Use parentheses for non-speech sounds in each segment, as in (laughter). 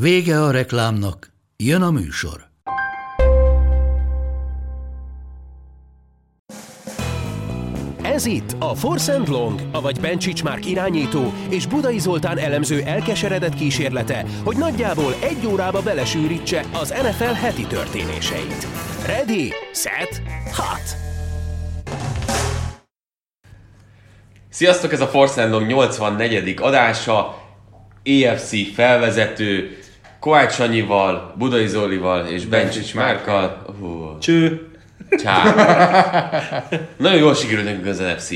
Vége a reklámnak, jön a műsor. Ez itt a Force Long, avagy Bencsics Márk irányító és Budai Zoltán elemző elkeseredett kísérlete, hogy nagyjából egy órába belesűrítse az NFL heti történéseit. Ready, set, hot! Sziasztok, ez a Force Long 84. adása, EFC felvezető, Kovács Sanyival, Budai Zolival és Bencsics Márkkal. Uh, Cső. Csá. Nagyon jól sikerült nekünk az NFC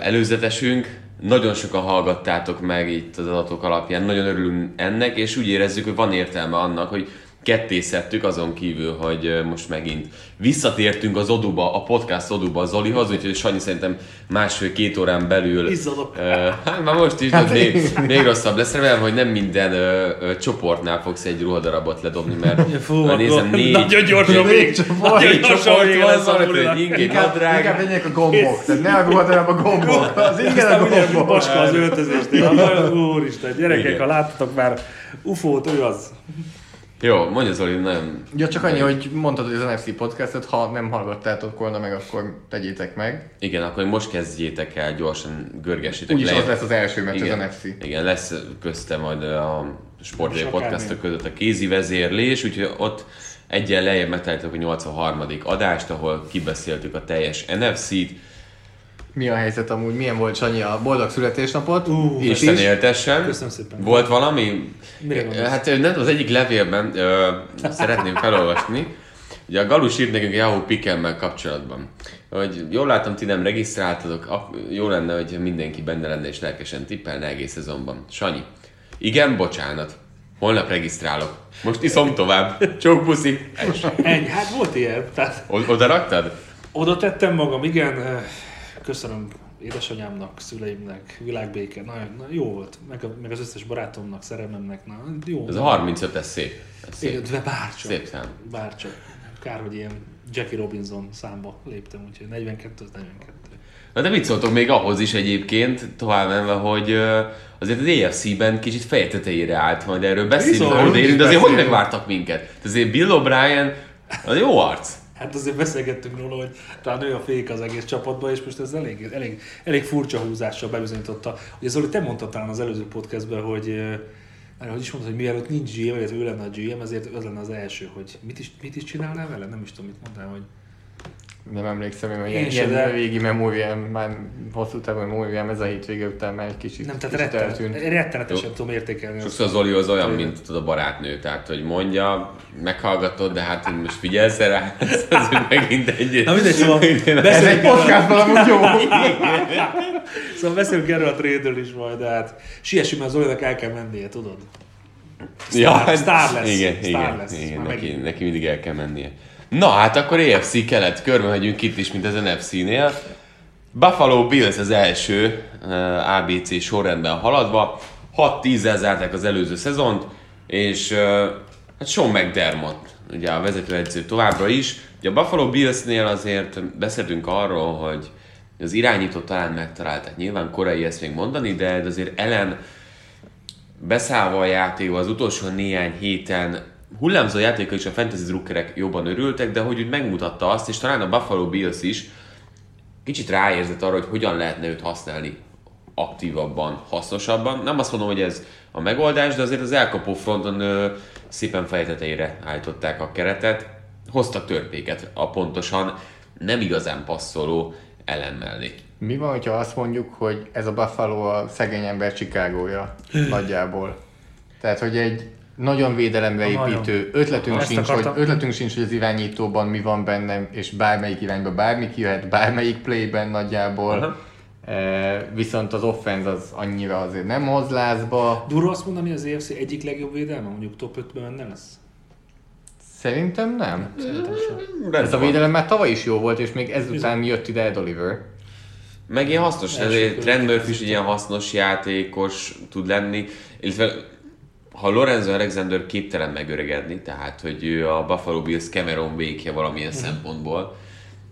előzetesünk. Nagyon sokan hallgattátok meg itt az adatok alapján. Nagyon örülünk ennek, és úgy érezzük, hogy van értelme annak, hogy ketté szedtük azon kívül, hogy most megint visszatértünk az Oduba, a podcast Oduba a Zolihoz, úgyhogy Sanyi szerintem másfél-két órán belül... Izzadok. Ö, hát már most is, de még, még rosszabb lesz. Remélem, hogy nem minden ö, ö, csoportnál fogsz egy ruhadarabot ledobni, mert Fú, akkor nézem, nagyon gyorsan még, nagyon négy csoport van, a szóval, hogy ingét Inkább, nadrág. inkább legyenek a gombok, tehát ne a (laughs) ruhadarab a gombok, az Aztán a gombok. Baska az öltözésnél. Hát, Úristen, gyerekek, ha láttatok már ufót, ő az. Jó, mondja Zoli, nagyon... Ja, csak annyi, hogy mondtad, hogy az NFC podcastot, ha nem hallgattátok volna meg, akkor tegyétek meg. Igen, akkor most kezdjétek el, gyorsan görgessétek Úgyis az lesz az első meccs Igen, az NFC. igen, lesz közte majd a sportolói podcastok között a kézi vezérlés, úgyhogy ott egyen lejjebb megtaláltok a 83. adást, ahol kibeszéltük a teljes NFC-t. Mi a helyzet amúgy? Milyen volt Sanyi a boldog születésnapot? Ú, és Isten is. éltessen. Köszönöm szépen. Volt valami? Mire? Hát nem, az egyik levélben ö, szeretném felolvasni. Ugye a Galus írt nekünk Yahoo Pikemmel kapcsolatban, hogy jól látom, ti nem regisztráltatok, jó lenne, hogy mindenki benne lenne és lelkesen tippelne egész szezonban. Sanyi. Igen, bocsánat. Holnap regisztrálok. Most iszom tovább. Csók puszi. Ennyi, hát volt ilyen. Tehát O- oda raktad? oda tettem magam, igen. Köszönöm édesanyámnak, szüleimnek, világbéke. Nagyon, na, jó volt. Meg, a, meg az összes barátomnak, szerelmemnek. Na, jó. Ez a 35, ez szép. Ez szép. de bárcsak. Szép szám. Bárcsak. Kár, hogy ilyen Jackie Robinson számba léptem, úgyhogy 42 az 42. Na de mit szóltok még ahhoz is egyébként, tovább menve, hogy azért az EFC-ben kicsit feje tetejére állt, majd erről beszélünk, de azért hogy megvártak minket? Azért Bill O'Brien, az jó arc. Hát azért beszélgettünk róla, hogy talán ő a fék az egész csapatban, és most ez elég, elég, elég furcsa húzással bebizonyította. Ugye Zoli, te mondtad talán az előző podcastben, hogy eh, hogy is mondtad, hogy mielőtt nincs GM, vagy ő lenne a GM, ezért az lenne az első, hogy mit is, mit is csinálnál vele? Nem is tudom, mit mondtál, hogy Nem emlékszem, hogy ilyen, se, de- ilyen régi memóriám, már hosszú távon memóriám, ez a hétvége után már egy kicsit, nem, tehát kicsit retten, eltűnt. rettenetesen tudom értékelni. Sokszor Zoli az olyan, mint tudod, a barátnő, tehát hogy mondja, meghallgatod, de hát hogy most figyelsz rá, ez az úgy megint egy... Na mindegy, szóval Ez egy podcastban amúgy jó. Szóval beszélünk erről a trade is majd, de hát siessünk, mert Zolinak el kell mennie, tudod? Ja, sztár lesz, Igen, sztár igen, lesz, igen neki, megint. neki mindig el kell mennie. Na hát akkor EFC kelet körbe megyünk itt is, mint az NFC-nél. Buffalo Bills az első uh, ABC sorrendben haladva. 6-10-el zárták az előző szezont, és uh, hát Sean McDermott, ugye a vezetőedző továbbra is. Ugye a Buffalo Billsnél azért beszéltünk arról, hogy az irányító talán megtalálták. Nyilván korai ezt még mondani, de azért Ellen beszállva a játékba az utolsó néhány héten hullámzó játéka is a fantasy drukkerek jobban örültek, de hogy úgy megmutatta azt, és talán a Buffalo Bills is kicsit ráérzett arra, hogy hogyan lehetne őt használni aktívabban, hasznosabban. Nem azt mondom, hogy ez a megoldás, de azért az elkapó fronton ö, szépen fejtetejére állították a keretet. Hoztak törpéket a pontosan nem igazán passzoló ellen mellé. Mi van, ha azt mondjuk, hogy ez a Buffalo a szegény ember Chicagója nagyjából? Tehát, hogy egy nagyon védelemre építő ötletünk Ezt sincs, akartam. hogy, ötletünk sincs, hogy az irányítóban mi van bennem, és bármelyik irányba bármi kijöhet, bármelyik playben nagyjából. Aha. E, viszont az offense az annyira azért nem hoz lázba. Durva azt mondani, az EFC egyik legjobb védelme, mondjuk top 5-ben benne lesz? Szerintem nem. Szerintem sem. Ez a védelem már tavaly is jó volt, és még ezután jött ide Ed Oliver. Meg ilyen hasznos, ezért Trent Murphy is ilyen hasznos játékos tud lenni, illetve ha Lorenzo Alexander képtelen megöregedni, tehát hogy ő a Buffalo Bills Cameron békje valamilyen Mhm. szempontból,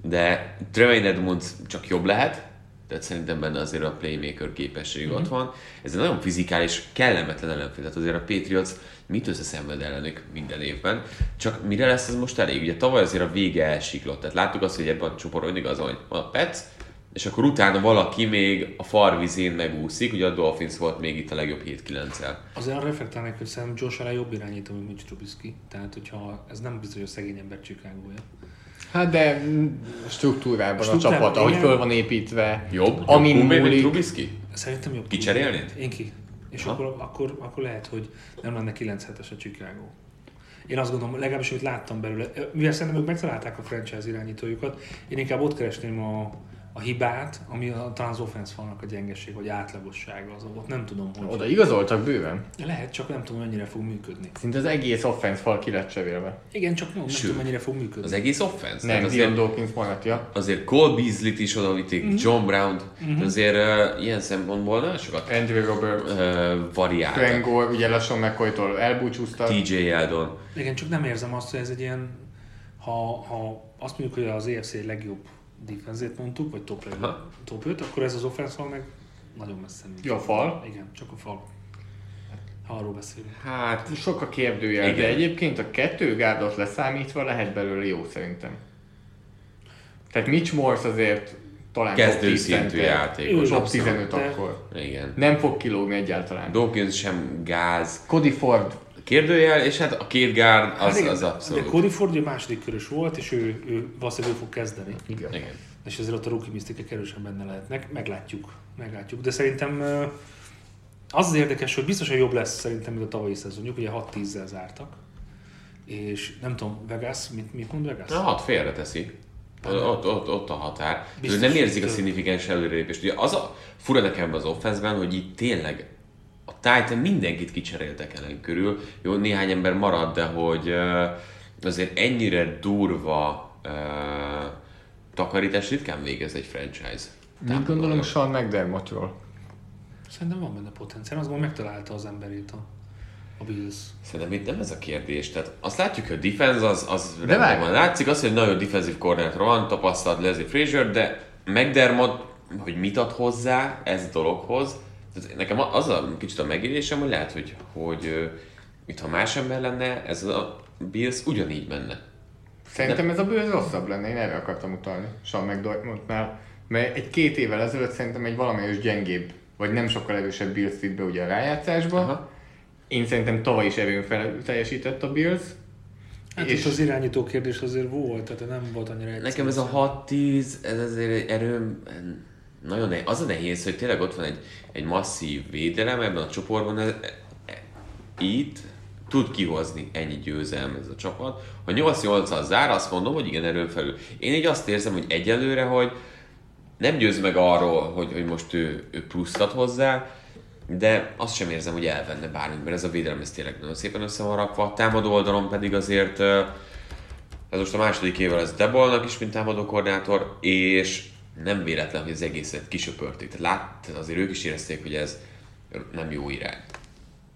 de Tremaine Edmonds csak jobb lehet, tehát szerintem benne azért a playmaker képesség Mhm. ott van. Ez egy nagyon fizikális, kellemetlen ellenfél, tehát azért a Patriots mit összeszenved ellenük minden évben, csak mire lesz ez most elég? Ugye tavaly azért a vége elsiklott, tehát láttuk azt, hogy ebben a csoportban mindig az, hogy van a Pets, és akkor utána valaki még a farvizén megúszik, ugye a Dolphins volt még itt a legjobb 7-9-el. Azért arra reflektálnék, hogy szerintem Josh Allen jobb irányító, mint Mitch Trubisky. Tehát, hogyha ez nem biztos, hogy a szegény ember Chicagója. Hát de mm, struktúrában a Struktúrában, csapat, ahogy föl van építve, Jobb? amin jobb múlik. Trubisky? Szerintem jobb. Kicserélnéd? Én ki. És Ha? akkor, akkor, akkor, lehet, hogy nem lenne 9 hetes a Chicago. Én azt gondolom, legalábbis amit láttam belőle, mivel szerintem ők megtalálták a franchise irányítójukat, én inkább ott keresném a, a hibát, ami a, talán az offense falnak a gyengeség, vagy átlagossága, az ott nem tudom, hogy... Oda igazoltak bőven. Lehet, csak nem tudom, mennyire fog működni. Szinte az egész offense fal ki lett cserélve. Igen, csak nem, nem tudom, mennyire fog működni. Az egész offense? Nem, Dion Dawkins maradt, ja. azért Cole Beasley-t is oda vitték, Mhm. John Brown-t, azért uh, ilyen szempontból nagyon sokat Andrew Robert, uh, variáltak. Frank Gore, ugye lassan McCoy-tól elbúcsúztak. TJ Eldon. Igen, csak nem érzem azt, hogy ez egy ilyen, ha, ha azt mondjuk, hogy az EFC legjobb defenzét mondtuk, vagy top, Aha. top 5, akkor ez az offense meg nagyon messze nincs. Jó, a fal? Igen, csak a fal. Ha arról beszélünk. Hát, Sok a kérdőjel, Igen. de egyébként a kettő gárdot leszámítva lehet belőle jó szerintem. Tehát Mitch Morse azért talán kezdő 10 szintű játékos. Top abszolút. 15 De- akkor. Igen. Nem fog kilógni egyáltalán. Dawkins sem gáz. Cody Ford, Kérdőjel, és hát a két gárd az, Hát igen, az De abszolút. Cody Ford második körös volt, és ő, ő valószínűleg ő fog kezdeni. igen. Igen. És ezért ott a rookie misztikek erősen benne lehetnek. Meglátjuk. Meglátjuk. De szerintem az az érdekes, hogy biztos, hogy jobb lesz szerintem, mint a tavalyi szezonjuk. Ugye 6-10-zel zártak. És nem tudom, Vegas, mit, mit mond Vegas? Na, hat félre teszi. Ott, ott, ott a határ. Biztos, nem érzik a szignifikáns előrelépést. Ugye az a fura nekem az offenszben, hogy itt tényleg a Titan mindenkit kicseréltek ellen körül. Jó, néhány ember marad, de hogy azért ennyire durva uh, takarítás ritkán végez egy franchise. Mit gondolom Sean McDermottról? Szerintem van benne potenciál. Gondolom, megtalálta az emberét a, a Bills. Szerintem itt nem ez a kérdés. Tehát azt látjuk, hogy a defense az, az De rendben van. Látszik az, hogy nagyon defensív koordinátor van, tapasztalt Leslie Frazier, de McDermott, hogy mit ad hozzá ez a dologhoz. Tehát nekem az a kicsit a megélésem, hogy lehet, hogy, hogy itt ha más ember lenne, ez a Bills ugyanígy menne. Szerintem ez a bőz rosszabb lenne, én erre akartam utalni Sean McDermottnál. Mert egy-két évvel ezelőtt szerintem egy valamelyes gyengébb, vagy nem sokkal erősebb Bills vitt be ugye a rájátszásba. Aha. Én szerintem tavaly is erőn fel teljesített a Bills. Hát És- az irányító kérdés azért volt, tehát nem volt annyira egyszerű. Nekem ez a 6-10, ez azért egy erőm, nagyon nehéz. Az a nehéz, hogy tényleg ott van egy, egy masszív védelem ebben a csoportban, ez, e- itt tud kihozni ennyi győzelem ez a csapat. Ha 8-8-al zár, azt mondom, hogy igen, erőn felül. Én így azt érzem, hogy egyelőre, hogy nem győz meg arról, hogy, hogy most ő, ő pluszt ad hozzá, de azt sem érzem, hogy elvenne bármit, mert ez a védelem ez tényleg nagyon szépen össze van rakva. A támadó oldalon pedig azért ez most a második évvel ez Debolnak is, mint támadó koordinátor, és nem véletlen, hogy az egészet kisöpörték. Tehát lát, azért ők is érezték, hogy ez nem jó irány.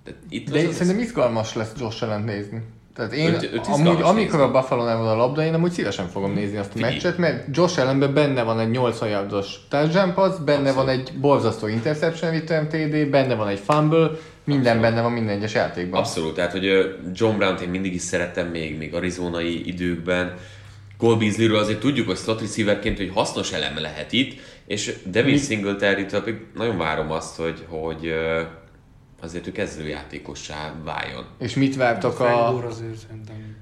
Tehát itt De az, én az, szerintem izgalmas lesz Josh Allen nézni. Tehát én, Őt- őt amúgy, amikor nézni. a buffalo van a labda, én amúgy szívesen fogom nézni azt a meccset, mert Josh Allenben benne van egy 80 yardos touchdown pass, benne van egy borzasztó interception return TD, benne van egy fumble, minden Abszolút. benne van minden egyes játékban. Abszolút, tehát hogy John Brown-t én mindig is szerettem még, még arizonai időkben. Cole Beasley-ről azért tudjuk, hogy slot receiverként, hogy hasznos elem lehet itt, és Devin Singletary-től pedig nagyon várom azt, hogy, hogy azért ő kezdőjátékossá váljon. És mit vártok a... Gore azért szerintem.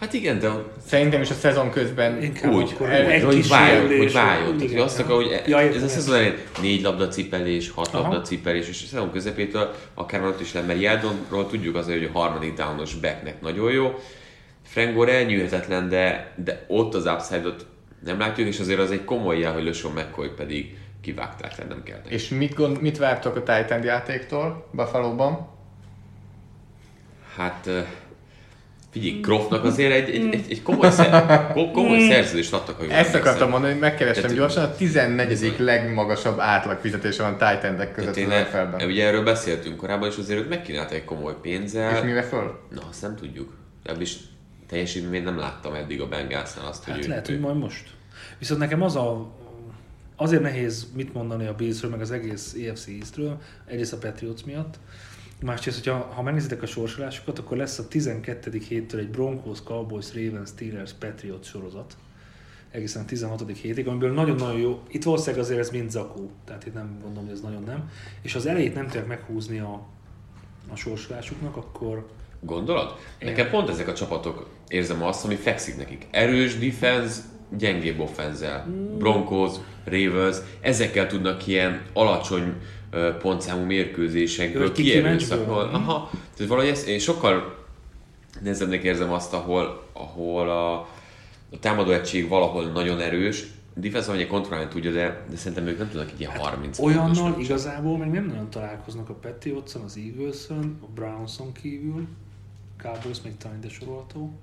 Hát igen, de Szerintem is a szezon közben Inkább úgy, akkor el- egy hogy kis váljon, hogy váljon. Tehát, hogy azt akar, hogy Ja, ez a szezon elején négy labda cipelés, hat Aha. labda cipelés, és a szezon közepétől akár ott is lenne, mert Yeldonról tudjuk azért, hogy a harmadik downos backnek nagyon jó. Frank Gore elnyűhetetlen, de, de ott az upside-ot nem látjuk, és azért az egy komoly jel, hogy LeSean McCoy pedig kivágták, tehát nem kell neki. És mit, gond, mit vártok a Titan játéktól Buffalo-ban? Hát figyelj, Croftnak azért egy, egy, egy, egy komoly, szer, ko- komoly szerződést adtak, ha jól Ezt emlékszem. akartam mondani, hogy megkerestem Tehát- gyorsan, a 14. legmagasabb átlag fizetése van Titan-ek között Tehát az én, NFL-ben. ugye erről beszéltünk korábban, és azért ők megkínálták egy komoly pénzzel. És mire föl? Na, azt nem tudjuk. Ebbis teljesítményt nem láttam eddig a Bengalsnál azt, hogy Hát ő- lehet, ő- hogy majd most. Viszont nekem az a azért nehéz mit mondani a Billsről, meg az egész EFC Eastről, egyrészt a Patriots miatt, másrészt, hogyha ha megnézitek a sorsolásokat, akkor lesz a 12. héttől egy Broncos, Cowboys, Ravens, Steelers, Patriots sorozat egészen a 16. hétig, amiből nagyon-nagyon jó, itt valószínűleg azért ez mind zakó, tehát itt nem gondolom, hogy ez nagyon nem, és az elejét nem tudják meghúzni a, a sorsolásuknak, akkor Gondolod? Igen. Nekem pont ezek a csapatok érzem azt, ami fekszik nekik. Erős defense, gyengébb offenzel. Broncos, Ravens, ezekkel tudnak ilyen alacsony pontszámú mérkőzésekből kierőszakolni. meccsből. Aha, tehát valahogy ezt, én sokkal nehezebbnek érzem azt, ahol, ahol a, a támadó egység valahol nagyon erős, defense valami kontrollálni tudja, de, de szerintem ők nem tudnak egy ilyen 30 pontos Olyannal meccset. igazából még nem nagyon találkoznak a Patriotson, az Eagleson, a Brownson kívül, Cowboys még talán ide sorolható.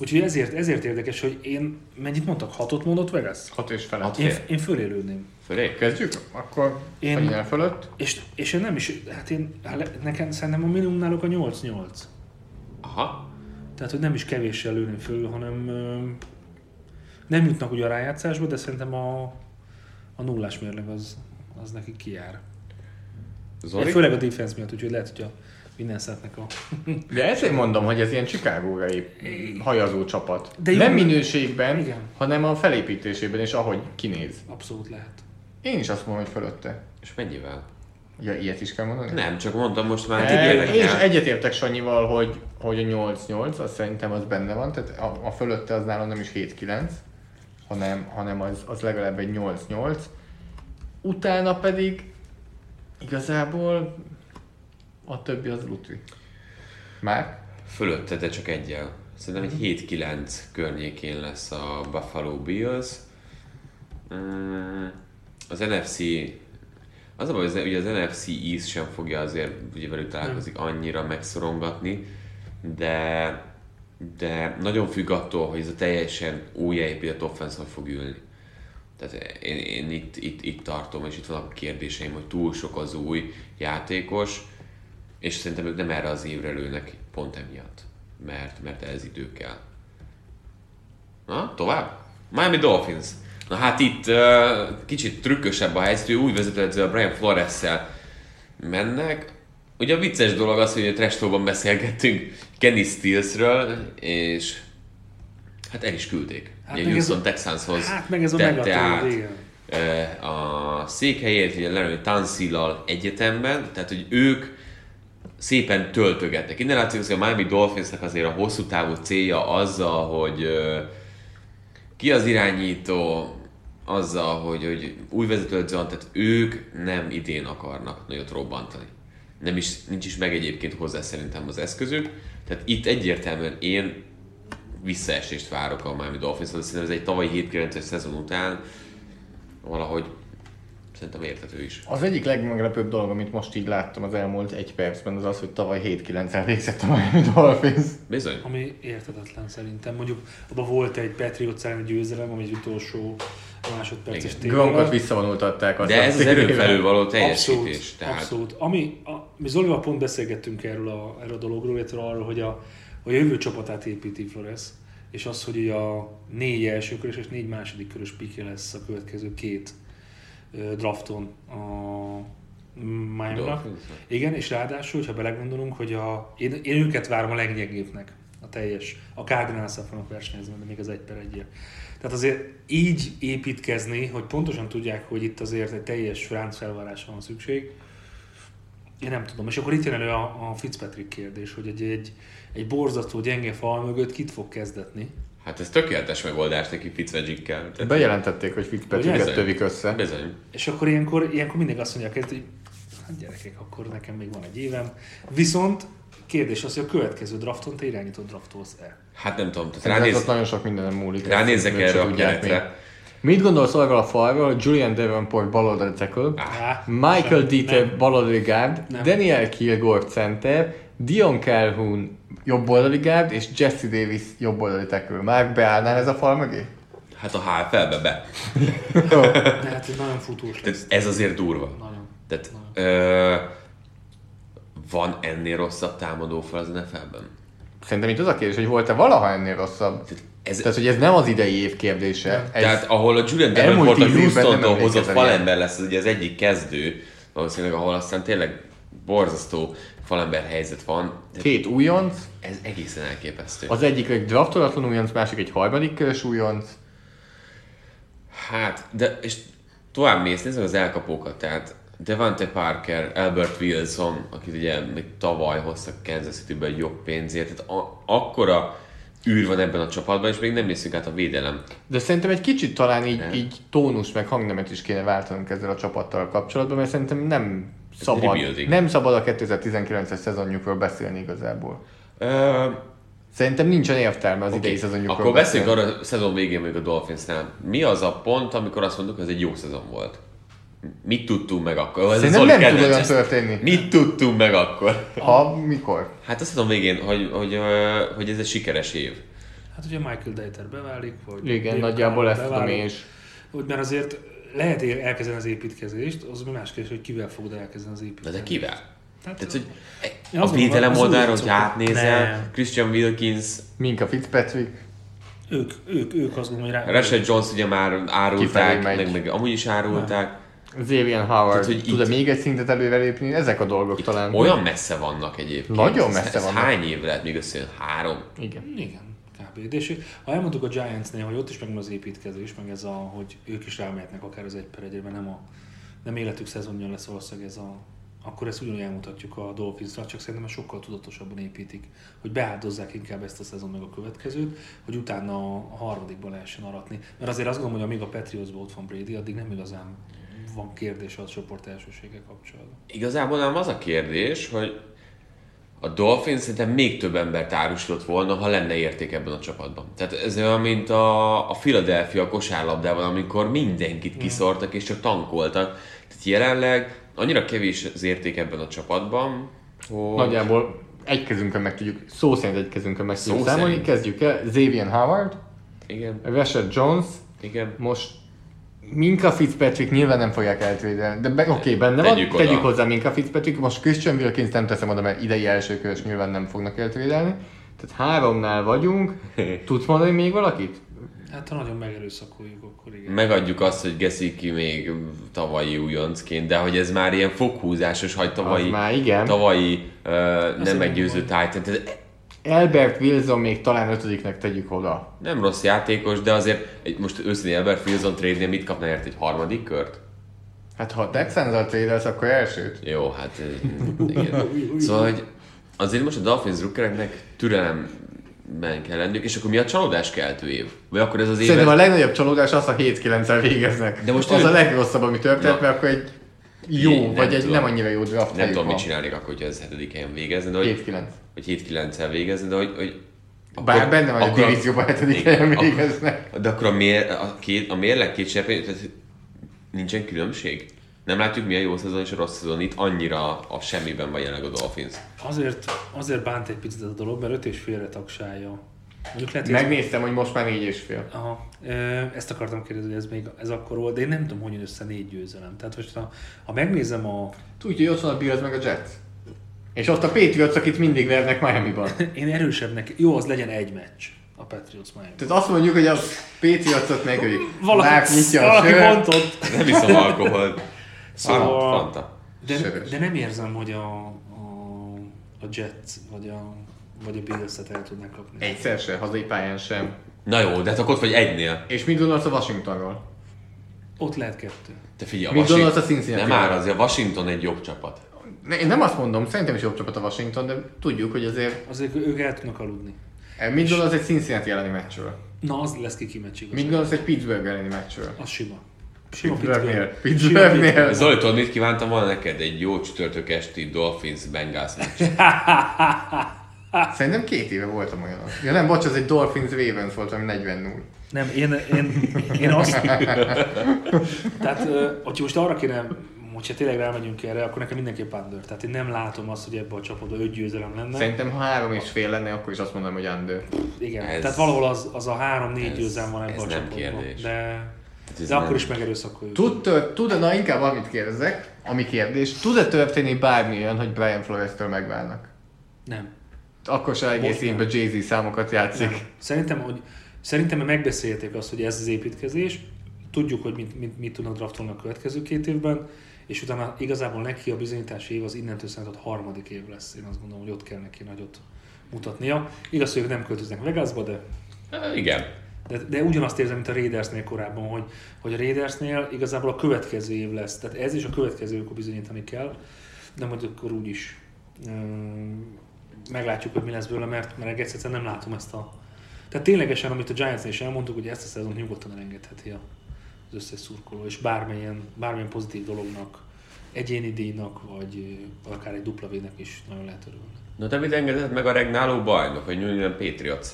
Úgyhogy ezért, ezért érdekes, hogy én, mennyit mondtak? Hatot mondott Vegas? 6 és felett. Hat Én, én fölélődném. Fölé? Kezdjük? Akkor Én- fölött. És, és én nem is, hát én, nekem szerintem a minimum náluk a 8-8. Aha. Tehát, hogy nem is kevéssel lőném föl, hanem nem jutnak ugye a rájátszásba, de szerintem a, a nullás mérleg az, az nekik kijár. Zoli? Főleg a defense miatt, úgyhogy lehet, hogy a minden szetnek a... (laughs) De ezért mondom, hogy ez ilyen Chicago-ra épp hajazó csapat. De jó, nem minőségben, Igen. hanem a felépítésében és ahogy kinéz. Abszolút lehet. Én is azt mondom, hogy fölötte. És mennyivel? Ja, ilyet is kell mondani? Nem, csak mondtam most már. E, én is egyetértek Sanyival, hogy, hogy a 8-8, az szerintem az benne van, tehát a, a fölötte az nálam nem is 7-9, hanem, hanem az, az legalább egy 8-8. Utána pedig igazából a többi az lutri. Már? Fölötte, de csak egyel. Szerintem egy 7-9 környékén lesz a Buffalo Bills. Az NFC az a baj, hogy az- ugye az NFC East sem fogja azért, ugye velük találkozik annyira megszorongatni, de, de nagyon függ attól, hogy ez a teljesen újjáépített offense hogy fog ülni. Tehát én, én itt, itt, itt tartom, és itt vannak a kérdéseim, hogy túl sok az új játékos, és szerintem ők nem erre az évre lőnek pont emiatt, mert, mert ez idő kell. Na, tovább? Miami Dolphins. Na hát itt uh, kicsit trükkösebb a helyzet, hogy új vezetőedző a Brian Flores-szel mennek. Ugye a vicces dolog az, hogy a Trash beszélgettünk Kenny Stillsről, és hát el is küldték. Hát Ugye ez Houston a- Texanshoz hát meg ez a tette át igen. a székhelyét, ugye Larry Tansillal egyetemben, tehát hogy ők szépen töltögetnek. Innen látszik, hogy a Miami Dolphinsnak azért a hosszú távú célja azzal, hogy ki az irányító, azzal, hogy, hogy új vezetőedző van, tehát ők nem idén akarnak nagyot robbantani. Nem is, nincs is meg egyébként hozzá szerintem az eszközük. Tehát itt egyértelműen én visszaesést várok a Miami dolphins szerintem ez egy tavalyi 7-9-es szezon után valahogy szerintem érthető is. Az egyik legmeglepőbb dolog, amit most így láttam az elmúlt egy percben, az az, hogy tavaly 7-9-en végzett a Miami Dolphins. Bizony. Ami értetetlen szerintem. Mondjuk abban volt egy Patriot elleni győzelem, ami egy utolsó másodperces tévére. Gronkot visszavonultatták. azt De ez az erőn felül való teljesítés. Abszolút, tehát abszolút. Ami, a, mi Zolival pont beszélgettünk erről a, erről a dologról, illetve arról, hogy a, a jövő csapatát építi Flores, és az, hogy a négy első körös és négy második körös pikje lesz a következő két drafton a. Dolphinsnak. Igen, és ráadásul, hogyha belegondolunk, hogy a, én, én őket várom a leggyengébbnek, a teljes, a cardinals fognak versenyezni, de még az egy per egyért. Tehát azért így építkezni, hogy pontosan tudják, hogy itt azért egy teljes ránc felvárásra van szükség, én nem tudom. És akkor itt jön elő a, a Fitzpatrick kérdés, hogy egy, egy, egy borzasztó gyenge fal mögött kit fog kezdetni. Hát ez tökéletes megoldás neki Fitzmagic-kel. Tehát Bejelentették, hogy Bizony. tövik össze. Bizony. És akkor ilyenkor, ilyenkor mindig azt mondják, hogy hát gyerekek, akkor nekem még van egy évem. Viszont kérdés az, hogy a következő drafton te irányított draftolsz-e? Hát nem tudom, tehát Ránéz... ott nagyon sok mindenem múlik. ránézek erre sem a keretre, Mit gondolsz arról a falról, hogy Julian Davenport baloldali tackle, Á, Michael Dieter baloldali guard. Daniel Kilgore center, Dion Calhoun jobboldali guard, és Jesse Davis jobboldali tackle. Már beállnál ez a fal mögé? Hát a HFL-be be. De hát ez nagyon futós lesz. Tehát ez azért durva. Nagyon. Tehát ö, van ennél rosszabb támadó fel az NFL-ben? Szerintem itt az a kérdés, hogy volt-e valaha ennél rosszabb? Ez, Tehát, hogy ez nem az idei év kérdése. Ez, Tehát ahol a Julian Davenport a Houston-tól hozott falember lesz, az ugye az egyik kezdő, valószínűleg ahol aztán tényleg borzasztó falember helyzet van. De két újonc, ez egészen elképesztő. az egyik egy draftolatlan újonc, másik egy harmadik körös újonc. Hát, de és tovább mész, nézd meg az elkapókat, tehát Devante Parker, Albert Wilson, akit ugye még tavaly hoztak Kansas City-be egy jobb pénzért, tehát a, akkora űr van ebben a csapatban, és még nem nézzük át a védelem. De szerintem egy kicsit talán így, Nem. így tónus meg hangnemet is kéne váltanunk ezzel a csapattal kapcsolatban, mert szerintem nem szabad, rebuilding. nem szabad a 2019-es szezonjukról beszélni igazából. Ö, Szerintem nincsen értelme az idei Oké, szezonjukról Akkor beszéljünk arra a szezon végén még a Dolphinsnál. Mi az a pont, amikor azt mondtuk, hogy ez egy jó szezon volt? Mit tudtunk meg akkor? Ez Szerintem nem tud olyan történni. Mit tudtunk meg akkor? Ha, mikor? Hát a szezon végén, hogy, hogy, hogy ez egy sikeres év. Hát ugye Michael Deiter beválik, vagy... Igen, nagyjából ezt tudom én is. Hogy mert azért lehet elkezdeni az építkezést, az mi más kérdés, hogy kivel fogod elkezdeni az építkezést. de kivel? Hát, Tehát, hogy Én a védelem oldalról, hogy átnézel, Nem. Christian Wilkins, Minka Fitzpatrick, ők, ők, ők azt gondolom, hogy rá... Rashad Jones ugye már árulták, meg, meg amúgy is árulták. Xavier Howard, Tehát, hogy tud-e itt- még egy szintet előre lépni? Ezek a dolgok talán. Olyan messze vannak egyébként. Nagyon Ez- messze ez vannak. Hány év lehet még összejön? Három? Igen. Igen, és ha elmondtuk a Giantsnél, hogy ott is megvan az építkezés, meg ez a, hogy ők is rámehetnek akár az egy per egyre, nem, a, nem életük szezonja lesz valószínűleg ez a akkor ezt ugyanúgy elmutatjuk a Dolphinsra, csak szerintem sokkal tudatosabban építik, hogy beáldozzák inkább ezt a szezon meg a következőt, hogy utána a harmadikban lehessen aratni. Mert azért azt gondolom, hogy amíg a Patriotsban ott van Brady, addig nem igazán van kérdés a csoport elsősége kapcsolatban. Igazából nem az a kérdés, hogy a Dolphins szerintem még több embert árusított volna, ha lenne érték ebben a csapatban. Tehát ez olyan, mint a, a Philadelphia kosárlabdában, amikor mindenkit kiszortak és csak tankoltak. Tehát jelenleg annyira kevés az érték ebben a csapatban, hogy... Nagyjából egy kezünkön meg tudjuk, szó szerint egy kezünkön meg tudjuk számolni. Kezdjük el. Xavier Howard, Igen, Rashad Jones, igen. most Minka Fitzpatrick nyilván nem fogják eltvédelni, de be, oké, okay, benne van, Tegyük oda. tegyük hozzá Minka Fitzpatrick, most Christian Wilkins nem teszem oda, mert idei első körös nyilván nem fognak eltvédelni. Tehát háromnál vagyunk. (laughs) Tudsz mondani még valakit? Hát ha nagyon megerőszakoljuk, akkor igen. Megadjuk azt, hogy Gesicki még tavalyi újoncként, de hogy ez már ilyen foghúzásos, hogy tavalyi, Az már igen. tavalyi uh, nem meggyőző. Titan. Tehát Albert Wilson még talán ötödiknek tegyük oda. nem rossz játékos, de azért egy, most őszintén Albert Wilson trade mit kapna érte egy harmadik kört? Hát ha a Texans-al trédelsz, akkor elsőt. Jó, hát eh, igen. Szóval, hogy azért most a Dolphins rookereknek türelemben kell lenniük, és akkor mi a csalódás keltő év? Vagy akkor ez az év... Szerintem a legnagyobb csalódás az, ha 7-9-el végeznek. De most az ő- a legrosszabb, ami történt, Na. mert akkor egy jó, Nem vagy egy tudom. nem annyira jó draft nem tudom, van. mit csinálnék akkor, hogyha ez hetedik helyen végezne, de hogy, 7-9. vagy 7-9-el végezni, de hogy, hogy Bár benne van, hogy a akkor- divízióban hetedik helyen akkor- végeznek. De akkor a, mér, a, két, a mérleg két serpény, tehát nincsen különbség? Nem látjuk mi a jó szezon és a rossz szezon itt annyira a semmiben van jelenleg a Dolphins. Azért, azért bánt egy picit ez a dolog, mert öt és félre tagsálja. Mondjuk lehet, hogy ez- Megnéztem, hogy most már négy és fél. Aha, ezt akartam kérdezni, hogy ez még ez akkor volt, de én nem tudom, hogy jön össze négy győzelem. Tehát most ha, ha megnézem a... Tudja, hogy ott van a Bills meg a Jets. És ott a Patriots, akit mindig vernek Miami-ban. (laughs) Én erősebbnek, jó, az legyen egy meccs a Patriots Miami. Tehát azt mondjuk, hogy a Patriots-ot megölik. Valaki, Márk nyitja a valaki mondott. Nem iszom alkoholt. (laughs) Szóval-. Fanta. De, de nem érzem, hogy a, a, a Jets vagy a, vagy a Bills-et el tudnak kapni. Egyszer se, hazai pályán sem. Na jó, de hát akkor ott vagy egynél. És mit gondolsz a Washingtonról? Ott lehet kettő. Te figyelj, a Mit Washington... gondolsz a Cincinnati-ról? Nem már, azért a Washington egy jobb csapat. Ne, én nem azt mondom, szerintem is jobb csapat a Washington, de tudjuk, hogy azért... Azért ők el tudnak aludni. eh, Mit gondolsz egy Cincinnati elleni meccsről? Na, az lesz ki kimecsig. Mit gondolsz egy Pittsburgh elleni meccsről? Az sima. Sima Pittsburghnél. Pittsburgh. Pittsburghnél. Zoli, tudod, mit kívántam volna neked? Egy jó csütörtök esti Dolphins Bengals meccs. (laughs) Szerintem két éve voltam olyan. Ja nem, bocs, az egy Dolphins Ravens volt, ami 40-0. Nem, én, én, én azt... Tehát, hogyha most arra kéne, hogyha tényleg rámegyünk erre, akkor nekem mindenképp under. Tehát én nem látom azt, hogy ebben a csapatban öt győzelem lenne. Szerintem ha három és fél lenne, akkor is azt mondom, hogy under. Igen, Ez- tehát valahol az, az a három-négy győzelem van ebben ez a nem csapatban. kérdés. De, ez de akkor is megerőszakoljuk. Tud, tört, tud na inkább amit kérdezek, ami kérdés, tud-e történni bármi olyan, hogy Brian Flores-től megválnak? Nem. Akkor se egész évben Jay-Z számokat játszik. Nem. Szerintem, hogy szerintem megbeszélték azt, hogy ez az építkezés, tudjuk, hogy mit, mit, mit tudnak draftolni a következő két évben, és utána igazából neki a bizonyítási év az innentől szerintem a harmadik év lesz. Én azt gondolom, hogy ott kell neki nagyot mutatnia. Igaz, hogy ők nem költöznek Vegasba, de Igen. de, de ugyanazt érzem, mint a Raidersnél korábban, hogy, hogy a Raidersnél igazából a következő év lesz. Tehát ez is a következő évkor bizonyítani kell, de majd akkor úgy is um, meglátjuk, hogy mi lesz belőle, mert, mert egész egyszerűen nem látom ezt a... Tehát ténylegesen, amit a Giantsnél is elmondtuk, hogy ezt a szezont nyugodtan elengedheti a- az összes szurkoló, és bármilyen, bármilyen pozitív dolognak, egyéni díjnak, vagy akár egy dupla vének is nagyon lehet örülni. Na te mit engedett meg a regnáló bajnok, a New England Patriots?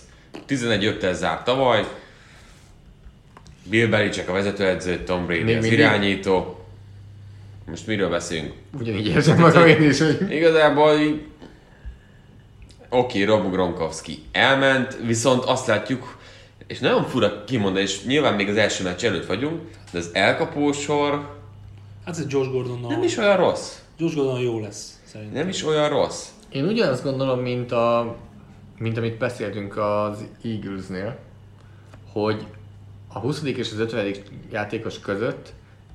11-5-tel zárt tavaly, Bill Belichick a vezetőedző, Tom Brady Még az mindig? irányító. Most miről beszélünk? Ugyanígy érzem magam én is, hogy Igazából így... Oké, Rob Gronkowski elment, viszont azt látjuk, és nagyon fura kimondani, és nyilván még az első meccs előtt vagyunk, de az elkapósor Hát ez Josh Gordonnal, nem is olyan rossz. Josh Gordonnal jó lesz, szerintem. Nem is olyan rossz. Én ugyanazt gondolom, mint, a, mint amit beszéltünk az Eaglesnél, hogy a 20. és az 50. játékos között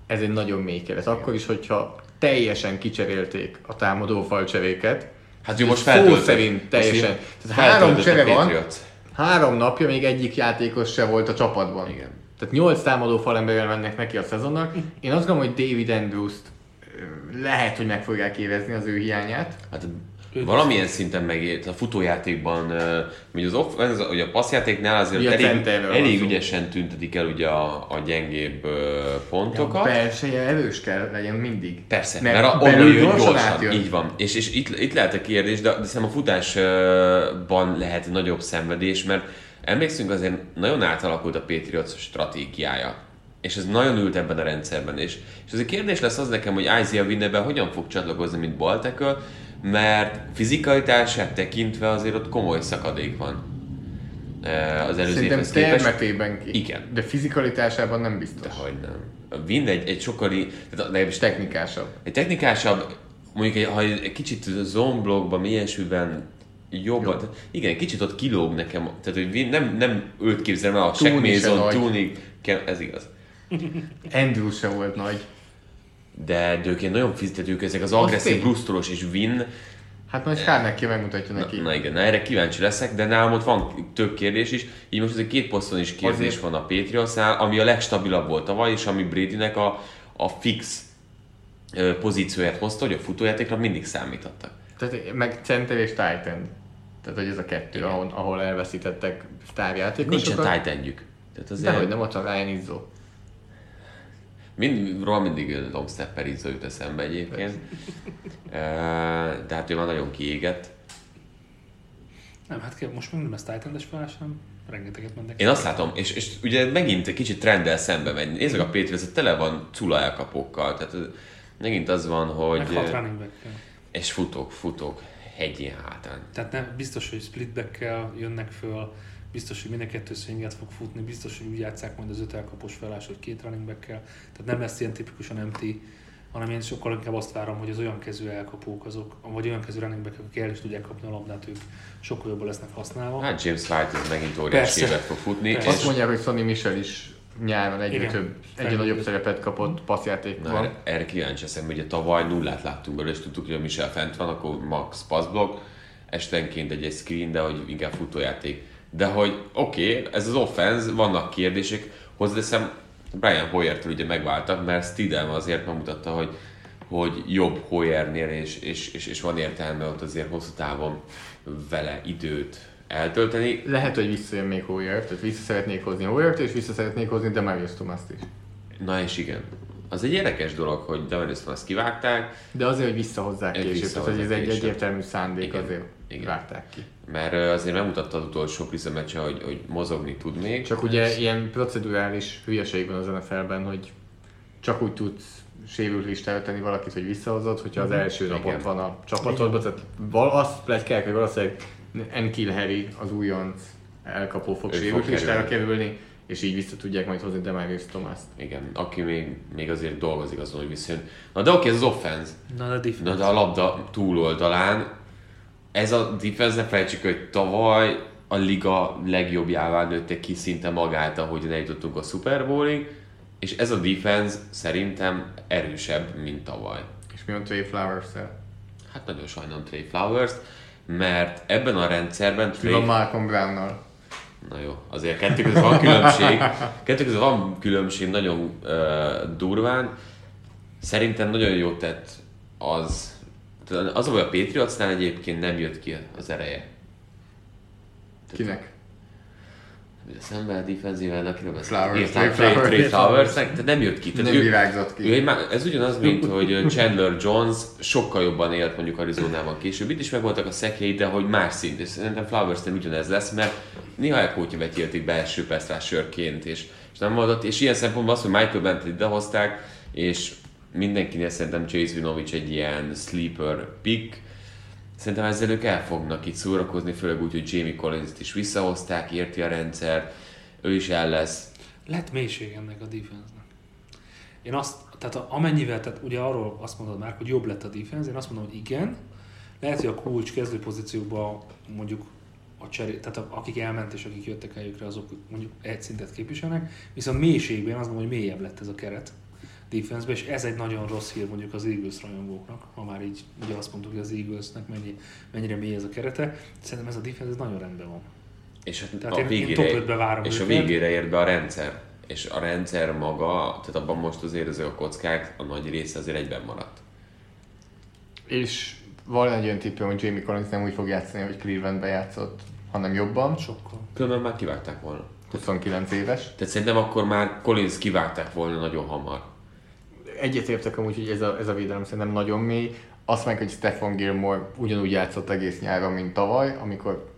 ez egy nagyon mély keret. Akkor is, hogyha teljesen kicserélték a támadó falcseréket, Hát ő most szó feltöltött. szerint teljesen. Tehát három csere van, három napja még egyik játékos se volt a csapatban. Igen. Tehát nyolc támadó falemberrel mennek neki a szezonnak. Én azt gondolom, hogy David Andrews-t lehet, hogy meg fogják érezni az ő hiányát. Hát valamilyen szinten megért a futójátékban, ugye az off, ez, ugye a passzjátéknál azért Ugye a elég, elég szó. ügyesen tüntetik el ugye a, a gyengébb A pontokat. belseje erős kell legyen mindig. Persze, mert, mert, mert belül jön gyorsan, gyorsan, átjön. így van. És, és itt, itt lehet a kérdés, de, de szerintem a futásban lehet nagyobb szenvedés, mert emlékszünk azért nagyon átalakult a Patriots stratégiája. És ez nagyon ült ebben a rendszerben. És, és az a kérdés lesz az nekem, hogy Isaiah Winnebe hogyan fog csatlakozni, mint Baltekel, mert fizikalitását tekintve azért ott komoly szakadék van eh, az előző Szerintem évhez képest. ki. Igen. De fizikalitásában nem biztos. Hogy nem. Win egy, egy sokkal, tehát legalábbis Technikásabb. egy technikásabb, mondjuk egy, ha egy kicsit zone blockban, mélyesülben jobban, tehát igen, kicsit ott kilóg nekem, tehát hogy nem, nem őt képzelem el, a Shaq se Mason. Tunig, ez igaz. Andrews sem volt nagy. De, ilyen nagyon fizetők, ezek az agresszív, brusztolos és Win, Hát majd Kárnek megmutatja na, neki. na, igen, na erre kíváncsi leszek, de nálam ott van több kérdés is, így most azért két poszton is kérdés Azért. van a Patriotsnál, ami a legstabilabb volt tavaly, és ami Bradynek a, a fix pozícióját hozta, hogy a futójátékra mindig számítottak. Tehát meg center és tight end. Tehát, hogy ez a kettő, Igen. ahol, ahol elveszítettek sztárjátékosokat. Nincsen tight endjük. Tehát azért Dehogy nem ott a Ryan Izzo. Mind, róla mindig Longstepper Izzo jut eszembe egyébként. De hát ő már nagyon kiégett. Nem, hát most még nem lesz Titan-es felállás, hanem rengeteget mennek. Én azt látom, és, és ugye megint egy kicsit trenddel szembe megy. Nézzük a Patriots, hogy tele van cula elkapókkal. Tehát megint az van, hogy... Meg hat running back És futók, futók, hegyi hátán. Tehát nem, biztos, hogy splitback jönnek föl, biztos, hogy mind a kettő swinget fog futni, biztos, hogy úgy játszák majd az öt elkapos felállás, hogy két running back Tehát nem lesz ilyen tipikusan empty, hanem én sokkal inkább azt várom, hogy az olyan kezű elkapók azok, vagy olyan kezű running back akik el is tudják kapni a labdát, ők sokkal jobban lesznek használva. Hát James White ez megint óriási Persze. évet fog futni. Persze. Azt És, mondják, hogy Sonny Michel is nyáron egyre Igen. több, egyre nagyobb szerepet kapott na, passzjátékban. erre, erre kíváncsi leszem, ugye tavaly nullát láttunk belőle, és tudtuk, hogy a Michel fent van, akkor max passblock, estenként egy, egy screen, de hogy inkább futójáték. De hogy oké, okay, ez az offense, vannak kérdések, hozzáteszem, Brian Hoyer-től ugye megváltak, mert Stidham azért megmutatta, hogy, hogy jobb Hoyernél, és, és, és, és, van értelme ott azért hosszú távon vele időt eltölteni. Lehet, hogy visszajön még Hoyer, tehát vissza szeretnék hozni Hoyert, és vissza szeretnék hozni Demarius Thomas-t is. Na és igen. Az egy érdekes dolog, hogy Damaris azt kivágták. De azért, hogy visszahozzák később, tehát hogy ez visszahozzák egy egyértelmű szándék Igen. azért. Igen. vágták ki. Mert azért megmutatta az utolsó Priza meccse, hogy, hogy mozogni tud még. Csak ugye ilyen procedurális hülyeség van az NFL-ben, hogy csak úgy tudsz sérült listára tenni valakit, hogy visszahozod, hogyha az első nap Igen. ott van a csapatodban. Tehát val- azt plegykálják, hogy valószínűleg Enkil Harry, az újonc elkapó fog sérült listára kerülni. és így vissza tudják majd hozni Demarius Thomas-t. Igen, aki még, még azért dolgozik azon, hogy visszajön. Na de oké, ez az offense. Na, de defense. Na de a labda túloldalán, ez a defense, ne felejtsük, hogy tavaly a liga legjobbjává nőtte ki szinte magát, ahogy eljutottunk a Super Bowlig, és ez a defense szerintem erősebb, mint tavaly. És mi van Trey Flowers-szel? Hát nagyon sajnálom Trey Flowers-t, mert ebben a rendszerben Trey... Malcolm Brown-nal? Na jó, azért kettő között van különbség. Kettő között van különbség nagyon uh, durván. Szerintem nagyon jót tett az, az, hogy a Patriotsnál egyébként nem jött ki az ereje. Kinek? Ugye szemben a defenzíven, akiről írták Trey Trey, Flowers. Trey Flowersnek, nem jött ki. Tehát Nem ő, virágzott ki. ő egy, ez ugyanaz, mint hogy Chandler Jones sokkal jobban élt mondjuk Arizonában később. Itt is megvoltak a szekjei, de hogy más szint. És szerintem Flowers nem ugyanez lesz, mert néha elkótya vetélték belső sörként, és, és nem volt és ilyen szempontból az, hogy Michael Bentley idehozták, és mindenkinél szerintem Chase Winovich egy ilyen sleeper pick, Szerintem ezzel ők el fognak itt szórakozni, főleg úgy, hogy Jamie Collins-t is visszahozták, érti a rendszer, ő is el lesz. Lett mélység ennek a defense-nek. Én azt, tehát amennyivel, tehát ugye arról azt mondod már, hogy jobb lett a defense, én azt mondom, hogy igen, lehet, hogy a kulcs kezdő pozícióban mondjuk a cseré, tehát akik elment és akik jöttek helyükre, azok mondjuk egy szintet képviselnek, viszont mélységben azt mondom, hogy mélyebb lett ez a keret defense és ez egy nagyon rossz hír mondjuk az Eagles rajongóknak, ha már így ugye azt mondtuk, hogy az Eaglesnek mennyi, mennyire mély ez a kerete. Szerintem ez a defense ez nagyon rendben van. És hát Tehát a én- én végére, top ötbe várom és a őket. végére ért be a rendszer. És a rendszer maga, tehát abban most azért ezek a kockák, a nagy része azért egyben maradt. És van egy olyan tippem, hogy Jamie Collins nem úgy fog játszani, hogy Clevelandben játszott, hanem jobban. Sokkal. Különben már kivágták volna. 29 éves. Tehát szerintem akkor már Collins kivágták volna nagyon hamar. Egyetértek amúgy, hogy ez a, ez a védelem szerintem nagyon mély. Azt meg, hogy Stefan Gilmore ugyanúgy játszott egész nyáron, mint tavaly, amikor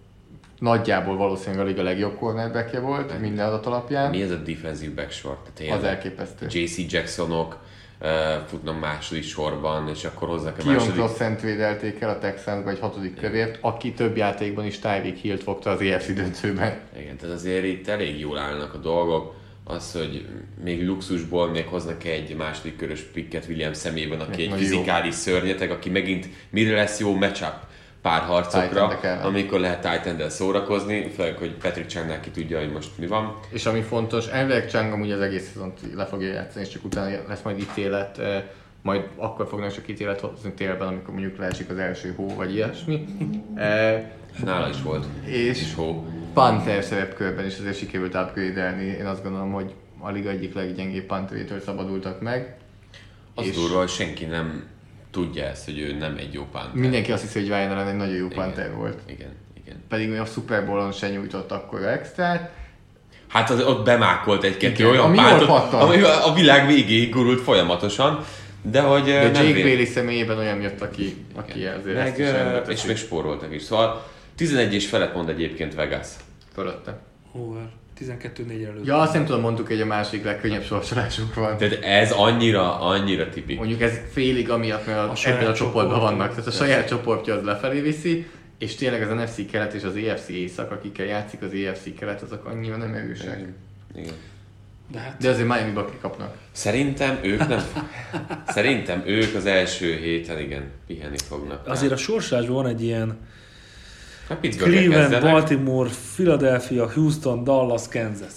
nagyjából valószínűleg a liga legjobb cornerbackje volt minden adat alapján. Mi ez a defensive back sor? Tehát Az elképesztő. JC Jacksonok uh, futnak második sorban, és akkor hozzák a Kion második... Crossent védelték el a Texansba egy hatodik körért, aki több játékban is Tyreek Hill-t fogta az EFC döntőben. Igen, tehát azért itt elég jól állnak a dolgok. Az, hogy még luxusból még hoznak egy második körös pikket William szemében, aki egy jó. fizikális szörnyeteg, aki megint mire lesz jó matchup pár harcokra, Tight-endek ellen. amikor lehet tight szórakozni, főleg, hogy Patrick Changnál ki tudja, hogy most mi van. És ami fontos, elvileg Chang amúgy az egész szezont le fogja játszani, és csak utána lesz majd ítélet, majd akkor fognak csak ítélet hozni télben, amikor mondjuk leesik az első hó, vagy ilyesmi. És nála is volt. És- És hó. Panther szerepkörben is azért sikerült upgrade Én azt gondolom, hogy a liga egyik leggyengébb Pantherétől szabadultak meg. Az És- durva, hogy senki nem tudja ezt, hogy ő nem egy jó pánter. Mindenki azt hiszi, hogy Ryan Allen egy nagyon jó Igen. Panther volt. Igen, igen. Pedig a Super Bowl-on se nyújtott akkor extrát. Hát az, ott bemákolt egy-kettő olyan pántot, ami a világ végéig gurult folyamatosan, de hogy De Jake Bailey személyében olyan jött, aki, aki ezért meg, ezt is és még spóroltak is. Szóval 11 és felett mond egyébként Vegas. Fölötte. Over. 12-4 előtt. Ja, azt nem tudom, mondtuk, hogy a másik legkönnyebb sorsolásunk van. Tehát ez annyira, annyira tipik. Mondjuk ez félig amiatt, mert A ebben a csoportban vannak. Tehát a saját csoportja az lefelé viszi, és tényleg az NFC kelet és az EFC észak, akikkel játszik az EFC kelet, azok annyira nem erősek. Igen. De hát De azért Miami-ba kikapnak. Szerintem ők nem... (laughs) Szerintem ők az első héten igen, pihenni fognak. azért a sorsásban van egy ilyen Hát Cleveland, kezdenek. Baltimore, Philadelphia, Houston, Dallas, Kansas.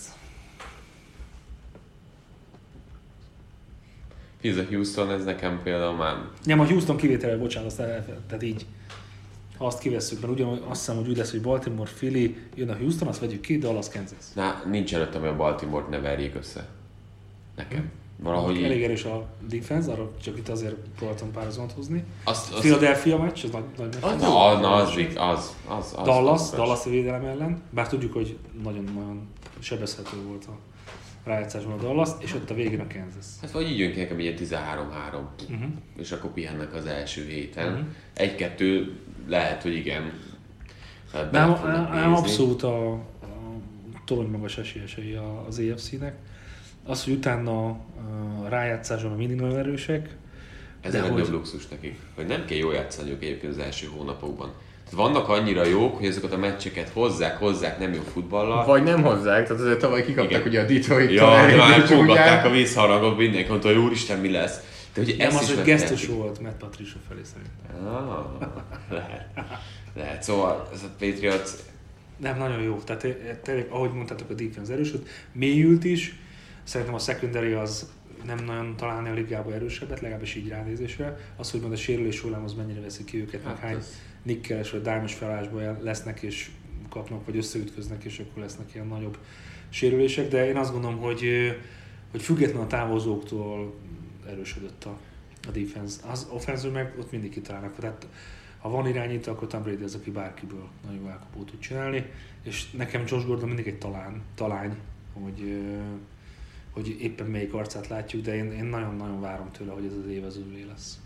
Fiz a Houston, ez nekem például már... Nem, a Houston kivételel, bocsánat, aztán elfe- tehát így, ha azt kivesszük, mert ugyanúgy azt hiszem, hogy úgy lesz, hogy Baltimore, Philly, jön a Houston, azt vegyük ki, Dallas, Kansas. Na, nincs előttem, hogy a Baltimore-t ne verjék össze. Nekem. Valahogy Elég erős a defense, arra csak itt azért próbáltam párhuzamot hozni. Azt, azt, Philadelphia meccs, az nagy, nagy meccs. na, na, az, az, az, az, az, Dallas, az, Dallas védelem ellen, bár tudjuk, hogy nagyon-nagyon sebezhető volt a rájátszásban a Dallas, és ott a végén a Kansas. Hát vagy így jön ki nekem ilyen 13-3, Uh-huh. és akkor pihennek az első héten. Mhm. Egy-kettő lehet, hogy igen, Tehát Nem, nem abszolút a, a torony magas esélyesei az EFC-nek. Az, hogy utána a rájátszásban mindig nagyon erősek, Ez a legnagyobb hogy- luxus nekik, hogy nem kell jól játszaniuk egyébként az első hónapokban. Tehát vannak annyira jók, hogy ezeket a meccseket hozzák, hozzák nem jó futballal. Vagy nem hozzák, tehát azért tavaly kikaptak Igen. ugye a Detroit-tól Ja, de már a vízharagot, mindenki mondta, hogy úristen, mi lesz. De ugye nem az, hogy gesztus volt Matt Patricia felé szerintem. Ah, (laughs) lehet. lehet. Szóval ez a Patriots Nem, nagyon jó. Tehát eh, tényleg, ahogy mondtátok, a defense erősöd, mélyült is. Szerintem a secondary az nem nagyon találni a ligába erősebbet, legalábbis így ránézésre. Az, hogy majd a sérülés hullám az mennyire veszi ki őket, meg Hát hány ez- nikkeles vagy diamond felállásban lesznek és kapnak, vagy összeütköznek, és akkor lesznek ilyen nagyobb sérülések. De én azt gondolom, hogy, hogy független a távozóktól erősödött a, a defense. Az offense meg ott mindig kitalálnak. Tehát ha van irányító, akkor Tom Brady az, aki bárkiből nagyon jó elkapót tud csinálni, és nekem Josh Gordon mindig egy talán, talány, hogy, hogy éppen melyik arcát látjuk, de én, én nagyon-nagyon várom tőle, hogy ez az év az övé lesz.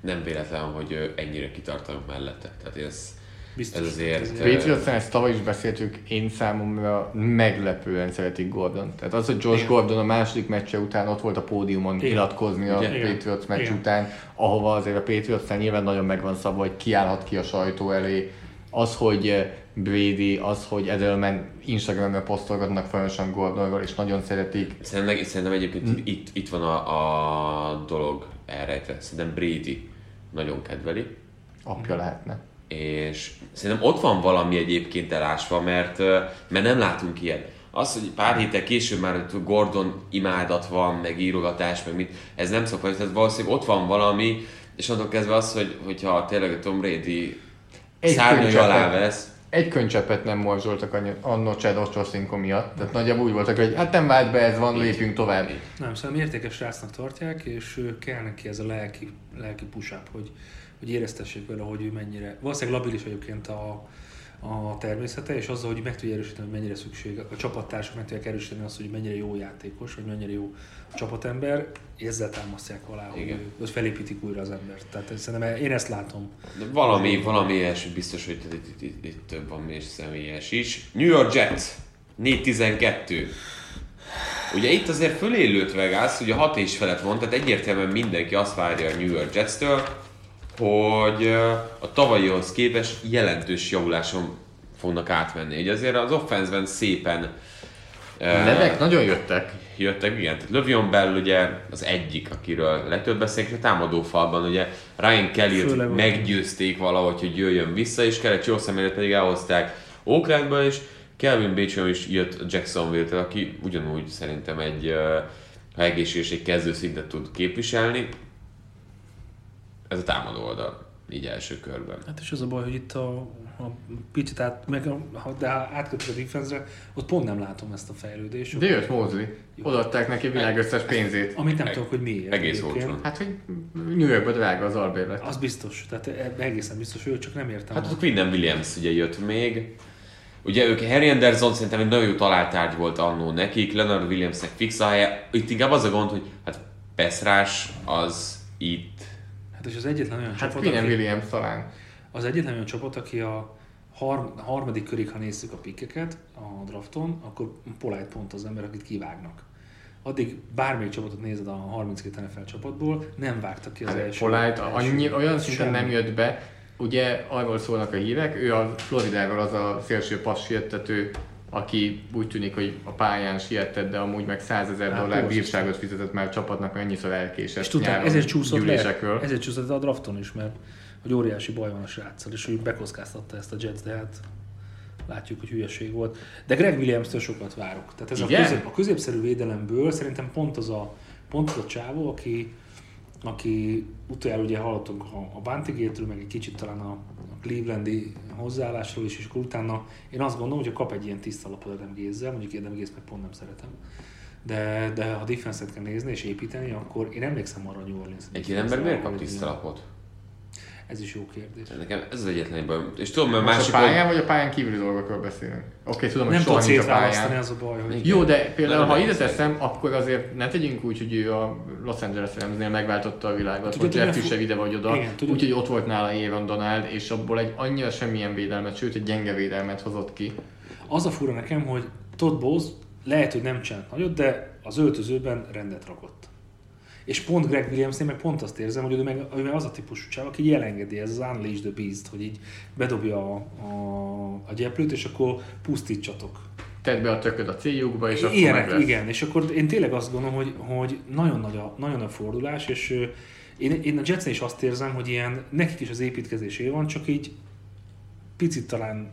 nem véletlen, hogy ennyire kitartanak mellette. Tehát ez, Biztos. Ez azért, Patriots-en ezt tavaly is beszéltük, én számomra meglepően szeretik Gordon. Tehát az, hogy Josh Gordon a második meccse után ott volt a pódiumon Igen. nyilatkozni a Igen. Patriots meccs Igen. után, ahova azért a patriots nyilván nagyon megvan szabva, hogy kiállhat ki a sajtó elé. Az, hogy Brady, az, hogy Edelman Instagramon posztolgatnak folyamatosan Gordonról, és nagyon szeretik. Szerintem, szerintem egyébként Hm. itt, itt van a, a dolog elrejtve. Szerintem Brady nagyon kedveli, Apja lehetne. és szerintem ott van valami egyébként elásva, mert, mert nem látunk ilyet. Az, hogy pár héttel később már Gordon imádat van, meg írogatás, meg mit, ez nem szokott, tehát valószínűleg ott van valami, és onnantól kezdve az, hogy, hogyha tényleg a Tom Brady szárnyai alá vesz, Egy könycsepet nem morzsoltak annó Chad Ochocinco miatt. Tehát nagyjából úgy voltak, hogy hát nem vált be, ez van, lépjünk tovább. Nem, szerintem értékes srácnak tartják, és kell neki ez a lelki, lelki push-up, hogy, hogy éreztessék vele, hogy ő mennyire, valószínűleg labilis egyébként a, a természete, és azzal, hogy meg tudja erősíteni, hogy mennyire szükség, a csapattársak meg tudják erősíteni azt, hogy mennyire jó játékos, vagy mennyire jó csapatember, ezzel támasztják alá, Igen. hogy felépítik újra az embert. Tehát szerintem én ezt látom. De valami, valami ilyesmi biztos, hogy itt, itt, itt, itt több van és személyes is. New York Jets, 4-12. Ugye itt azért fölé lőtt Vegas, ugye 6 és felett van, tehát egyértelműen mindenki azt várja a New York Jets-től, hogy a tavalyihoz képest jelentős javuláson fognak átmenni. Ugye azért az offenszben szépen ö, Nevek nagyon jöttek. jöttek, igen, tehát Lövion Bell ugye az egyik, akiről legtöbb beszélünk, a támadó falban ugye Ryan kelly meggyőzték valahogy, hogy jöjjön vissza, és Keret jó személyet pedig elhozták Oaklandba, és Kelvin Beecham is jött Jacksonville-től, aki ugyanúgy szerintem egy, ha egészséges, egy kezdőszintet tud képviselni. Ez a támadó oldal, így első körben. Hát és az a baj, hogy itt a, a picit át, meg a, ha, de ha átkötök a defense ott pont nem látom ezt a fejlődést. De jött Mosley. Odaadták neki világ összes pénzét. Amit nem tudok, hogy miért. egész olcsón. Hát, hogy New Yorkba drága az albérlet. Az biztos, tehát ebben egészen biztos, hogy csak nem értem. Hát a Quinnen Williams ugye jött még. Ugye ők Harry Anderson szerintem egy nagyon jó találtárgy volt annó nekik, Leonard Williamsnek fix a helye. Itt inkább az a gond, hogy hát Peszrás az itt Hát és az egyetlen olyan Hát csapat, aki, Williams talán. az egyetlen olyan csapat, aki a har- harmadik körig, ha nézzük a pikkeket a drafton, akkor Polite pont az ember, akit kivágnak. Addig bármelyik csapatot nézed a 32 NFL csapatból, nem vágtak ki az Hát első. Polite annyi, olyan szinten nem jött be, ugye arról szólnak a hírek, ő a Floridával az a szélső passz siettető, aki úgy tűnik, hogy a pályán sietett, de amúgy meg 100 ezer Hát, dollár bírságot fizetett már a csapatnak, mert annyiszor elkésett És tudták, ezért csúszott le, gyűlésekről. ezért csúszott le a drafton is, mert hogy óriási baj van a sráccal, és hogy bekockáztatta ezt a Jets, de hát látjuk, hogy hülyeség volt. De Greg Williams-től sokat várok. Tehát ez a, Igen? közép, a középszerű védelemből szerintem pont az a, pont az a csávó, aki, aki utoljára ugye hallottunk a, a Bantigétről, meg egy kicsit talán a, a Clevelandi hozzáállásról is, és akkor utána én azt gondolom, hogy ha kap egy ilyen tiszta lapot Adam Gézzel, mondjuk Adam Géz meg pont nem szeretem, de, de ha defense-et kell nézni és építeni, akkor én emlékszem arra a New Orleans. egy ilyen ember miért kap tiszta lapot? Ez is jó kérdés. Nekem ez az egyetlen baj. És tudom, mert Most másik, a pályán vagy a pályán kívüli dolgokról beszélünk? Oké, okay, tudom, hogy Nem soha nincs a pályán. az a baj, hogy Jó, de például, Nem ha ide teszem, akkor azért ne tegyünk úgy, hogy ő a Los Angeles Ramsnél megváltotta a világot, Tudod, hogy Jeff is ide vagy oda, úgyhogy ott volt nála Aaron Donald, és abból egy annyira semmilyen védelmet, sőt egy gyenge védelmet hozott ki. Az a fura nekem, hogy Todd Bowles lehet, hogy nem csinált nagyot, de az öltözőben rendet rakott. És pont Greg Williamsnél meg pont azt érzem, hogy ő meg, ő meg az a típusú csáv, aki így elengedi, ez az Unleash the Beast, hogy így bedobja a, a, a gyeplőt, és akkor pusztítsatok. Tedd be a tököd a céljukba, és akkor meg Ilyenek, lesz. igen, és akkor én tényleg azt gondolom, hogy, hogy nagyon, nagy a, nagyon a fordulás, és én, én a Jetsnél is azt érzem, hogy ilyen, nekik is az építkezésé van, csak így picit talán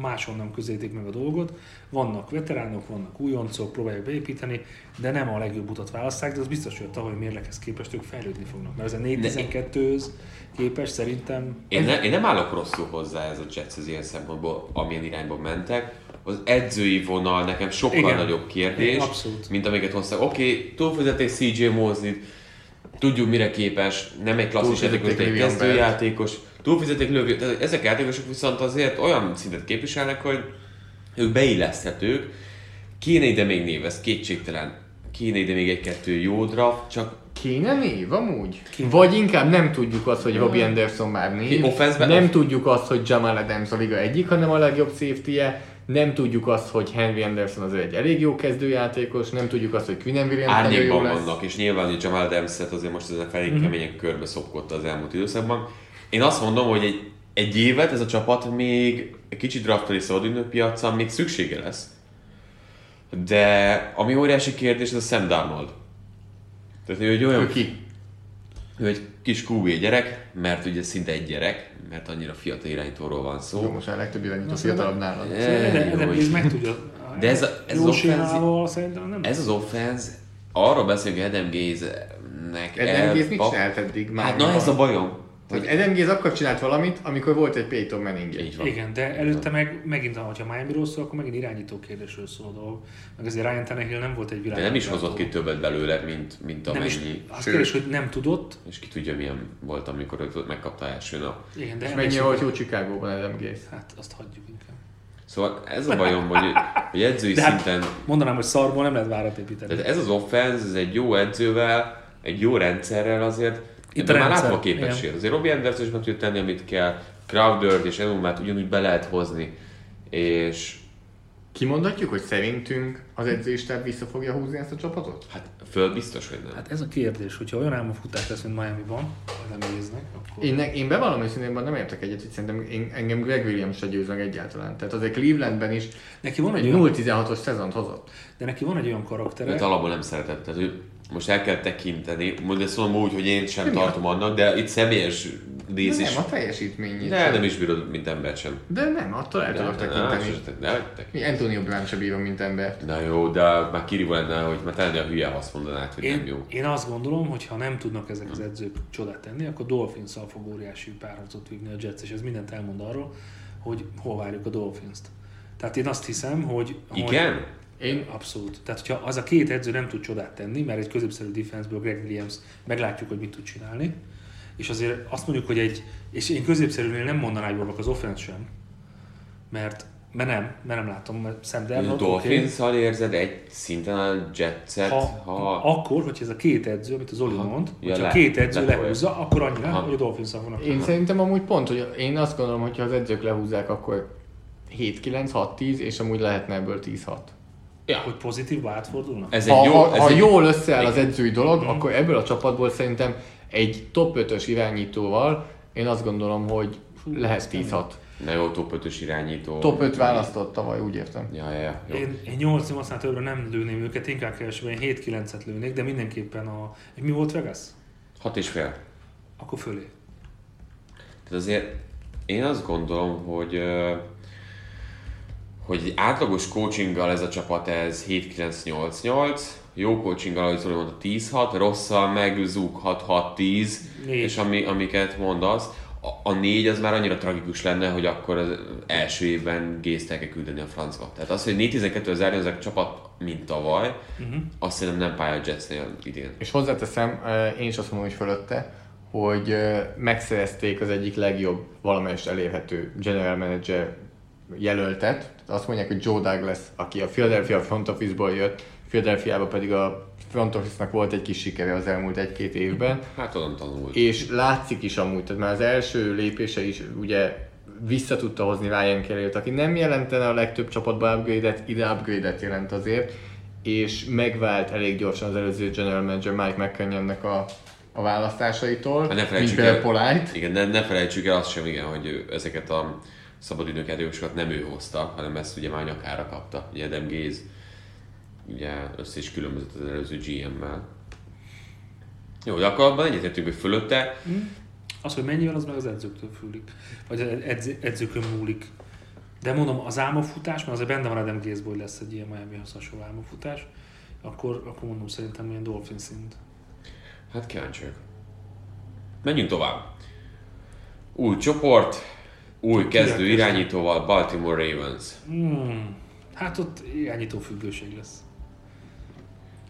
máshonnan közelítik meg a dolgot. Vannak veteránok, vannak újoncok, próbálják beépíteni, de nem a legjobb utat választák, de az biztos, hogy a tavalyi mérlekhez képest ők fejlődni fognak. Mert ez a 4-12-höz képest szerintem Én, ne, én nem állok rosszul hozzá ez a Jets az ilyen szempontból, amilyen irányba mentek. Az edzői vonal nekem sokkal Igen. nagyobb kérdés, Igen, abszolút. mint amiket hoztak. Oké, okay, túlfizették CJ mosley tudjuk mire képes, nem egy klasszis játékos, egy kezdőjátékos. Túlfizették Lövi, tehát ezek a játékosok viszont azért olyan szintet képviselnek, hogy ők beilleszthetők. Kéne ide még név, ez kétségtelen. Kéne ide még egy-kettő jó draft, csak Kéne név amúgy? Vagy inkább nem tudjuk azt, hogy Robbie Anderson már név, offense-ben- nem tudjuk azt, hogy Jamal Adams a liga egyik, hanem a legjobb safety -e. nem tudjuk azt, hogy Henry Anderson az egy elég jó kezdőjátékos, nem tudjuk azt, hogy Quinnen Williams nagyon jó árnyékban lesz. vannak, és nyilván hogy Jamal Adams-et azért most ezek felé Mhm. keményen körbe szopkodta az elmúlt időszakban. Én azt mondom, hogy egy, egy évet ez a csapat még egy kicsit draftoli szabadidő piacon még szüksége lesz. De ami óriási kérdés, ez a Sam Darnold. Tehát ő egy olyan, Ő ki? ő egy kis QB gyerek, mert ugye szinte egy gyerek, mert annyira fiatal irányítóról van Jó, szó. most már a legtöbb irányító fiatalabb nálad. Jó, Gaze meg tudja. De ez a- ez az jó nem. Ez az offense, arról beszélünk, hogy Adam Gaze-nek Adam Gaze mit csinált eddig már? Hát na ez a bajom. Hogy Adam Gaze akkor csinált valamit, amikor volt egy Peyton manning Így van. Igen, de előtte meg megint, ha Miami-ról szól, akkor megint irányító kérdésről szól a dolog. Meg azért Ryan Tannehill nem volt egy világ. De nem is hozott ki többet belőle, mint, mint Nem is, amennyi. az Sőt. kérdés, hogy nem tudott. És ki tudja milyen volt, amikor őt megkapta első nap. Igen, de És mennyire volt jó Chicagóban Adam Gaze? Hát azt hagyjuk inkább. Szóval ez a bajom, hogy, hogy edzői De hát szinten... mondanám, hogy szarból nem lehet várat építeni. Tehát ez az offense, ez egy jó edzővel, egy jó rendszerrel azért, Itt már látom a képesség. Azért Robbie Anderson is meg tudja tenni, amit kell, Crowder és Enumát ugyanúgy be lehet hozni, és Kimondhatjuk, hogy szerintünk az edzőistáb vissza fogja húzni ezt a csapatot? hát föl biztos, hogy nem. Hát ez a kérdés, hogyha olyan álmafutás lesz, mint Miami-ban, néznek, akkor... Én, ne, én bevallom őszintén, nem értek egyet, hogy szerintem én, engem Greg Williams se győz meg egyáltalán. Tehát azért Clevelandben is Neki van egy egy olyan, 0-16-os szezont hozott. de neki van egy olyan karaktere, Őt alapból nem szeretett, tehát ő most el kell tekinteni, mondja ezt mondom úgy, hogy én sem De mi tartom annak, de itt személyes is, nem, a teljesítményét. de sem. nem is bírod, mint ember sem. De nem, attól el tudok tekinteni. de- de- Mi Antonio Brown se bírom, mint embert. Na jó, de már kirívó lenne, hogy már tenni a hülye, azt mondanád, hogy nem én, jó. én azt gondolom, hogy ha nem tudnak ezek az edzők csodát tenni, akkor dolphins fog óriási párharcot vívni a Jets, és ez mindent elmond arról, hogy hol várjuk a Dolphins-t. Tehát én azt hiszem, hogy... Igen? Hogy Én, Abszolút. Tehát, hogyha az a két edző nem tud csodát tenni, mert egy középszerű defenseből Greg Williams meglátjuk, hogy mit tud csinálni, és azért azt mondjuk, hogy egy, és én középszerűnél nem mondanám jobbak az offense sem, mert, mert nem, mert nem látom, mert Sam A Darnold, dolphins érzed egy szinten a Jetset, ha, ha, ha, akkor, hogyha ez a két edző, amit az Oli mond, Ja, hogyha le- a két edző letolja. lehúzza, akkor annyira, Aha. hogy a dolphins fognak. én szerintem amúgy pont, hogy én azt gondolom, hogy ha az edzők lehúzzák, akkor 7-9, 6-10, és amúgy lehetne ebből 10-6. Ja. Hogy pozitívba átfordulnak? ez egy Ha, jó, ha, ez ha egy, jól összeáll az edzői dolog, akkor ebből a csapatból szerintem egy top 5-ös irányítóval én azt gondolom, hogy lehet 10-6. Na jó, top 5-ös irányító. Top 5 választott tavaly, úgy értem. Ja, ja, ja. Jó. Én, én 8-8-nál többre nem lőném őket, inkább kevesebben 7-9-et lőnék, de mindenképpen a... Mi volt Vegas? Hat és fél. Akkor fölé. Tehát azért én azt gondolom, hogy hogy egy átlagos coachinggal ez a csapat ez 7-9-8-8, jó coachinggal, ahogy Zoli mondta, 10-6, rosszal meg zúg 6-6-10, Négy. és ami, amiket mondasz, a, a négy az már annyira tragikus lenne, hogy akkor az első évben gézt el kell küldeni a francba. Tehát az, hogy 4-12 zárja az a csapat, mint tavaly, uh-huh. azt szerintem nem pálya a Jetsnél idén. És hozzáteszem, eh, én is azt mondom, hogy fölötte, hogy ö, megszerezték az egyik legjobb valamelyest elérhető general manager jelöltet. Azt mondják, hogy Joe Douglas, aki a Philadelphia front office-ból jött, Philadelphia pedig a front office-nak volt egy kis sikere az elmúlt egy-két évben, Hát onnan tanult. és látszik is amúgy, tehát már az első lépése is ugye vissza tudta hozni Ryan kelly aki nem jelentene a legtöbb csapatban upgrade-et, ide upgrade-et jelent azért, és megvált elég gyorsan az előző general manager Mike McCannonnek a, a választásaitól, Hát ne mint például Polite. igen, ne, ne felejtsük el azt sem, igen, hogy ezeket a szabadügynök játékosokat nem ő hozta, hanem ezt ugye már nyakára kapta. Ugye Adam Gaze ugye össze is különbözött az előző GM-mel. Jó, de akkor abban egyetértünk, hogy fölötte Az, hogy mennyivel, az meg az edzőktől fülik. Vagy edz, edzőkön múlik. De mondom, az álmafutás, mert azért benne van Adam gaze hogy lesz egy ilyen Miami-hoz hasonló álmafutás, akkor, akkor mondom szerintem ilyen Dolphin szint. Hát kíváncsiak. Menjünk tovább. Új csoport, új kezdő irányítóval, Baltimore Ravens. Hmm. Hát ott irányító függőség lesz.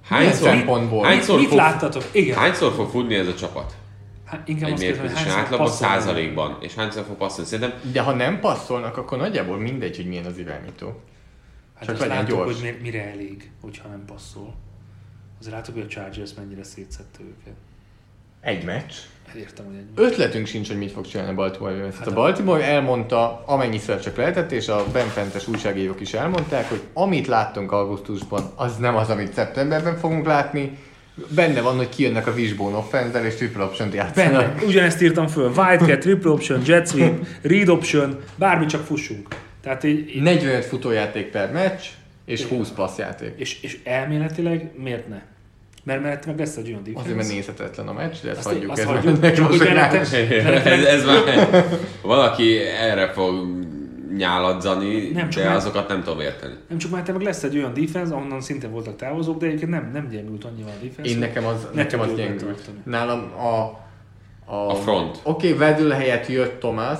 Hányszor, szempontból? hányszor, Mit fog, láttatok? Igen. hányszor fog futni ez a csapat? Hát inkább Egy mérkőzésen hányszor átlagban százalékban. És hányszor fog passzolni? Szerintem De ha nem passzolnak, akkor nagyjából mindegy, hogy milyen az irányító. Hát Csak azt legyen láttuk, gyors. hogy mi- mire elég, hogyha nem passzol. Azért láttuk, hogy a Chargers mennyire szétszette őket. Egy meccs. Hát értem, hogy egy... Ötletünk sincs, hogy mit fog csinálni a Baltimore Ravens. Hát a a- Baltimore elmondta, amennyiszer csak lehetett, és a benfentes újságírók is elmondták, hogy amit láttunk augusztusban, az nem az, amit szeptemberben fogunk látni. Benne van, hogy kijönnek a wishbone offense és triple option játszanak. Benne, ugyanezt írtam föl. Wildcat, triple option, jet sweep, read option, bármi csak fussunk. Tehát így, így 45 futójáték per meccs, és Igen. 20 passzjáték. és, és elméletileg miért ne? Mert, mert meg lesz egy olyan defense. Azért, mert nézhetetlen a meccs, de ezt Azt- hagyjuk. azt ez hagyjuk. meg most benne- másik. ez, ez már valaki erre fog nyáladzani, Nem, csak de már- azokat nem tudom érteni. Nem csak mert meg lesz egy olyan defense, ahonnan szintén voltak távozók, de egyébként nem, nem gyengült annyira a defense. Én nekem az, Ne nekem az gyengült. Nálam a, a, A front. Oké, okay, Vedül helyett jött Thomas,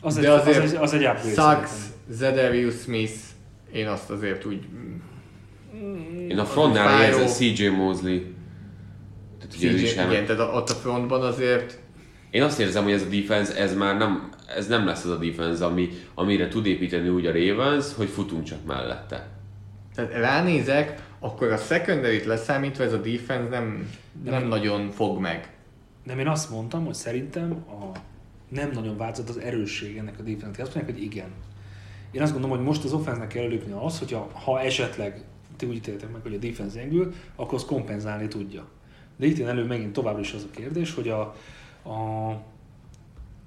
az, de egy, azért az, egy, az egy szerintem. Zedarius Smith, én azt azért úgy... Én a frontnál érzem CJ Mosley. Tehát, is CJ, nem- igen, tehát a- ott a frontban azért Én azt érzem, hogy ez a defense, ez már nem, ez nem lesz az a defense, ami, amire tud építeni úgy a Ravens, hogy futunk csak mellette. tehát ránézek, akkor a secondary leszámítva ez a defense nem, nem nagyon fog meg. Nem, én azt mondtam, hogy szerintem a nem nagyon változott az erősség ennek a defense Azt mondják, hogy igen. Én azt gondolom, hogy most az offense kell előlépni az, hogyha ha esetleg ti úgy ítéltek meg, hogy a defense gyengül, akkor az kompenzálni tudja. De itt jön elő megint továbbra is az a kérdés, hogy a, a,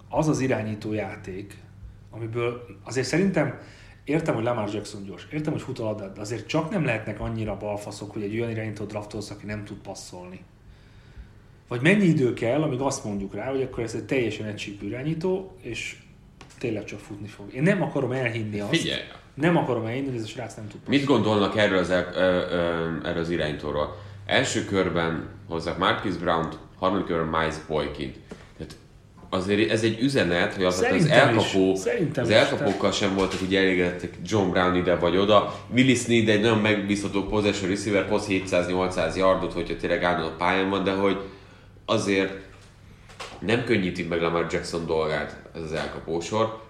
az az irányító játék, amiből azért szerintem értem, hogy Lamar Jackson gyors, értem, hogy fut de azért csak nem lehetnek annyira balfaszok, hogy egy olyan irányító draftolsz, aki nem tud passzolni. Vagy mennyi idő kell, amíg azt mondjuk rá, hogy akkor ez egy teljesen egysípű irányító, és tényleg csak futni fog. Én nem akarom elhinni azt. Figyelj! Nem akarom elhinni, hogy ez a srác nem tud Mit gondolnak erről az, el, ö, ö, erről az irányítóról? Első körben hozzák Marcus Brown-t, harmadik körben Miles Boykint. Tehát azért ez egy üzenet, hogy az, az is. elkapó, Szerintem az is. elkapókkal sem voltak ugye elégedettek John Brown ide vagy oda. Willis Snead egy nagyon megbízható possession receiver, hoz 700-800 yardot, hogyha tényleg állandóan a pályán van, de hogy azért nem könnyíti meg Lamar Jackson dolgát ez az elkapósor.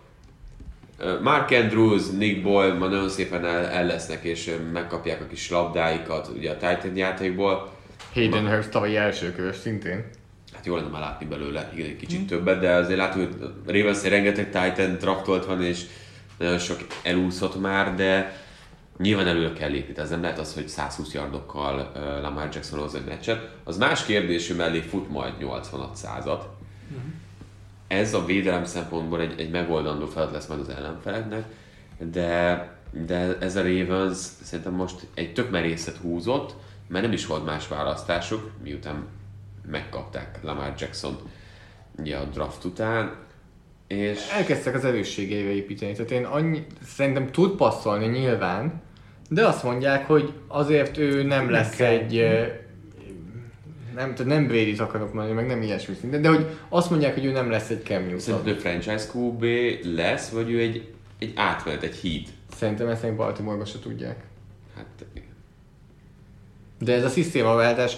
Mark Andrews, Nick Boyle ma nagyon szépen el, el lesznek és megkapják a kis labdáikat ugye a Titan játékból. Hayden Hurst tavalyi első körös szintén. Hát jó lenne már látni belőle igen, egy kicsit többet, de azért látjuk, hogy ravens rengeteg Titan draftolt van, és nagyon sok elúszott már, de nyilván előre kell lépni, tehát ez nem lehet az, hogy 120 yardokkal Lamar Jackson hoz egy meccset. Az más kérdés, hogy mellé fut majd 86 százat. Ez a védelem szempontból egy, egy megoldandó feladat lesz majd az ellenfeleknek, de, de ez a Ravens szerintem most egy tök merészet húzott, mert nem is volt más választásuk, miután megkapták Lamar Jackson ugye a draft után, és Elkezdtek az erősségeire építeni, tehát én annyi, szerintem tud passzolni nyilván, de azt mondják, hogy azért ő nem lesz egy nem, tehát nem brady akarok mondani, meg nem ilyesmi szinten, de hogy azt mondják, hogy ő nem lesz egy Cam Newton. Szerinted franchise QB lesz, vagy ő egy, egy átmenet, egy híd? Szerintem ezt még Baltimore-ba se tudják. Hát igen. De ez a szisztémaváltás,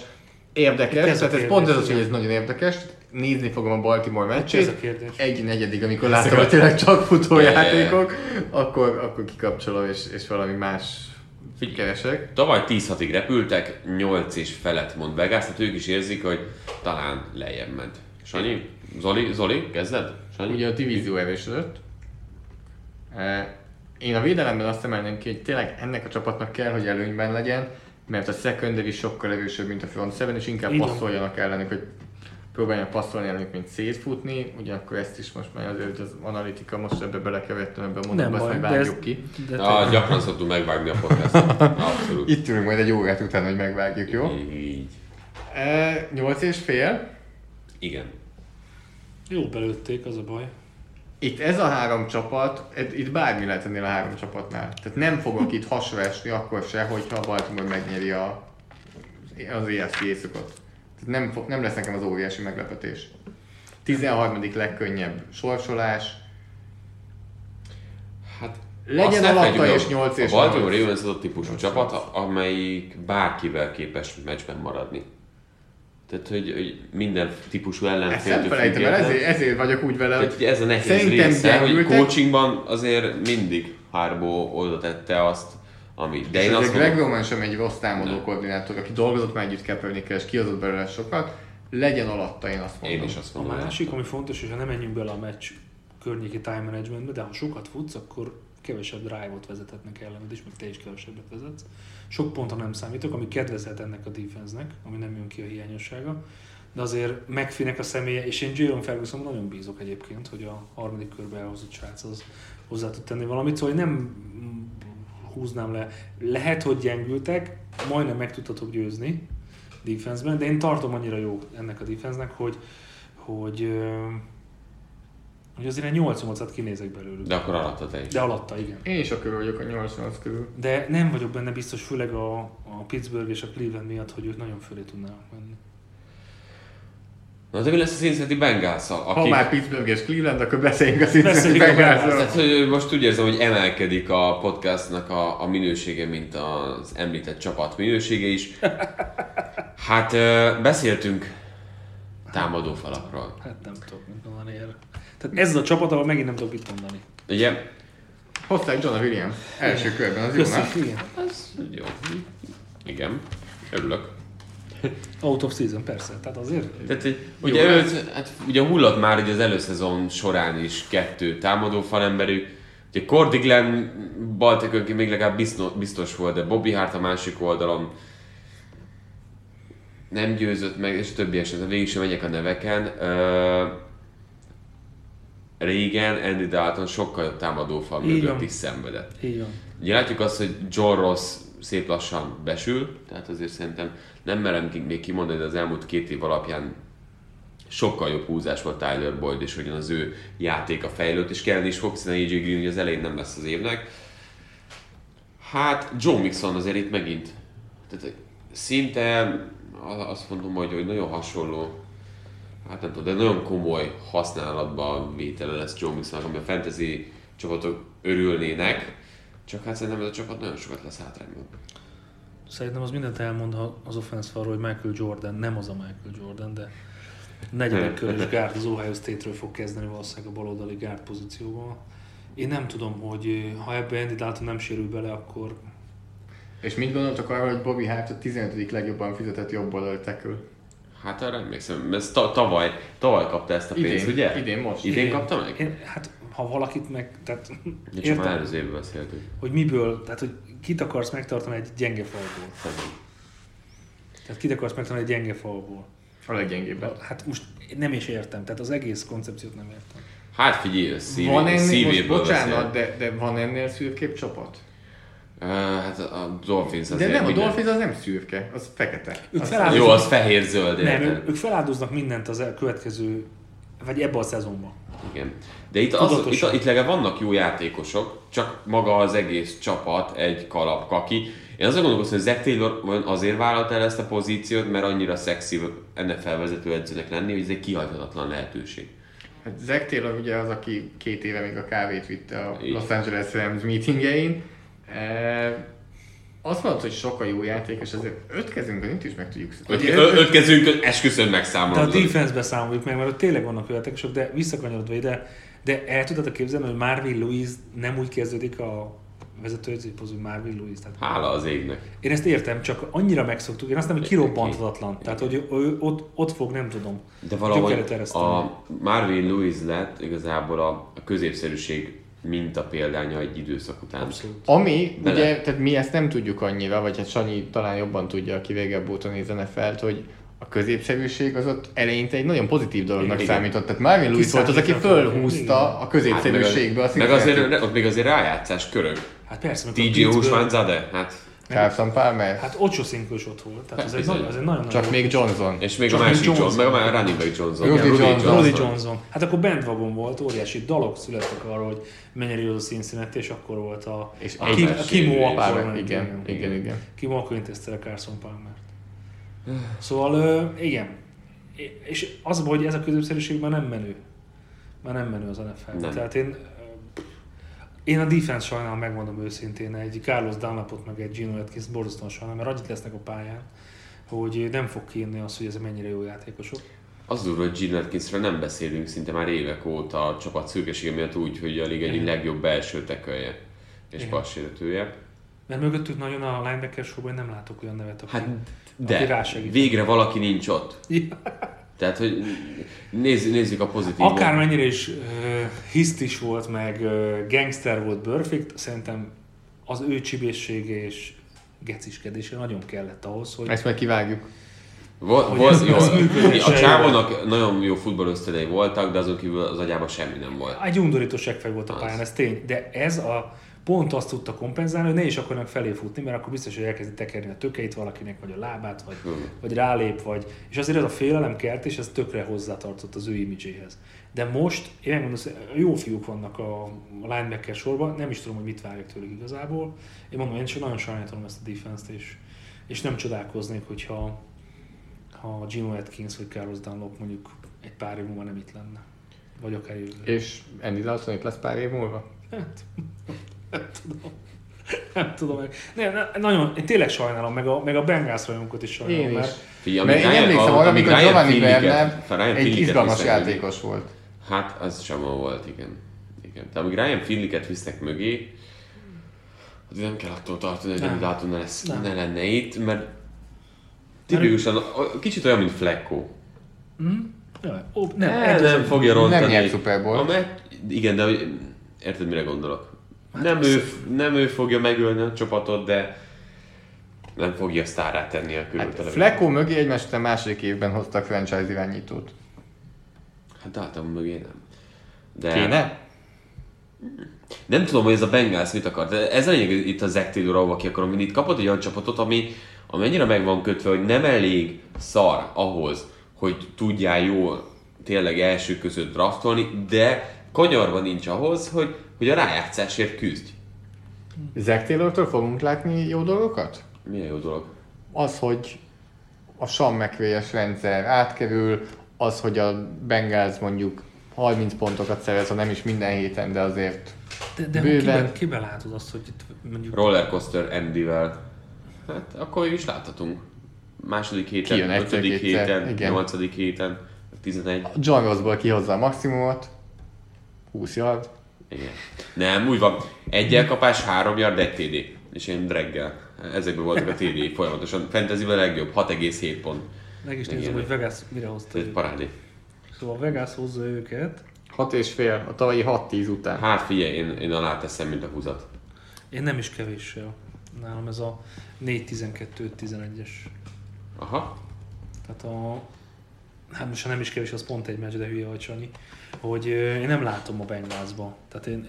Érdekes, ez tehát ez pont ez az, hogy ez nagyon érdekes. Nézni fogom a Baltimore ez meccsét. a kérdés. Egy negyedik, amikor látom, hogy tényleg csak futójátékok, akkor, akkor kikapcsolom és, és valami más keresek. Tavaly 10-6-ig repültek, 8 és felett mond Vegas, tehát ők is érzik, hogy talán lejjebb ment. Sanyi? Zoli? Zoli? Kezded? Sanyi? Ugye a divízió erősödött. Eh, Én a védelemben azt emelném ki, hogy tényleg ennek a csapatnak kell, hogy előnyben legyen, mert a secondary sokkal erősebb, mint a front seven, és inkább passzoljanak ellenük, hogy próbáljanak passzolni ellenük, mint szétfutni. Ugyanakkor ezt is most már azért az analitika, most ebbe belekevertem ebbe a Nem mondatba, baj, majd de ez, vágjuk ki. de Ah, gyakran szoktunk megvágni a podcastot. Abszolút. Itt ülünk majd egy órát után, hogy megvágjuk, jó? Így. E, 8 és fél. Igen. jó belőtték, az a baj. Itt ez a három csapat, itt bármi lehet ennél a három csapatnál. Tehát nem fogok itt hasra esni akkor se, hogyha a Baltimore megnyeri a, az EFC éjszakot. Nem, fog, nem lesz nekem az óriási meglepetés. 13. legkönnyebb sorsolás. Hát Legyen alatta felejtjük, és a- nyolc és A Baltimore. Ravens az a típusú csapat, amelyik bárkivel képes meccsben maradni. Tehát, hogy, hogy minden típusú Ezt nem el, ezért, ezért vagyok úgy vele, Tehát hogy ez a nehéz szerintem része, hogy gyengültek. coachingban azért mindig Harbo oda tette azt, amit. De és én azt Greg Roman sem egy rossz támadó Nem. koordinátor, aki dolgozott már együtt kaepernick és kihozott belőle sokat, legyen alatta, én azt mondom. én is azt A mondom. másik, ami fontos, hogy ha nem menjünk bele a meccs környéki time managementbe, de ha sokat futsz, akkor kevesebb drive-ot vezethetnek ellened is, meg te is kevesebbet vezetsz. Sok pontra nem számítok, ami kedvezhet ennek a defense-nek, ami nem jön ki a hiányossága. De azért megfinek a személye, és én Jalen Ferguson nagyon bízok egyébként, hogy a harmadik körbe elhozott srác az hozzá tud tenni valamit, szóval nem húznám le. Lehet, hogy gyengültek, majdnem meg tudtatok győzni defenseben, de én tartom annyira jó ennek a defense-nek, hogy, hogy, hogy azért egy 8-8-at kinézek belőlük. De akkor alatta te is. De alatta, igen. Én is akkor vagyok a 88 körül. De nem vagyok benne biztos, főleg a, a Pittsburgh és a Cleveland miatt, hogy ők nagyon fölé tudnának menni. Na de mi lesz a Cincinnati bengals Ha akik... már Pittsburgh és Cleveland, akkor beszéljünk a Cincinnati Bengalsról. Tehát, hogy most úgy érzem, hogy emelkedik a podcastnak a, a minősége, mint az említett csapat minősége is. Hát beszéltünk támadó falakról. Hát nem tudok mit mondani erre. Tehát ez az a csapat, ahol megint nem tudok mit mondani. Ugye? Hozták John Williams első körben, az jó, nem? Köszönjük, igen. Ez jó. Igen. Örülök. Out of season, persze. Tehát azért Tehát, hogy ugye, Jó őt, hát, ugye hullott már ugye az előszezon során is kettő támadó falemberük. Ugye Cordy Glenn Baltikönki még legalább biztos, biztos volt, de Bobby Hart a másik oldalon nem győzött meg, és többi esetben végig sem megyek a neveken. Uh, régen Andy Dalton sokkal jobb támadófal mögött is szenvedett. így van. Ugye látjuk azt, hogy John Ross szép lassan besül, tehát azért szerintem nem merem még kimondani, de az elmúlt két év alapján sokkal jobb húzás volt Tyler Boyd, és hogyan az ő játéka fejlődött, és kellene is fog, hiszen AJ Green az elején nem lesz az évnek. Hát Joe Mixon azért itt megint, tehát szinte azt mondom, hogy, hogy nagyon hasonló, hát nem tudom, de nagyon komoly használatban vétele lesz Joe Mixonnak, ami a fantasy csapatok örülnének, csak hát szerintem ez a csapat nagyon sokat lesz hátrányban. Szerintem az mindent elmond ha az offense falról, hogy Michael Jordan nem az a Michael Jordan, de negyedik körös gárd az Ohio State-ről fog kezdeni valószínűleg a baloldali gárd pozícióban. Én nem tudom, hogy ha ebbe Andy Dalton nem sérül bele, akkor És mit gondoltok arról, hogy Bobby Hart a 15. legjobban fizetett jobb oldali tackle? Hát arra emlékszem, ez ta- tavaly, tavaly kapta ezt a pénzt, Idén, ugye? idén, most. Idén Igen. kapta meg? Én, hát ha valakit meg, tehát Ja, csak már előző évben beszéltünk. hogy miből, tehát hogy kit akarsz megtartani egy gyenge falból. Tehát kit akarsz megtartani egy gyenge falból. A leggyengébben. Hát most nem is értem, tehát az egész koncepciót nem értem. Hát figyelj, szívé, van ennél, most szívéből bocsánat, beszél. de, de van ennél szürkébb csapat? Uh, hát a Dolphins De nem, a minden- Dolphins az nem szürke, az fekete. Ők Az, feláldoznak- Jó, az fehér-zöld, Nem, érted? ők, ők feláldoznak mindent az el- következő, vagy ebbe a szezonban. Igen. De itt, az, itt, itt legalább vannak jó játékosok, csak maga az egész csapat egy kalap kaki. Én azon gondolkozom, hogy Zach Taylor azért vállalta el ezt a pozíciót, mert annyira szexi NFL vezető edzőnek lenni, hogy ez egy kihagyhatatlan lehetőség. hát Zach Taylor ugye az, aki két éve még a kávét vitte a Így. Los Angeles Rams meetingein. E, azt mondod, hogy sokkal jó játékos, azért öt kezünkön itt is meg tudjuk Öt, ö- öt kezünkön esküszöm De a defense-be számoljuk meg, mert ott tényleg vannak olyan játékosok, de visszakanyarodva ide, de el tudod képzelni, hogy Marvin Lewis nem úgy kezdődik a vezetőedzői pozú Marvin Lewis. Tehát Hála az égnek. én ezt értem, csak annyira megszoktuk, én azt nem, hogy kirobbanthatatlan. Tehát, hogy ő ott, ott fog, nem tudom. De valahogy a Marvin Lewis lett igazából a, a középszerűség minta példánya egy időszak után. Abszolút. Ami, Bele. ugye, tehát mi ezt nem tudjuk annyira, vagy hát Sanyi talán jobban tudja, aki végebb óta néz NFL-t, hogy a középszerűség az ott eleinte egy nagyon pozitív dolognak Igen. számított. Tehát Marvin Lewis volt az, aki fölhúzta a középszerűségből a Hát meg, meg azért, ott még azért rájátszás körök. Hát persze, TJ Pittsburgh- Husmanzade, hát Carson Palmer, Hát Ocho Cinco is ott volt. Tehát ez egy, Bizony. nagy, ez egy nagyon csak még Johnson. és még Csak a másik Johnson, Johnson. meg a running back Johnson. Rudy Igen, Johnson. Rudy Johnson. Hát akkor bandwagon volt, óriási dalok születtek arról, hogy mennyire jó az a Cincinnati, és akkor volt a, És a, egy Kim, a rész. akkor ment, igen, igen, igen. Kimo akkor intézte Carson Palmer. (sighs) Szóval igen. És az a baj, hogy ez a középszerűség már nem menő. Már nem menő az NFL. Nem. Tehát én, én a defense sajnálom, megmondom őszintén, egy Carlos Dunlapot meg egy Gino Atkins borzasztóan sajnálom, mert annyit lesznek a pályán, hogy nem fog kiírni azt, hogy ezek mennyire jó játékosok. Az durva, hogy Gene Atkinsről nem beszélünk szinte már évek óta a csapat szürkesége miatt úgy, hogy a liga egyik legjobb belső tekölje és passértője. Mert mögöttük nagyon a linebacker sorban nem látok olyan nevet, aki, Hát, aki de rásegít. végre valaki nincs ott. Ja. Tehát, hogy nézzük, nézzük a pozitív. Akármennyire is uh, hisztis volt, meg uh, gangster volt Perfect, szerintem az ő csibészsége és geciskedése nagyon kellett ahhoz, hogy Ezt meg kivágjuk. Volt, Hogy volt, ez- jó, ez a csávónak nagyon jó futballösztedei voltak, de azon kívül az agyában semmi nem volt. egy undorító seggfej volt a Az. pályán, ez tény. De ez a pont azt tudta kompenzálni, hogy ne is akarnak felé futni, mert akkor biztos, hogy elkezdi tekerni a tökeit valakinek, vagy a lábát, vagy, Hmm. vagy rálép, vagy... És azért ez a félelem kelt, és ez tökre hozzátartott az ő imidzséhez. De most, én megmondom, hogy jó fiúk vannak a a linebacker sorban, nem is tudom, hogy mit várjak tőlük igazából. Én mondom, én csak nagyon sajnálom ezt a defense-t, és, és nem csodálkoznék, hogyha ha Gino Atkins vagy Carlos Dunlop mondjuk egy pár év múlva nem itt lenne. Vagy akár jövőre. És Andy Dalton itt lesz pár év múlva? Hát, nem tudom. Nem tudom meg. Nem, nem, nagyon, én tényleg sajnálom, meg a, meg a Bengals rajongót is sajnálom, Én is. mert Figyelj, Mert én emlékszem arra, amikor Giovanni Bernard egy izgalmas játékos volt. Hát, az sem volt, igen. igen. De amíg Ryan Finliket visznek mögé, addig nem kell attól tartani, hogy Nem. nem látom, ne, lesz, Nem. ne lenne itt, mert tipikusan kicsit olyan, mint Flecko. Jaj, ó, nem, Nem, egy- nem fogja rontani. Nem nyert Super Bowl. Igen, de érted, mire gondolok? Hát nem, ő, nem ő fogja megölni a csapatot, de nem fogja sztárát tenni a Hát körülbelül. Flecko mögé egymás után második évben hoztak franchise irányítót. Hát Dalton mögé nem. De Kéne? Nem tudom, hogy ez a Bengals mit akar, de ez a lényeg itt a Zack Taylor, ahova ki akarom vinni. Itt kapott egy olyan csapatot, ami amennyire meg van kötve, hogy nem elég szar ahhoz, hogy tudjál jól tényleg első között draftolni, de kanyarban nincs ahhoz, hogy, hogy a rájátszásért küzdj. Zack Taylor-től fogunk látni jó dolgokat? Milyen jó dolog. Az, hogy a Sean rendszer átkerül, az, hogy a Bengals mondjuk 30 pontokat szerez, ha nem is minden héten, de azért de, de bőven. kiben, kiben látod azt, hogy itt mondjuk Rollercoaster Andyvel. Hát akkor is láthatunk. Második héten, Kijön egyszer, ötödik kétszer, héten, igen. nyolcadik héten, 11. John Rossból kihozza a maximumot, 20 yard, Igen. Nem, úgy van. Egy elkapás, három yard, egy TD. És én reggel. Ezekben voltak a TD folyamatosan. Fantasyben a legjobb, 6,7 pont. meg is nézem, hogy Vegas mire hozta. Ez parádé. Szóval Vegas hozza őket. 6 és fél, a tavalyi 6-10 után. Hát figyelj, én, én alá teszem, mint a húzat. Én nem is kevéssel. Nálam ez a 4-12-11-es. Aha. Tehát a... Hát most ha nem is kevés, az pont egy meccs, de hülye vagy Sanyi. Hogy én nem látom a Bengalsba. Tehát én,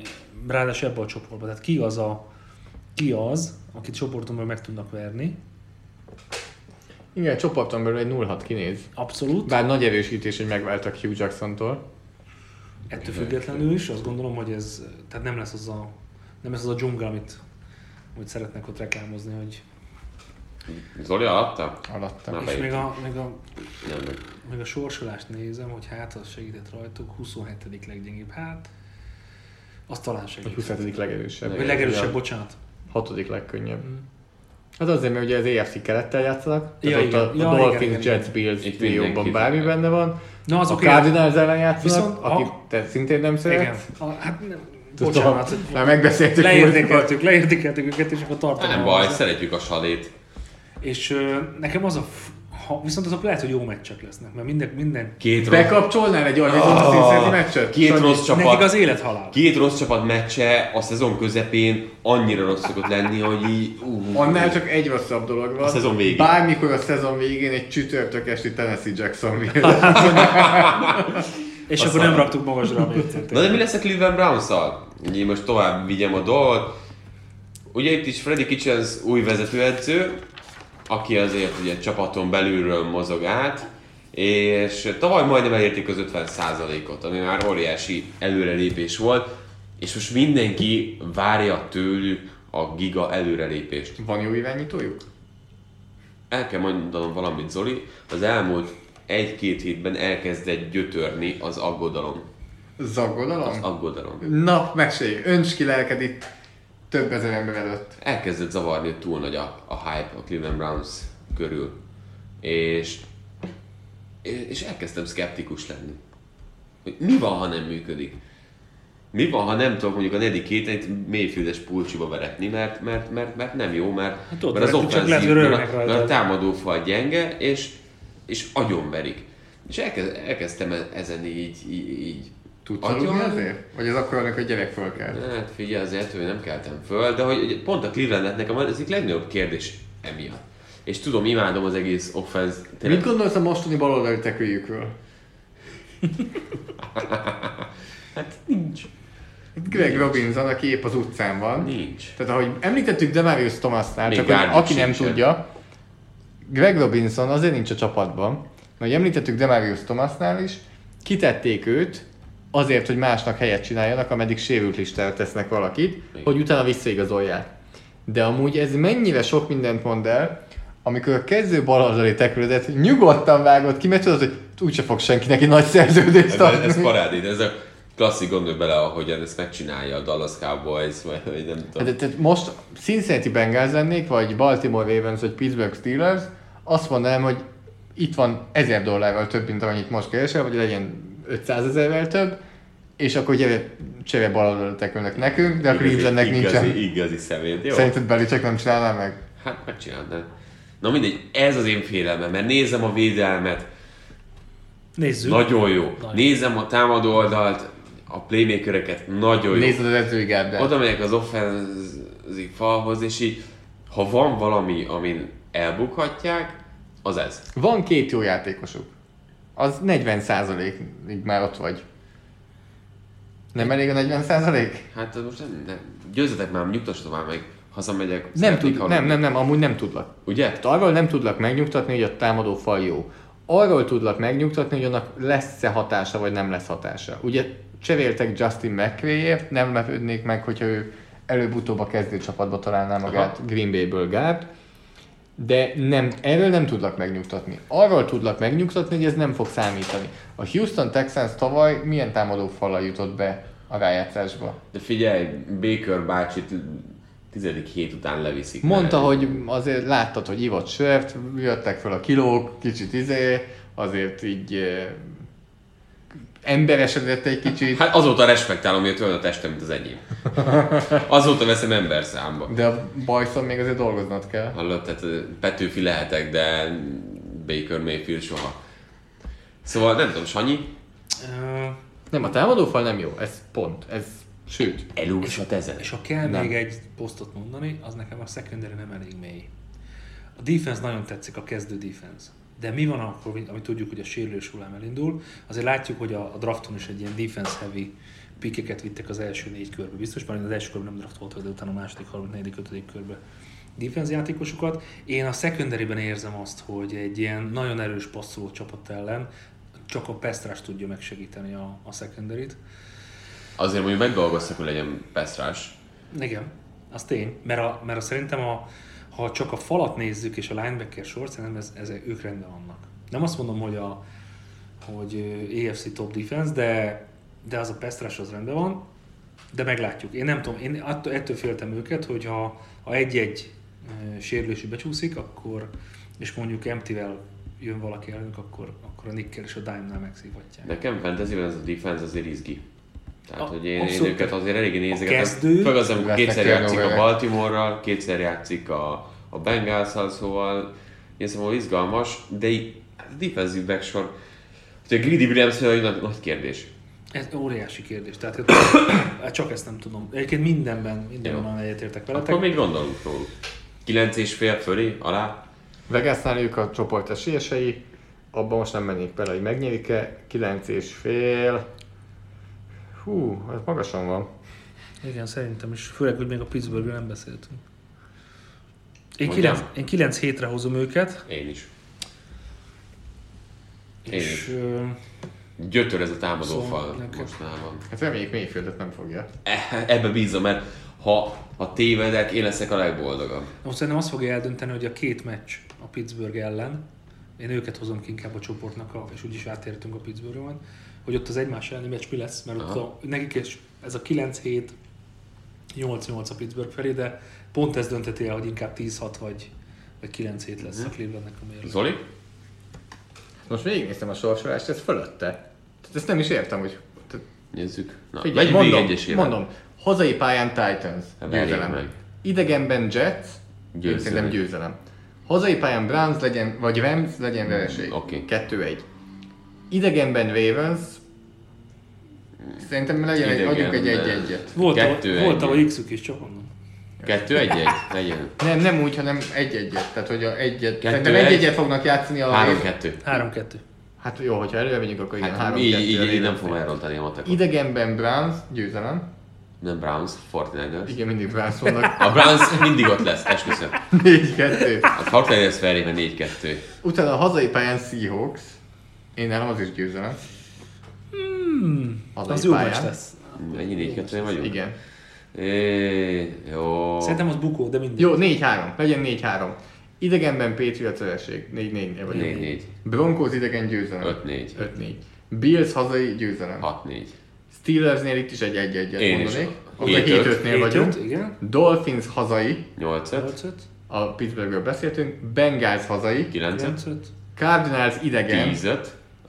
ráadásul ebbe a csoportba. Tehát ki az a ki az, akit csoportomban meg tudnak verni. Igen, csoporton belül egy 0-6 kinéz. Abszolút. Bár nagy erősítés, hogy megváltak Hugh Jackson-tól. Ettől függetlenül is azt gondolom, hogy ez tehát nem lesz az a, nem lesz az a dzsungel, amit, amit szeretnek ott reklámozni, hogy Zoli alatta? Alatta. Nem. és még a, még a, Nem, nem. még a sorsolást nézem, hogy hát az segített rajtuk, 27. leggyengébb, hát az talán segít. 27. legerősebb. Vagy legerősebb, bocsánat. 6. legkönnyebb. Hát azért, mert ugye az AFC kerettel játszanak, Ja, tehát ott igen. a, a Ja, Dolphins, igen, igen, Jets, Bills trióban bármi fel. benne van. Na, A azok Cardinals ellen játszanak, Viszont a- akit te szintén nem szeretsz. Igen. A, hát nem, bocsánat. Már megbeszéltük. Leértékeltük, leértékeltük őket, és akkor tartom. Nem baj, szeretjük a salét. És ö, nekem az a... f- Ha, viszont azok lehet, hogy jó meccsek lesznek, mert minden, minden Két rossz, Bekapcsolnál egy Arizona Ah, Cincinnati meccset? két Sanyi? rossz nekik csapat, az élet halál. két rossz csapat meccse a szezon közepén annyira rossz szokott lenni, hogy így... Uh, Annál csak egy rosszabb dolog van. A szezon végén. Bármikor a szezon végén egy csütörtök esti Tennessee Jacksonville. (laughs) És Aztán- akkor nem raktuk magasra a mércét. Na de mi lesz a Cleveland Browns-szal? Ugye én most tovább vigyem a dolgot. Ugye itt is Freddy Kitchens új vezetőedző, aki azért ugye csapaton belülről mozog át, és tavaly majdnem elérték az 50%-ot, ami már óriási előrelépés volt, és most mindenki várja tőlük a giga előrelépést. Van jó irányítójuk? El kell mondanom valamit, Zoli, az elmúlt egy-két hétben elkezdett gyötörni az aggodalom. Zaggodalom? Az aggodalom. Na, mesélj, önts ki lelked itt több ezer ember előtt. elkezdett zavarni, hogy túl nagy a, a hype a Cleveland Browns körül. És, és elkezdtem szkeptikus lenni. Hogy mi van, ha nem működik? Mi van, ha nem tudok mondjuk a negyedik héten egy mélyföldes pulcsiba veretni, mert, mert, mert, mert nem jó, mert, Hát mert az offenzív, mert, a, mert a támadó fal gyenge, és, és agyonverik. És elkezd, elkezdtem e- ezen így, így, így Tudsz aludni azért? Vagy az akkor, amikor a gyerek fölkel? Hát figyelj, azért, hogy nem keltem föl, de hogy pont a Cleveland nekem az egyik legnagyobb kérdés emiatt. És tudom, imádom az egész offense. Mit gondolsz a mostani baloldali tekőjükről? (laughs) Hát nincs. Greg Robinson, aki épp az utcán van. Nincs. Tehát ahogy említettük Demarius Thomasnál, csak hogy aki nem sincsen. tudja, Greg Robinson azért nincs a csapatban, mert említettük Demarius Thomasnál is, kitették őt azért, hogy másnak helyet csináljanak, ameddig sérült listára tesznek valakit, Igen. hogy utána visszaigazolják. De amúgy ez mennyire sok mindent mond el, amikor a kezdő baloldali tekülödet nyugodtan vágott ki, mert tudod, hogy úgyse fog senki neki nagy szerződést Ez, adni. ez parádi, de ez a klasszik gondolj bele, ahogyan ezt megcsinálja a Dallas Cowboys, vagy, nem tudom. Hát, tehát most Cincinnati Bengals lennék, vagy Baltimore Ravens, vagy Pittsburgh Steelers, azt mondanám, hogy itt van 1000 dollárral több, mint amennyit most keresel, vagy legyen 500 ezerrel több, és akkor gyere, csere baloldalra tekülnek nekünk, de a Clevelandnek nincsen. igazi, igazi szemét. Jó? Szerinted Belicek nem csinálná meg? Hát megcsinálnám. Na mindegy, ez az én félelmem, mert nézem a védelmet, Nézzük. nagyon jó. Nagyon. Nézem a támadó oldalt, a playmakereket, nagyon jó. Nézd az edzői gárdát. Oda megyek az offenzív falhoz, és így, ha van valami, amin elbukhatják, az ez. Van két jó játékosuk. Az 40%-ig már ott vagy. Nem elég a 40%? Hát most nem, nem. győzzetek már, nyugtassatok már meg, hazamegyek. Nem, tud, nem, aludni. nem, nem, amúgy nem tudlak. Ugye? Tehát arról nem tudlak megnyugtatni, hogy a támadó fal jó. Arról tudlak megnyugtatni, hogy annak lesz-e hatása, vagy nem lesz hatása. Ugye cseréltek Justin McRae-ért, nem lepődnék meg, hogyha ő előbb-utóbb a kezdőcsapatba találná magát Aha. Green Bay-ből Gárt, de nem, erről nem tudlak megnyugtatni. Arról tudlak megnyugtatni, hogy ez nem fog számítani. A Houston Texans tavaly milyen támadó fallal jutott be a rájátszásba? De figyelj, Baker bácsit tizedik hét után leviszik. Mondta, mert- hogy azért láttad, hogy ivott sört, jöttek fel a kilók, kicsit izé, azért így eh, emberesedett egy kicsit, Hát azóta respektálom, hogy olyan a testem, mint az enyém. Azóta veszem ember számba. de a bajszon még azért dolgoznod kell. Hallott, tehát Petőfi lehetek, de Baker Mayfield soha. Szóval nem tudom, Sanyi, Ö, Nem, a támadófal nem jó, ez pont, ez sőt. elúszhat ezen. És ha kell Nem. még egy posztot mondani, az nekem a secondary nem elég mély. A defense nagyon tetszik, a kezdő defense. De mi van akkor, amit tudjuk, hogy a sérülés hullám elindul, azért látjuk, hogy a, a drafton is egy ilyen defense heavy pikeket vittek az első négy körbe. Biztos, mert az első körben nem draft volt, de utána a második, harmadik, negyedik, ötödik körbe defense játékosokat. Én a secondary-ben érzem azt, hogy egy ilyen nagyon erős passzoló csapat ellen csak a Pestrás tudja megsegíteni a, a secondary-t. Azért mondjuk megdolgoztak, hogy legyen Pestrás. Igen, az tény, mert, a, mert a, szerintem a, ha csak a falat nézzük és a linebacker sort, szerintem ez, ez, ők rendben vannak. Nem azt mondom, hogy a hogy AFC top defense, de, de az a Pestrás az rendben van, de meglátjuk. Én nem tudom, én attól, ettől féltem őket, hogy ha, ha egy-egy ö, sérülési becsúszik, akkor, és mondjuk empty-vel jön valaki ellenük, akkor, akkor a Nickel és a Dime-nál megszívhatják. Nekem fantasy ez a defense azért izgi. Tehát, A- hogy én, én abszolút. őket azért eléggé nézegetem. kezdő- Főleg az, amikor kétszer játszik a. Baltimore-ral, kétszer játszik a, a Bengals-szal, szóval én szóval izgalmas, de így hát a defensive backsor, hogy a Greedy Williams hogy nagy, nagy kérdés. Ez óriási kérdés, tehát (coughs) hát csak ezt nem tudom. Egyébként mindenben, mindenben egyetértek veletek. Akkor még gondolunk róluk. 9 és fél fölé, alá. Vegasnál ők a csoport esélyesei, abban most nem mennék bele, hogy megnyerik-e, 9 és fél. Hú, ez magasan van. Igen, szerintem is. Főleg, hogy még a Pittsburghről nem beszéltünk. Én Mondjam. 9, én 9 hétre hozom őket, Én is. Én és is. ö, Gyötör ez a támadó Szóval fal mostanában. Hát reméljük Mayfieldet nem fogja. E- Ebbe bízom, mert ha, ha tévedek, én leszek a legboldogabb. most szerintem azt fogja eldönteni, hogy a két meccs a Pittsburgh ellen, én őket hozom ki inkább a csoportnak, és úgyis átértünk a Pittsburgh-on, hogy ott az egymás elleni meccs mi lesz, mert ott a, nekik is ez a 9-7, 8-8 a Pittsburgh felé, de pont ez dönteti el, hogy inkább 10-6 vagy, vagy 9-7 lesz a Clevelandnek a mérleg. Zoli? Most végignéztem a sorsolást, ez fölötte. Tehát ezt nem is értem, hogy... Tehát, Nézzük. Na, figyelj, végig mondom, egyesével. mondom, hazai pályán Titans, Hát győzelem. meg. Idegenben Jets, Győzelem. én szerintem győzelem. Hazai pályán Browns legyen, vagy Rams legyen vereség. oké. 2-1. Idegenben Ravens, szerintem legyen egy, adjunk egy. 1-1-et. Volt, Kettő, a, volt egy. a X-ük is, csak mondom. Kettő egy egy? Legyen. Nem, nem úgy, hanem egy-egyet. Tehát, hogy a egyet. Kettő, Szerintem egy. egy-egyet fognak játszani a... Három kettő. 3-2. Hát jó, hogyha előre megyünk, akkor igen, Hát három így, kettő így, így nem fogom elrontani a matekot. Idegenben Browns, győzelem. Nem Browns, 49ers. Igen, mindig Browns vannak. A Browns mindig ott lesz, esküszöm. 4-2. A 49ers felében 4-2. Utána a hazai pályán Seahawks. Én nálam az is győzelem. Hmm, Hazai az jó pályán. meccs lesz. Ennyi 4-2 vagyunk? Igen. É, jó. Szerintem az bukó, de mindegy. Jó, 4-3. Legyen 4-3. Idegenben Patriots vereség. 4-4 vagyunk. 4-4. Broncos idegen győzelem. 5-4. 5-4. Bills hazai győzelem. 6-4. Steelersnél itt is egy 1 1 Én is. mondanék. Ott a 7-5. 7-5-nél vagyunk. 7-5, igen. Dolphins hazai, 8-5. 8-5. a Pittsburghről beszéltünk, Bengals hazai, 9-5. 9-5. Cardinals idegen,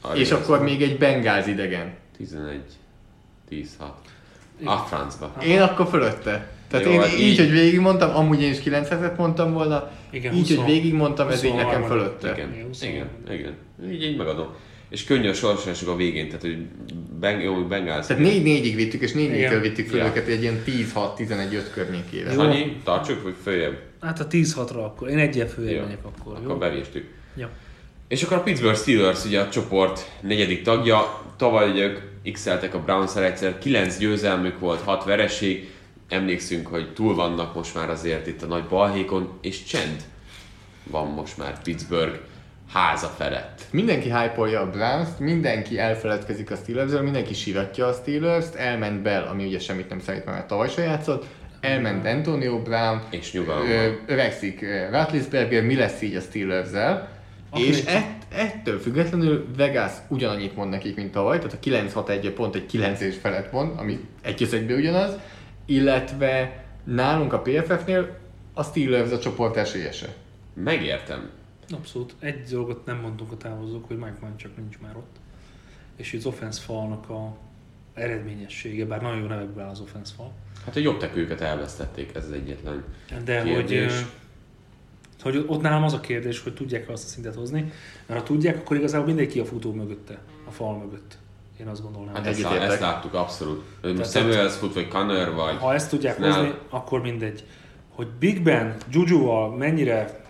10-5. és akkor még egy Bengals idegen. 11. 10-6. A francba. Én akkor fölötte. Tehát Jó, én hát így, így- hogy végigmondtam, amúgy én is 900-et mondtam volna, Igen, így, hogy 20 végigmondtam, ez így 23 nekem fölötte. Igen, Igen, igen, igen. Így, így megadom. És könnyű a sorsolásuk a végén, tehát hogy Beng, jó, Bengals. Tehát 4-4-ig vittük, és 4 4 Igen. vittük föl Ja. őket egy ilyen 10-6-11-5 környékére. Ez annyi? Tartsuk, vagy följebb? Hát a 10-6-ra akkor. Én egyen Jó. följebb megyek akkor. Akkor Jó? bevéstük. Ja. És akkor a Pittsburgh Steelers ugye a csoport negyedik tagja. Tavaly ugye ők x a browns egyszer, 9 győzelmük volt, 6 vereség. Emlékszünk, hogy túl vannak most már azért itt a nagy balhékon, és csend van most már Pittsburgh háza felett. Mindenki hype a browns mindenki elfeledkezik a Steelersről, mindenki síratja a Steelers-t, elment Bell, ami ugye semmit nem számít, mert tavaly se játszott, elment Antonio Brown, És nyugalom ö, öregszik Ratlisberger, mi lesz így a Steelers-zel, És ett, ettől függetlenül Vegas ugyanannyit mond nekik, mint tavaly, tehát a 9-6-1 pont egy 9 és felett mond, ami egy összegben ugyanaz, illetve nálunk a PFF-nél a Steelers a csoport esélyese. Megértem. Abszolút. Egy dolgot nem mondtunk a távozók, hogy Mike Mann csak nincs már ott. És az offense falnak a eredményessége, bár nagyon jó nevekben az offense fal. Hát a jobb tekőket elvesztették, ez az egyetlen. De hogy, Kérdés. ö, hogy ott nálam az a kérdés, hogy tudják azt a szintet hozni, mert ha tudják, akkor igazából mindenki a futó mögötte, a fal mögött. Én azt gondolnám. Hát ezt, ezt láttuk abszolút. Most Samuels fut, vagy Connor, vagy... ha ezt tudják Snell. hozni, akkor mindegy. Hogy Big Ben Juju-val mennyire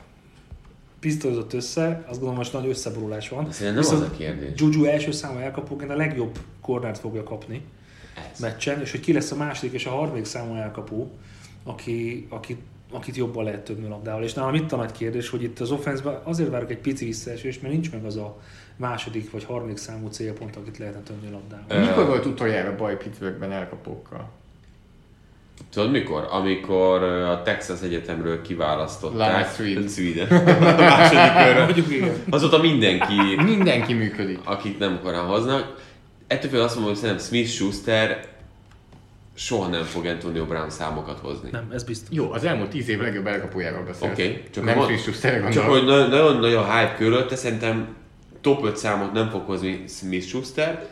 pisztolyozott össze, azt gondolom most nagy összeborulás van. Szerintem nem az a kérdés. Juju első számú elkapóként a legjobb kornert fogja kapni Ez. meccsen, és hogy ki lesz a második és a harmadik számú elkapó, aki, aki, akit jobban lehet többni labdával. És nálam itt a nagy kérdés, hogy itt az offenszben azért várok egy pici visszaesés, mert nincs meg az a második vagy harmadik számú célpont, akit lehetne többni labdával. Ö, Mikor volt utoljára baj Pittsburghben elkapókkal? Tudod mikor? Amikor a Texas Egyetemről kiválasztották. (laughs) Sweden. a második körre. (laughs) Mondjuk igen. Azóta mindenki, Mindenki működik. akit nem korán hoznak. Ettől például azt mondom, hogy szerintem Smith Schuster soha nem fog Antonio Brown számokat hozni. Nem, ez biztos. Jó, az elmúlt 10 év legjobb elkapójáról beszélsz. Oké, okay, csak nem Schusterre Csak hogy na- nagyon nagy a hype körülötte, szerintem top 5 számot nem fog hozni Smith Schuster,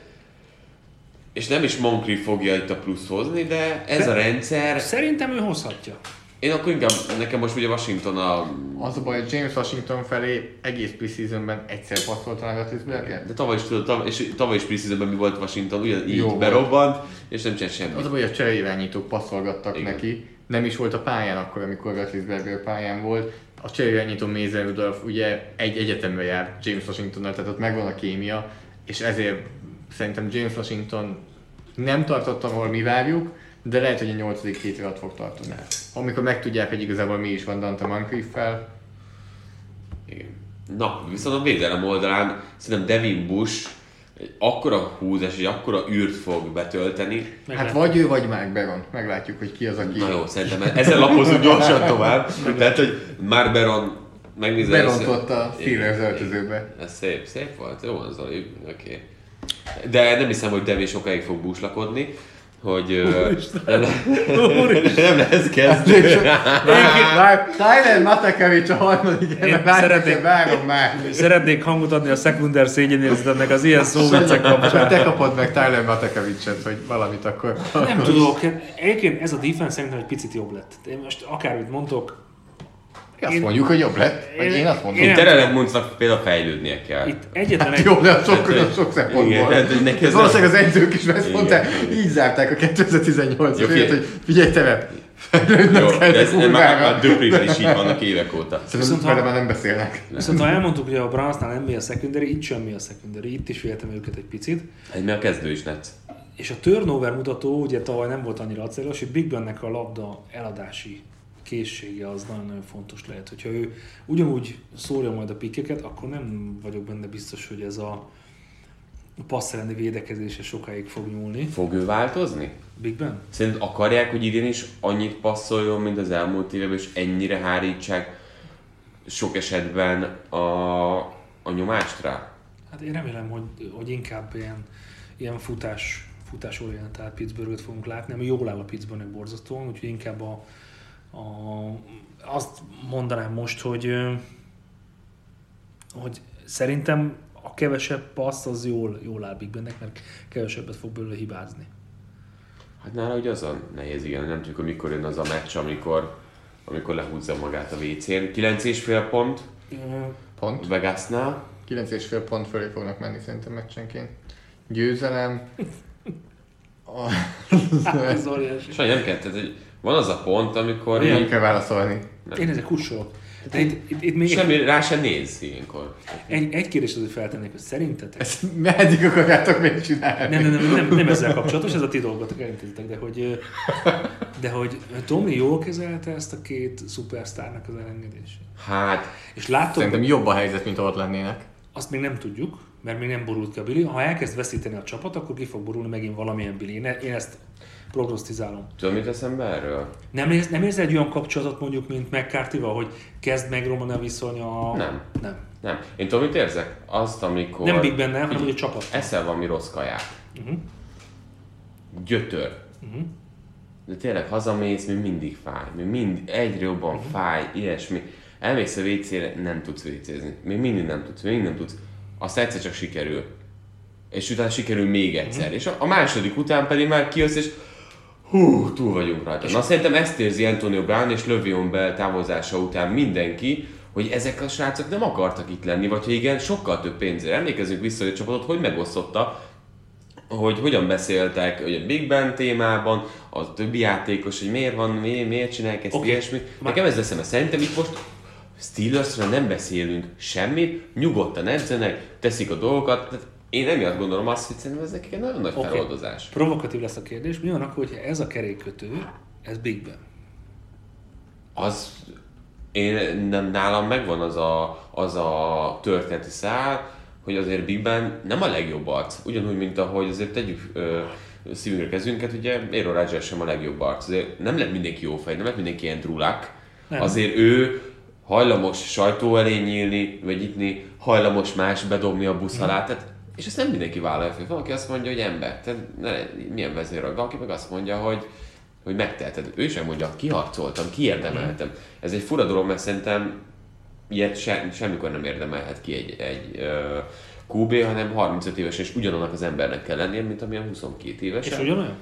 és nem is Moncrief fogja itt a plusz hozni, de ez De- a rendszer, Szerintem ő hozhatja. Én akkor inkább, nekem most ugye Washington a, Az a baj, hogy James Washington felé egész preseasonben egyszer passzolta meg a Tisberger. de tavaly is tudod, tavaly, és tavaly is preseasonben mi volt Washington, ugyanígy Jó volt. berobbant, és nem csinált semmit. Az a baj, hogy a cseréirányítók passzolgattak Igen. neki. Nem is volt a pályán akkor, amikor Gatlisberger pályán volt. A cseréirányító Mason Rudolph ugye egy egyetemre jár James Washingtonnal, tehát ott megvan a kémia, és ezért szerintem James Washington nem tartott, ahol mi várjuk, de lehet, hogy a nyolcadik hétre ott fog tartani. Amikor megtudják, hogy igazából mi is van Dante Moncrief-fel, Igen. Na, viszont a védelem oldalán szerintem Devin Bush egy akkora húzás, egy akkora űrt fog betölteni. Meg hát vagy ő, vagy Mark Baron. Meglátjuk, hogy ki az, aki... Na jó, szerintem ezzel lapozunk gyorsan tovább. Tehát, hogy már Beron megnézed... Berontott a Steelers öltözőbe. Ez szép, szép volt. Jó van, Zoli. Oké. Okay. De nem hiszem, hogy Devin sokáig fog búslakodni, hogy ö, (laughs) nem, nem lesz kezdő. Tyler Matekevics a harmadik Én ember, szeretnék- várom már. Szeretnék hangot adni a szekunder szégyenérzetemnek az ilyen szóviccek kapcsán. te kapod meg Tyler Matekevicset, hogy valamit akkor... Nem tudok. Egyébként ez a defense szerintem egy picit jobb lett. Én most akármit mondok, Azt Én- mondjuk, hogy jobb lett. Vagy Én- én azt mondom. én- Terelem Munznak például fejlődnie kell. itt egyetlen egy... Jó, de a sok, Hát, a sok igen, szempontból. hát, hogy neki Ez ez valószínűleg az nem- edzők is ezt mondták, így zárták a 2018 Jó, évet, figyelj. hogy figyelj te, Jó, fejlődnöd kell, de ez de már, már Döprivel is így vannak évek óta. Szerintem Viszont ha- már nem beszélnek. Viszont ha elmondtuk, hogy a Brownsnál nem mi a secondary, itt sem mi a secondary, itt is féltem őket egy picit. Egy mi a kezdő is netsz. És a turnover mutató ugye tavaly nem volt annyira acélos, hogy Big Bennek a labda eladási készsége az nagyon-nagyon fontos lehet. Hogyha ő ugyanúgy szórja majd a pikeket, akkor nem vagyok benne biztos, hogy ez a passzerendi védekezése sokáig fog nyúlni. Fog ő változni? Big Ben? Szerint akarják, hogy idén is annyit passzoljon, mint az elmúlt években, és ennyire hárítsák sok esetben a, a nyomást rá? Hát én remélem, hogy, hogy inkább ilyen, ilyen futás, futás orientált Pittsburghet fogunk látni, ami jól áll a Pittsburghnek borzasztóan, úgyhogy inkább a, a, azt mondanám most, hogy, hogy szerintem a kevesebb passz az jól, jól áll Big Bennek, mert kevesebbet fog belőle hibázni. Hát nála ugye az a nehéz, igen, nem tudjuk, mikor jön az a meccs, amikor, amikor lehúzza magát a WC-n. 9,5 pont Ö, Pont. Vegasnál. 9,5 pont fölé fognak menni szerintem meccsenként. Győzelem. (laughs) A... Ez óriási. Kell, tehát hogy van az a pont, amikor Nem így, kell válaszolni. Én ezek kussolok. Itt, itt, itt még semmi rá se néz ilyenkor. egy, egy kérdést azért feltennék, hogy szerintetek Ezt meddig akarjátok még csinálni? Nem, nem, nem, nem, nem ezzel kapcsolatos, ez a ti dolgotok, elintézitek, de hogy, de hogy Tommy jól kezelte ezt a két szupersztárnak az elengedését. Hát, És látod, Szerintem jobb a helyzet, mint ahol lennének. azt még nem tudjuk, mert még nem borult ki a Billy. Ha elkezd veszíteni a csapat, akkor ki fog borulni megint valamilyen Billy. Én ezt prognosztizálom. tudod mit eszembe erről? Nem, érz, nem érzel egy olyan kapcsolatot mondjuk, mint mccarthy hogy kezd megromlani a viszony a... Nem. Nem. Nem. Én tudom, mit érzek? Azt, amikor... Nem Big Bennel, hanem hogy a csapat. Eszel valami rossz kaját. Uh-huh. Gyötör. Uh-huh. De tényleg hazamész, mi mindig fáj. Mi mind, egyre jobban Mhm. fáj, ilyesmi. Elmész a WC-re, nem tudsz WC-zni. Még mindig nem tudsz, még nem tudsz. Aztán egyszer csak sikerül. És utána sikerül még egyszer. Mhm. És a, a második után pedig már kijössz, és hú, túl vagyunk rajta. Na szerintem ezt érzi Antonio Brown és Lövion Bell távozása után mindenki, hogy ezek a srácok nem akartak itt lenni, vagy ha igen, sokkal több pénzért. Emlékezzünk vissza, hogy a csapatot hogy megosztotta, hogy hogyan beszéltek hogy a Big Ben témában, a többi játékos, hogy miért van, miért, miért csinálják ezt, okay. ilyesmi. Nekem ez eszembe. Szerintem itt most Steelersről nem beszélünk semmit, nyugodtan edzenek, teszik a dolgokat. Tehát én emiatt gondolom azt, hogy szerintem ez nekik egy nagyon nagy Oké. feloldozás. Provokatív lesz a kérdés. Mi van akkor, hogyha ez a kerékkötő, ez Big Ben? Az, én nem, nálam megvan az a, az a történeti szál, hogy azért Big Ben nem a legjobb arc. Ugyanúgy, mint ahogy azért tegyük ö, szívünkre kezünket, ugye Aaron Rodgers sem a legjobb arc. Azért nem lett mindenki jó fej, nem lett mindenki ilyen drulák. Azért ő hajlamos sajtó elé nyílni, vagy nyitni, hajlamos más bedobni a busz alá. Tehát És ezt nem mindenki vállalja fel. Van, aki azt mondja, hogy ember, te ne, milyen vezér, valaki meg azt mondja, hogy hogy megteheted. Ő sem mondja, kiharcoltam, kiérdemeltem. Ez egy fura dolog, mert szerintem ilyet se, semmikor nem érdemelhet ki egy, egy uh, QB, hanem 35 éves és ugyanannak az embernek kell lennie, mint amilyen 22 éves. És ugyanolyan?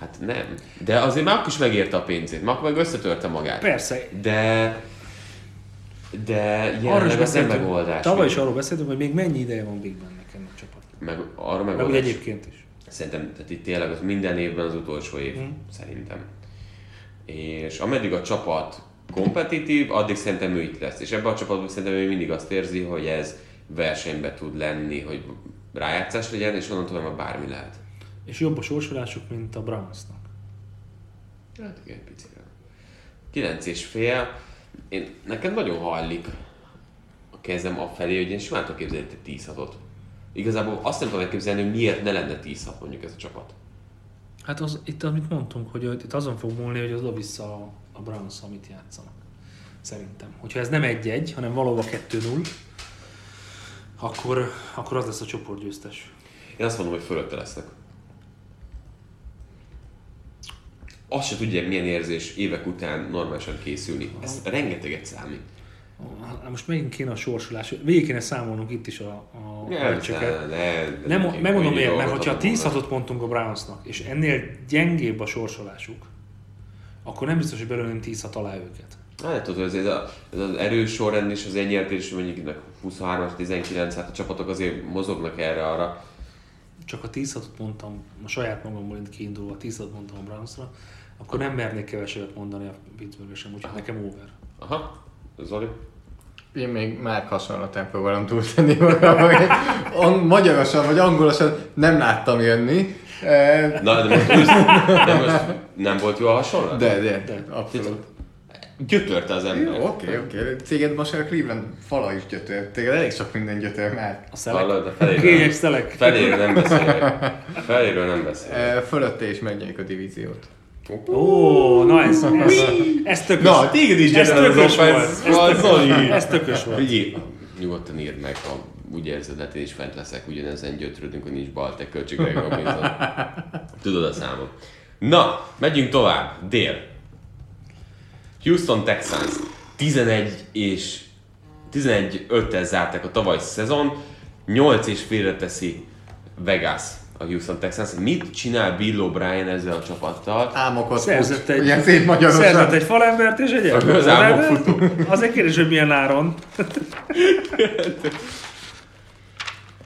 Hát nem. De azért már is megérte a pénzét, már meg összetörte magát. Persze. De de jelenleg ez nem megoldás. tavaly is arról beszéltünk, hogy még mennyi ideje van Big csapatnak. Meg, arra Meg megoldás. úgy egyébként is. Szerintem tehát itt tényleg az minden évben az utolsó év, Mhm. szerintem. És ameddig a csapat kompetitív, addig szerintem ő itt lesz. És ebben a csapatban szerintem ő mindig azt érzi, hogy ez versenybe tud lenni, hogy rájátszás legyen, és onnantól már bármi lehet. És jobb a sorsolásuk, mint a Brownsnak. Hát igen, picire. 9 és fél. Én, nekem nagyon hajlik a kezem a felé, hogy én simán tudok képzelni egy 10 hatot. Igazából azt nem tudom elképzelni, hogy miért ne lenne 10 hat mondjuk ez a csapat. Hát az, itt amit mondtunk, hogy itt azon fog múlni, hogy az vissza a, a Browns, amit játszanak. Szerintem. Hogyha ez nem egy-egy, hanem valóban 2-0, akkor, akkor az lesz a csoportgyőztes. Én azt mondom, hogy fölötte lesznek. Azt se tudják, milyen érzés évek után normálisan készülni. Ez rengeteget számít. Most megint kéne a sorsolás. Végig kéne számolnunk itt is a, a meccseket. ne, Nem, ne, megmondom miért, mert hogyha adok 10 volna.6 mondtunk a Brownsnak, és ennél gyengébb a sorsolásuk, akkor nem biztos, hogy belőlem 10 6 alá őket. Hát tudod, ez, ez, a, ez az erős sorrend és az egyértelmű, mondjuk itt 23 19 hát a csapatok azért mozognak erre-arra. Csak a 10 6 mondtam, a saját magamból kiindulva 10 6 mondtam a Brownsra, akkor nem mernék kevesebbet mondani a Pittsburgh sem, úgyhogy nekem over. Aha, Zoli? Én még már hasonlóan próbálom túltenni magam, magyarosan vagy angolosan nem láttam jönni. Eh, Na, de most, de most nem volt jó a hasonlat? De, de, De. abszolút. Gyötörte az ember. Jó, Oké, oké. Céged most a Cleveland fala is gyötör. Téged elég sok minden gyötör már. A szelek. Hallod, a feléről, Kényes szelek. feléről nem beszélek. Feléről nem beszélek. Eh, Fölötte is megnyerjük a divíziót. Ó, na ez, ez, ez tökös. Na, téged is ez tökös volt. Ez tökös, ez tökös volt. Figyelj, nyugodtan írd meg, ha úgy érzed, hát én is fent leszek, ugyanezen gyötrődünk, hogy nincs Baltek költségre Robinson. Tudod a számom. Na, megyünk tovább. Dél. Houston Texans 11 és 11 5 zárták a tavalyi szezon, 8 és félre teszi Vegas a Houston Texans. Mit csinál Bill O'Brien ezzel a csapattal? Álmokat Szerzett egy, Ilyen szép magyarosan. szerzett egy falembert és egy Az álmok futó. Az egy kérdés, hogy milyen áron. (laughs)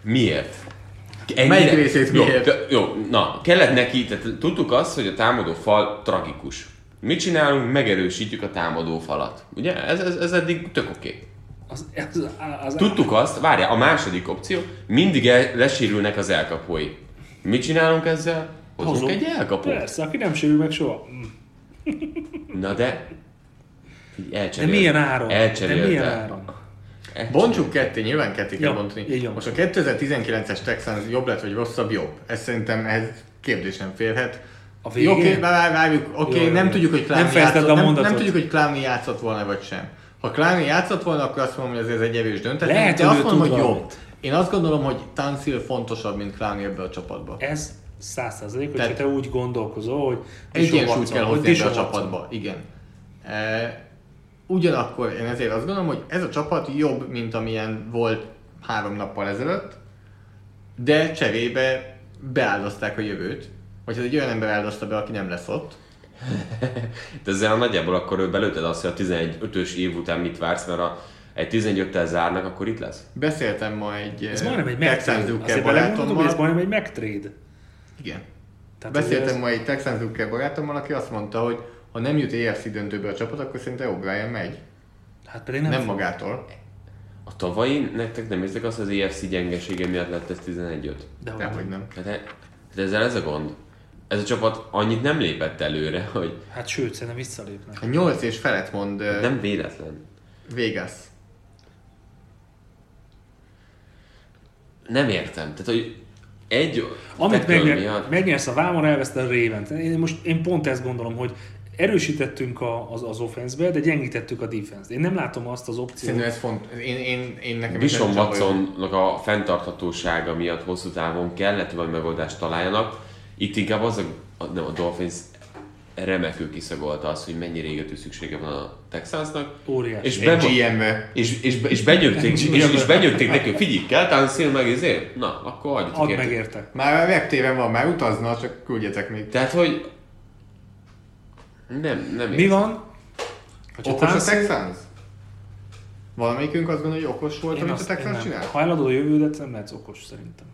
Miért? Ennyire- Melyik részét jó, miért? Jó, na, kellett neki, tehát tudtuk azt, hogy a támadó fal tragikus. Mit csinálunk? Megerősítjük a támadó falat. Ugye? Ez, ez, ez eddig tök oké. Okay. Az, az, az, Tudtuk azt, várjál, a második opció, mindig el, lesérülnek az elkapói. Mit csinálunk ezzel? Hozunk Hozom. egy elkapót. Persze, aki nem sérül meg soha. Mm. Na de... De Elcserélte. milyen áron? De Elcserélte. milyen áron? Bontsuk ketté, nyilván ketté kell bontani. Most a 2019-es Texans jobb lett, vagy rosszabb, jobb. Ez szerintem ez kérdés nem férhet. A végén? Oké, várj, várjuk, oké, jó, nem jó. tudjuk, hogy Nem Kláni fejezted játszott, a nem, mondatot. nem tudjuk, hogy Kláni játszott volna, vagy sem. Ha Kláni játszott volna, akkor azt mondom, hogy ez egy erős döntetés. Lehet, de azt mondom, hogy jobb. Én azt gondolom, hogy Tansil fontosabb, mint Kláni ebbe a csapatba. Ez száz százalék, hogyha te úgy gondolkozol, hogy Egyensúlyt kell hozni ebbe a csapatba, igen. E, ugyanakkor én ezért azt gondolom, hogy ez a csapat jobb, mint amilyen volt három nappal ezelőtt, de cserébe beáldozták a jövőt, vagy ez egy olyan ember áldozta be, aki nem lesz ott. (laughs) De ezzel nagyjából akkor ő belőtted azt, hogy a 11-ös év után mit vársz, mert a, egy 15-tel zárnak, akkor itt lesz? Beszéltem ma egy Ez eh, majdnem egy Texans megtrade. Zucker hogy ez barátommal. majdnem egy megtrade. Igen. Tehát Beszéltem ez- ma egy Texans Zucker barátommal, aki azt mondta, hogy ha nem jut EFC döntőbe a csapat, akkor szerintem O'Brien megy. Hát pedig Nem, nem, nem magától. A tavalyi nektek nem érzek azt, hogy az EFC gyengesége miatt lett ez 11-5? De hogy Dehogy nem. nem. Hát, hát ezzel ez a gond. Ez a csapat annyit nem lépett előre, hogy Hát sőt, szerintem visszalépnek. A 8 és felett mond eh, nem véletlen. Vegas. Nem értem. Tehát, hogy egy Amit megnyer, miatt- megnyersz a vámon, elveszted a révent. Én most én pont ezt gondolom, hogy erősítettünk a, az, az offense de gyengítettük a defense-t. Én nem látom azt az opciót. Szerintem ez font. Én, én, én nekem csak Watsonnak a fenntarthatósága miatt hosszú távon kellett, hogy megoldást találjanak. Itt inkább az a, a, nem, a Dolphins remekül kiszagolta azt, hogy mennyire égető szüksége van a Texansnak. Óriási. És, Egy be, GM-be. és, és, és, benyögték, és, és benyögték neki, hogy figyelj, kell Tanszil meg ezért? Na, akkor adjatok Add érte. meg érte. Már megtéven van, már utazna, csak küldjetek még. Tehát, hogy nem, nem Mi érzem. van? Hogyha Okos a Tanszil- Texans? Valamelyikünk azt gondolja, hogy okos volt, Én amit a azt- én Texans csinál? Ha eladod a jövődet, nem lehetsz okos szerintem.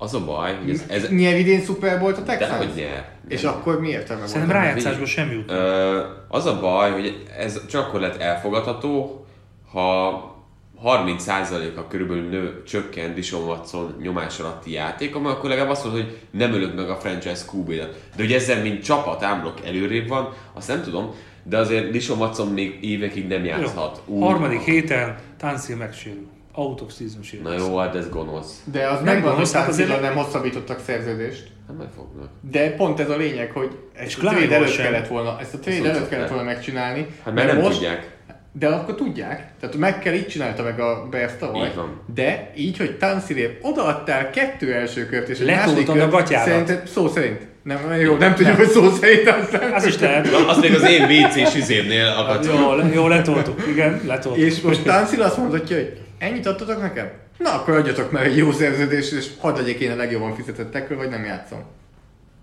Az a baj, hogy ez, ez Nyer idén Super Bowl a Texans? hogy nyer. És akkor mi értelme van? Szerintem ennek? rájátszásban semmi út. Ö, az a baj, hogy ez csak akkor lett elfogadható, ha 30%-a körülbelül nő, csökkent Dishon Watson nyomás alatti játékom, akkor legalább azt mondod, hogy nem ölök meg a franchise qb De hogy ezzel, mint csapat ámblok előrébb van, azt nem tudom, de azért Dishon Watson még évekig nem játszhat. Jó. Harmadik héten Tanszil megsérül. Out of season. Na jó, hát ez gonosz. De az Nem megvan, hogy gonosz, hát azért- nem hosszabbítottak szerződést. Nem majd fognak. De pont ez a lényeg, hogy ezt a trade előtt sem. kellett volna, ezt a trade előtt kellett volna megcsinálni. Hát mert nem tudják. De akkor tudják. Tehát meg kell így csinálta meg a Bears tavaly. De így, hogy Tanszilért odaadtál kettő első kört és egy Letoltad második a kört, gatyádat. szerintem szó szerint. Nem, jó, nem tudjuk, hogy szó szerint aztán. Az is lehet. Az még az én WC-s izémnél akadt. Jó, le, jó, letoltuk. Igen, letoltuk. És most Tanszil azt mondhatja, hogy ennyit adtatok nekem? Na, akkor adjatok meg egy jó szerződést, és hadd legyek én a legjobban fizetett tekről, vagy nem játszom.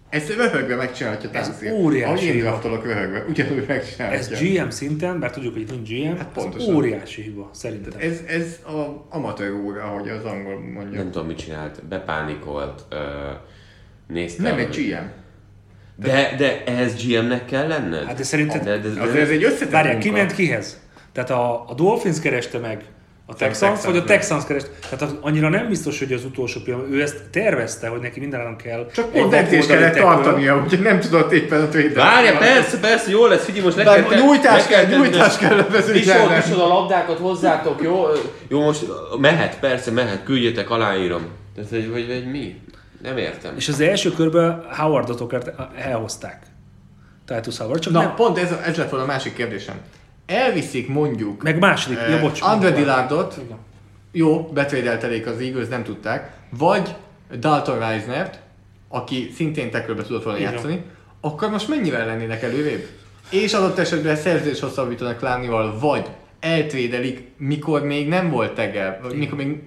Ezt röhögve megcsinálhatja Ez Tanszil. óriási Ahogy én hiba. draftolok röhögve, ugyanúgy megcsinálhatja. Ez GM szinten, bár tudjuk, hogy itt nincs GM, Hát ez pontosan. óriási hiba, szerintem. Ez, ez a amatőr úr, ahogy az angol mondja. Nem tudom, mit csinált. Bepánikolt. Néztem. Nem egy GM. De, de ehhez GM-nek kell lenned? Hát de szerinted- De, de, de, Az ez egy összetett Várjál, ki munka. ment kihez? Tehát a, a Dolphins kereste meg a Texans, vagy a. Texans kereste? Tehát az annyira nem biztos, hogy az utolsó pillanat, ő ezt tervezte, hogy neki mindenáron kell. Csak egy pont edzést kellett tartania, úgyhogy nem tudott éppen a trade Várja, persze, persze, jó lesz, figyelj, most le kell... nyújtás le kell, tenni- nyújtás kell a visol a labdákat hozzátok, jó? Jó, most mehet, persze, mehet, küldjetek, aláírom. Tehát, hogy, vagy, vagy mi? Nem értem. És az első körben Howardot elhozták. Titus Howard, csak Na, nem. pont ez, ez lett volna a másik kérdésem. Elviszik mondjuk Meg második, eh, ja, bocs. Andre Dillardot, Igen. jó, betrédeltelék az Eagles, nem tudták, vagy Dalton Reisnert, aki szintén tekölbe tudott volna Igen. játszani, akkor most mennyivel lennének előrébb? És adott esetben szerződés hosszabbítanak Lánival, vagy eltrédelik, mikor még nem volt tegel, vagy mikor még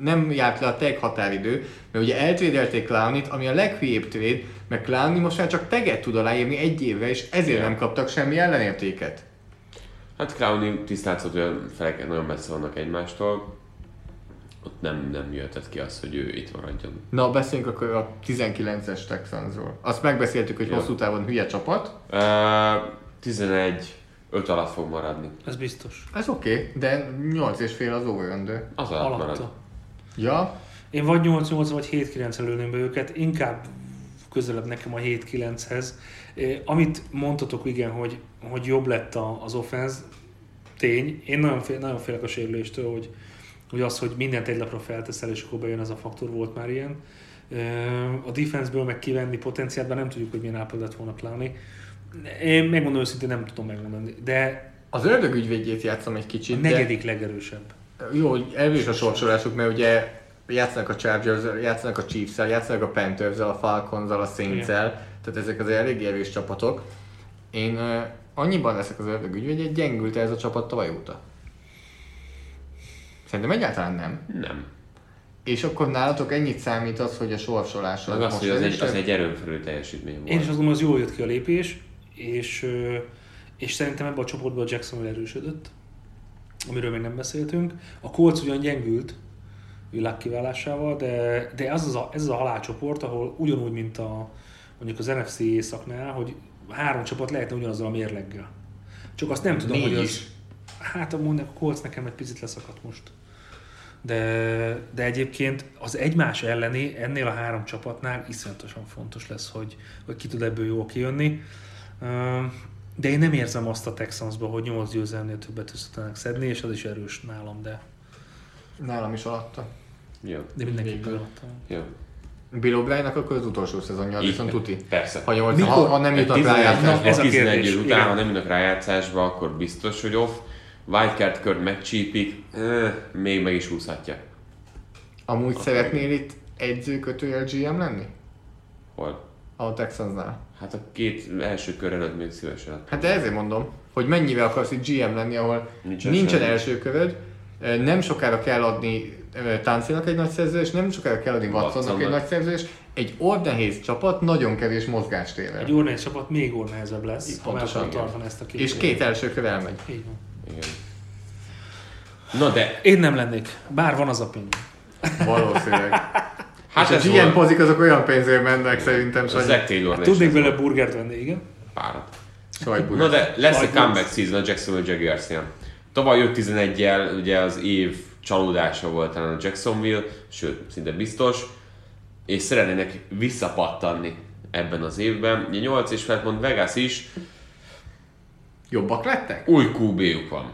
nem járt le a tag határidő, mert ugye eltrédelték Clownit, ami a leghülyébb trade, mert Clowny most már csak teget tud aláírni egy évre, és ezért nem kaptak semmi ellenértéket. Hát Clowny tisztázott, hogy a felek nagyon messze vannak egymástól. Ott nem, nem jöhetett ki az, hogy ő itt maradjon. Na, beszéljünk akkor a 19-es Texansról. Azt megbeszéltük, hogy Jó. hosszú távon hülye csapat. Uh, 11 5 alatt fog maradni. Ez biztos. Ez oké, okay, de 8 és fél az under. Az alatt marad. Alatta. Ja, Én vagy 8-8 vagy 7-9 lőném be őket, inkább közelebb nekem a 7-9-hez. Eh, Amit mondtatok, igen, hogy, hogy jobb lett a- az offense, tény. Én nagyon, fél, nagyon félek a sérüléstől, hogy, hogy az, hogy mindent egy lapra felteszel, és akkor bejön ez a faktor, volt már ilyen. A defenseből meg kivenni potenciált, nem tudjuk, hogy milyen állapot lett volna Clowney. Én megmondom őszintén, nem tudom megmondani, de az ördög ügyvédjét játszom egy a kicsit, negyedik legerősebb. de jó, hogy elvés a sorsolásuk, mert ugye játszanak a chargers játszanak a chiefs játszanak a panthers a falcons a saints tehát ezek az elég erős csapatok. Én annyiban leszek az ördög ügyvédje, gyengült ez a csapat tavaly óta. Szerintem egyáltalán nem. Nem. És akkor nálatok ennyit számít az, hogy a sorsolás az, most hogy az egy, az egy erőn felül teljesítmény volt. Én is azt gondolom, az jól jött ki a lépés, és, és szerintem ebben a csoportban a Jacksonville erősödött, amiről még nem beszéltünk. A Colts ugyan gyengült világkiválásával, de, de az az a, ez az a halálcsoport, ahol ugyanúgy, mint a, mondjuk az NFC északnál, hogy három csapat lehetne ugyanazzal a mérleggel. Csak azt nem tudom, Négy hogy az... is. Hát mondjuk a Colts nekem egy picit leszakadt most. De, de egyébként az egymás elleni ennél a három csapatnál iszonyatosan fontos lesz, hogy, hogy ki tud ebből jól kijönni. De én nem érzem azt a Texansba, hogy 8 győzelmnél többet össze tudnak szedni, és az is erős nálam, de, Nálam is alatta. Jó. de mindenképpen Végül. alatta. Jó. Bill O'Brien-nak akkor az utolsó szezonja, viszont tuti. Persze. Ha, nyolc, Mikor? ha, ha nem jutnak 11 rájátszásba. ez a 11 kérdés, után, igen. ha nem jönnek rájátszásba, akkor biztos, hogy off. Wildcard kört megcsípik, eh, még meg is húzhatja. Amúgy szeretnél itt edzőkötőjel GM lenni? Hol? A Texansnál. Hát a két első kör előtt még szívesen. Hát de ezért mondom, hogy mennyivel akarsz itt GM lenni, ahol Nincsen nincsen, első köröd, nem sokára kell adni Táncénak egy nagy szerződést, nem sokára kell adni Watsonnak egy nagy szerződést. Egy ornehéz csapat nagyon kevés mozgástérrel. Egy orrnéz csapat még ornehezebb lesz, ha meg Pontosan, tartani ezt a két És két első kör elmegy. Így van. Igen. Na de, Én nem lennék, bár van az a pénz. Valószínűleg. (laughs) hát és ez a GM volt pozik azok olyan pénzért mennek szerintem, a Sanyi. Zach Taylor Hát tudnék belőle burgert venni, igen. párat. Sajtburger. Na de lesz egy comeback season a Jacksonville Jaguarsnél. Tavaly jött 11-jel, ugye az év csalódása volt talán a Jacksonville, sőt, szinte biztos, és szeretnének visszapattanni ebben az évben. Ugye 8 és felett mond Vegas is, Jobbak lettek? új QB-juk van.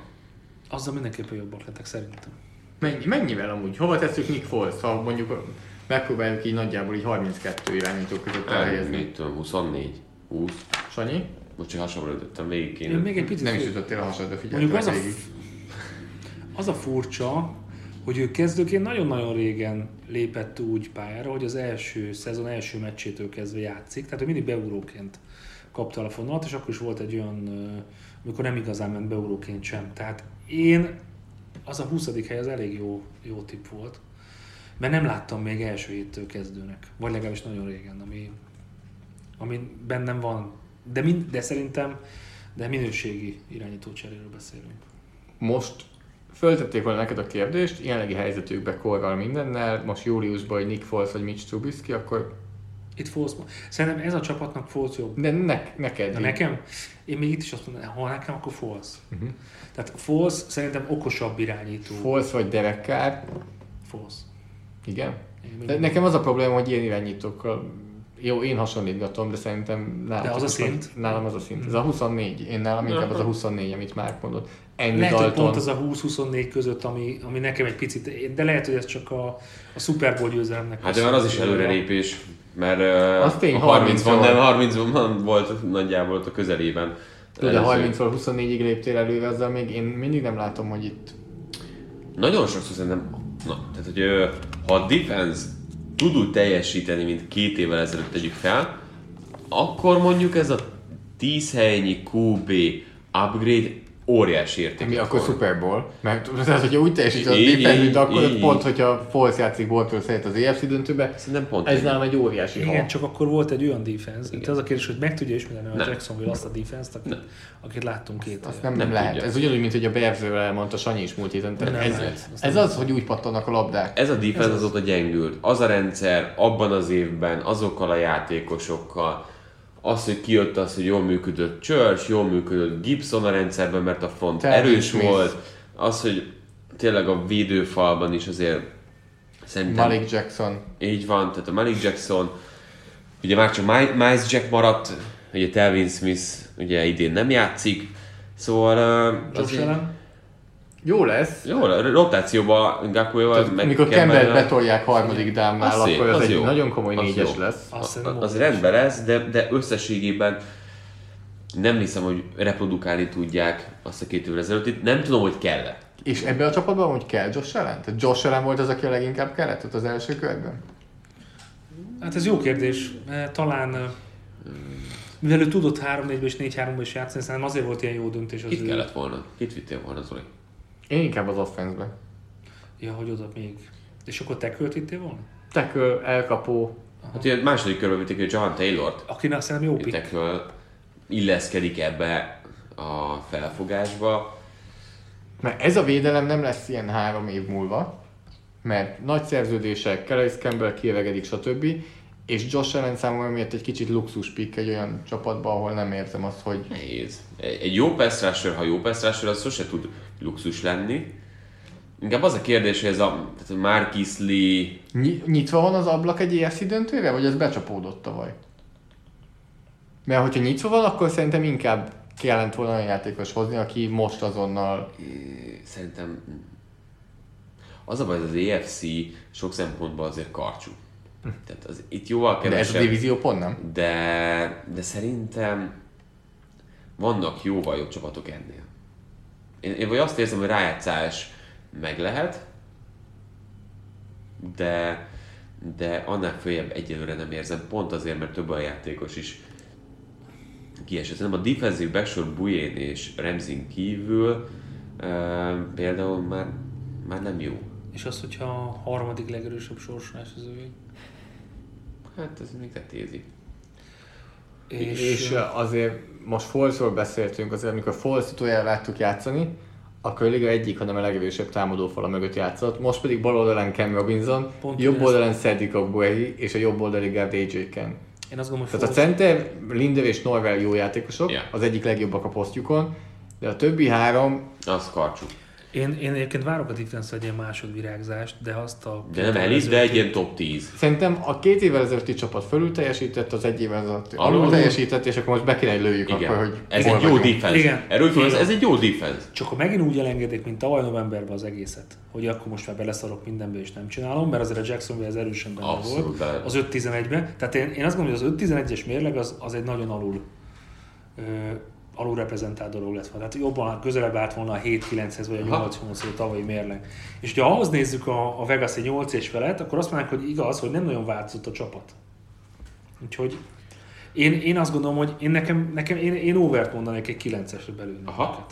Azzal mindenképpen jobbak lettek szerintem. Mennyi, mennyivel amúgy? Hova tesszük Nick Foles, ha mondjuk megpróbáljuk így nagyjából így 32 irányító között elhelyezni. Mit tudom, 24, 20. Sanyi? Bocsi, hasonló ütöttem, végig Én kéne. még egy picit... Nem is jutottál a hasadra, figyelj. Mondjuk az a. az a furcsa, hogy ő kezdőként nagyon-nagyon régen lépett úgy pályára, hogy az első szezon első meccsétől kezdve játszik, tehát ő mindig beugróként kapta a fonalat, és akkor is volt egy olyan, amikor nem igazán ment beugróként sem. Tehát én, az a 20. hely az elég jó, jó tipp volt, mert nem láttam még első héttől kezdőnek, vagy legalábbis nagyon régen, ami, ami bennem van. De, mind, de szerintem de minőségi irányító cseréről beszélünk. Most föltették volna neked a kérdést, jelenlegi helyzetükbe korral mindennel, most júliusban, hogy Nick Foles vagy Mitch Trubisky, akkor Itt Foles, szerintem ez a csapatnak Foles jobb. de ne, neked. De nekem, én még itt is azt mondanám, ha nekem, akkor Foles. Uh-huh. Tehát Foles szerintem okosabb irányító. Foles vagy Derek Carr, Foles. igen. Én De nekem az a probléma, hogy ilyen irányítókkal, jó, én hasonlítgatom, de szerintem nálam, De az a szint? Nálam az a szint. Ez a 24, én nálam inkább az a 24, amit már mondott. Andy Lehet, hogy Dalton, pont az a 20-24 között, ami, ami nekem egy picit, de lehet, hogy ez csak a, a Super Bowl győzelemnek. Hát de már az is előrelépés, mert uh, Az tény, a 30 van, 30-ról. nem 30 van volt nagyjából ott a közelében. Tudod, de Előző- 30-ról 24-ig léptél előre, azzal még én mindig nem látom, hogy itt Nagyon sokszor szerintem, na, tehát hogy ha a defense tud úgy teljesíteni, mint két évvel ezelőtt tegyük fel, akkor mondjuk ez a 10 helynyi QB upgrade óriási érték. Mi akkor Super Bowl? Mert tehát, hogyha úgy teljesít az Így, defense, így, akkor így. pont, hogyha Foles játszik Boltról szerint az EFC döntőbe, Szerintem pont ez nálam egy óriási Igen, ha. csak akkor volt egy olyan defense. Itt az a kérdés, hogy meg tudja ismételni a Nem. Jacksonville azt a defense-t, akit, akit láttunk két Azt nem, Nem nem lehet. tudja. Ez ugyanúgy, mint hogy a Bearsről elmondta Sanyi is múlt héten. Tehát Nem ez, lehet. Ez nem az, hogy úgy pattannak a labdák. Ez a defense azóta gyengült. Az a rendszer abban az évben, azokkal a játékosokkal, az, hogy kijött az, hogy jól működött Church, jól működött Gibson a rendszerben, mert a font Telvin erős Smith. volt. Az, hogy tényleg a védőfalban is azért szerintem Malik Jackson. így van, tehát a Malik Jackson, ugye már csak Mi- Miles Jack maradt, ugye Telvin Smith ugye idén nem játszik, szóval uh, Josh azért- Allen? Jó lesz. jó, a rotációban Gakuéval Tehát, amikor Campbell betolják harmadik dámnál, Az szép, akkor az, az egy jó. nagyon komoly Az négyes jó. lesz. Azt Az, az rendben lesz, de, de összességében nem hiszem, hogy reprodukálni tudják azt a két évvel ezelőtt. Itt nem tudom, hogy kell-e. És ebbe a csapatban hogy kell Josh Allen? Tehát Josh Allen volt az, aki a leginkább kellett ott az első körben? Hát ez jó kérdés. Talán mivel ő tudott 3-4-ben és 4-3-ban is játszani, szerintem azért volt ilyen jó döntés az Kit ő. kellett volna? Kit vittél volna, Zoli? Én inkább az offense-be. Ja, hogy oda még. És akkor te költítél volna? Tackle, elkapó, Hát ugye második körben vitték, hogy John Taylor-t. Akinek szerintem jó pick. Illeszkedik ebbe a felfogásba. Mert ez a védelem nem lesz ilyen három év múlva, mert nagy szerződések, Calais Campbell kiöregedik, stb. És Josh Allen számomra miatt egy kicsit luxus pick egy olyan csapatban, ahol nem érzem azt, hogy Nehéz. Egy egy jó pass rusher, ha jó pass rusher, az sose tud luxus lenni. Inkább az a kérdés, hogy ez a tehát Marquis Lee, Ny- nyitva van az ablak egy EFC döntőre, vagy ez becsapódott tavaly? Mert hogyha nyitva van, akkor szerintem inkább kellett volna olyan játékos hozni, aki most azonnal... szerintem az a baj, az EFC sok szempontból azért karcsú. Tehát az, itt jóval De ez a kevesebb. divízió pont nem? de, de szerintem vannak jóval jobb csapatok ennél. Én, én vagy azt érzem, hogy rájátszás meg lehet, de, de annál följebb egyelőre nem érzem, pont azért, mert több a játékos is kiesett. Szerintem a defensive backsor Bujén és Remzin kívül e, például már, már nem jó. És az, hogyha a harmadik legerősebb sorsolás az ő. Hát ez még tetézi. És, és azért most Folesról beszéltünk, azért amikor Foles utoljára láttuk játszani, akkor a liga egyik, hanem a legerősebb támadó fala mögött játszott. Most pedig bal oldalán Cam Robinson, Pont jobb oldalán Cedric Ogbuehi és a jobb oldali guard AJ Ken. én azt gondolom, hogy Tehát a center, Linder és Norvel jó játékosok, Yeah. az egyik legjobbak a posztjukon, de a többi három, Az karcsú. Én, én egyébként várok a defense egy ilyen másodvirágzást, de azt a... De nem elit, de egy ilyen top 10. szerintem a két évvel ezelőtti csapat fölül teljesített, az egy évvel ezelőtt Alul. alul teljesített, és akkor most be kéne, lőjük Igen. akkor, hogy ez egy jó vagyunk. defense. Igen. Erről van, ez, Igen. ez egy jó defense. Csak ha megint úgy elengedik, mint tavaly novemberben az egészet, hogy akkor most már beleszarok mindenbe és nem csinálom, mert azért a Jacksonville ez erősen benne Abszolút volt az 5-11-ben. Tehát én, én azt gondolom, hogy az 5-11-es mérleg az, az egy nagyon alul ö, alul reprezentált dolog lett volna. Tehát jobban közelebb állt volna a 7-9-hez vagy a Aha. 8-8 a tavalyi mérleg. És ha ahhoz nézzük a, a Vegas egy 8 és felett, akkor azt mondják, hogy igaz, hogy nem nagyon változott a csapat. Úgyhogy én, én azt gondolom, hogy én nekem, nekem én, én overt mondanék egy 9-esre belül. Aha.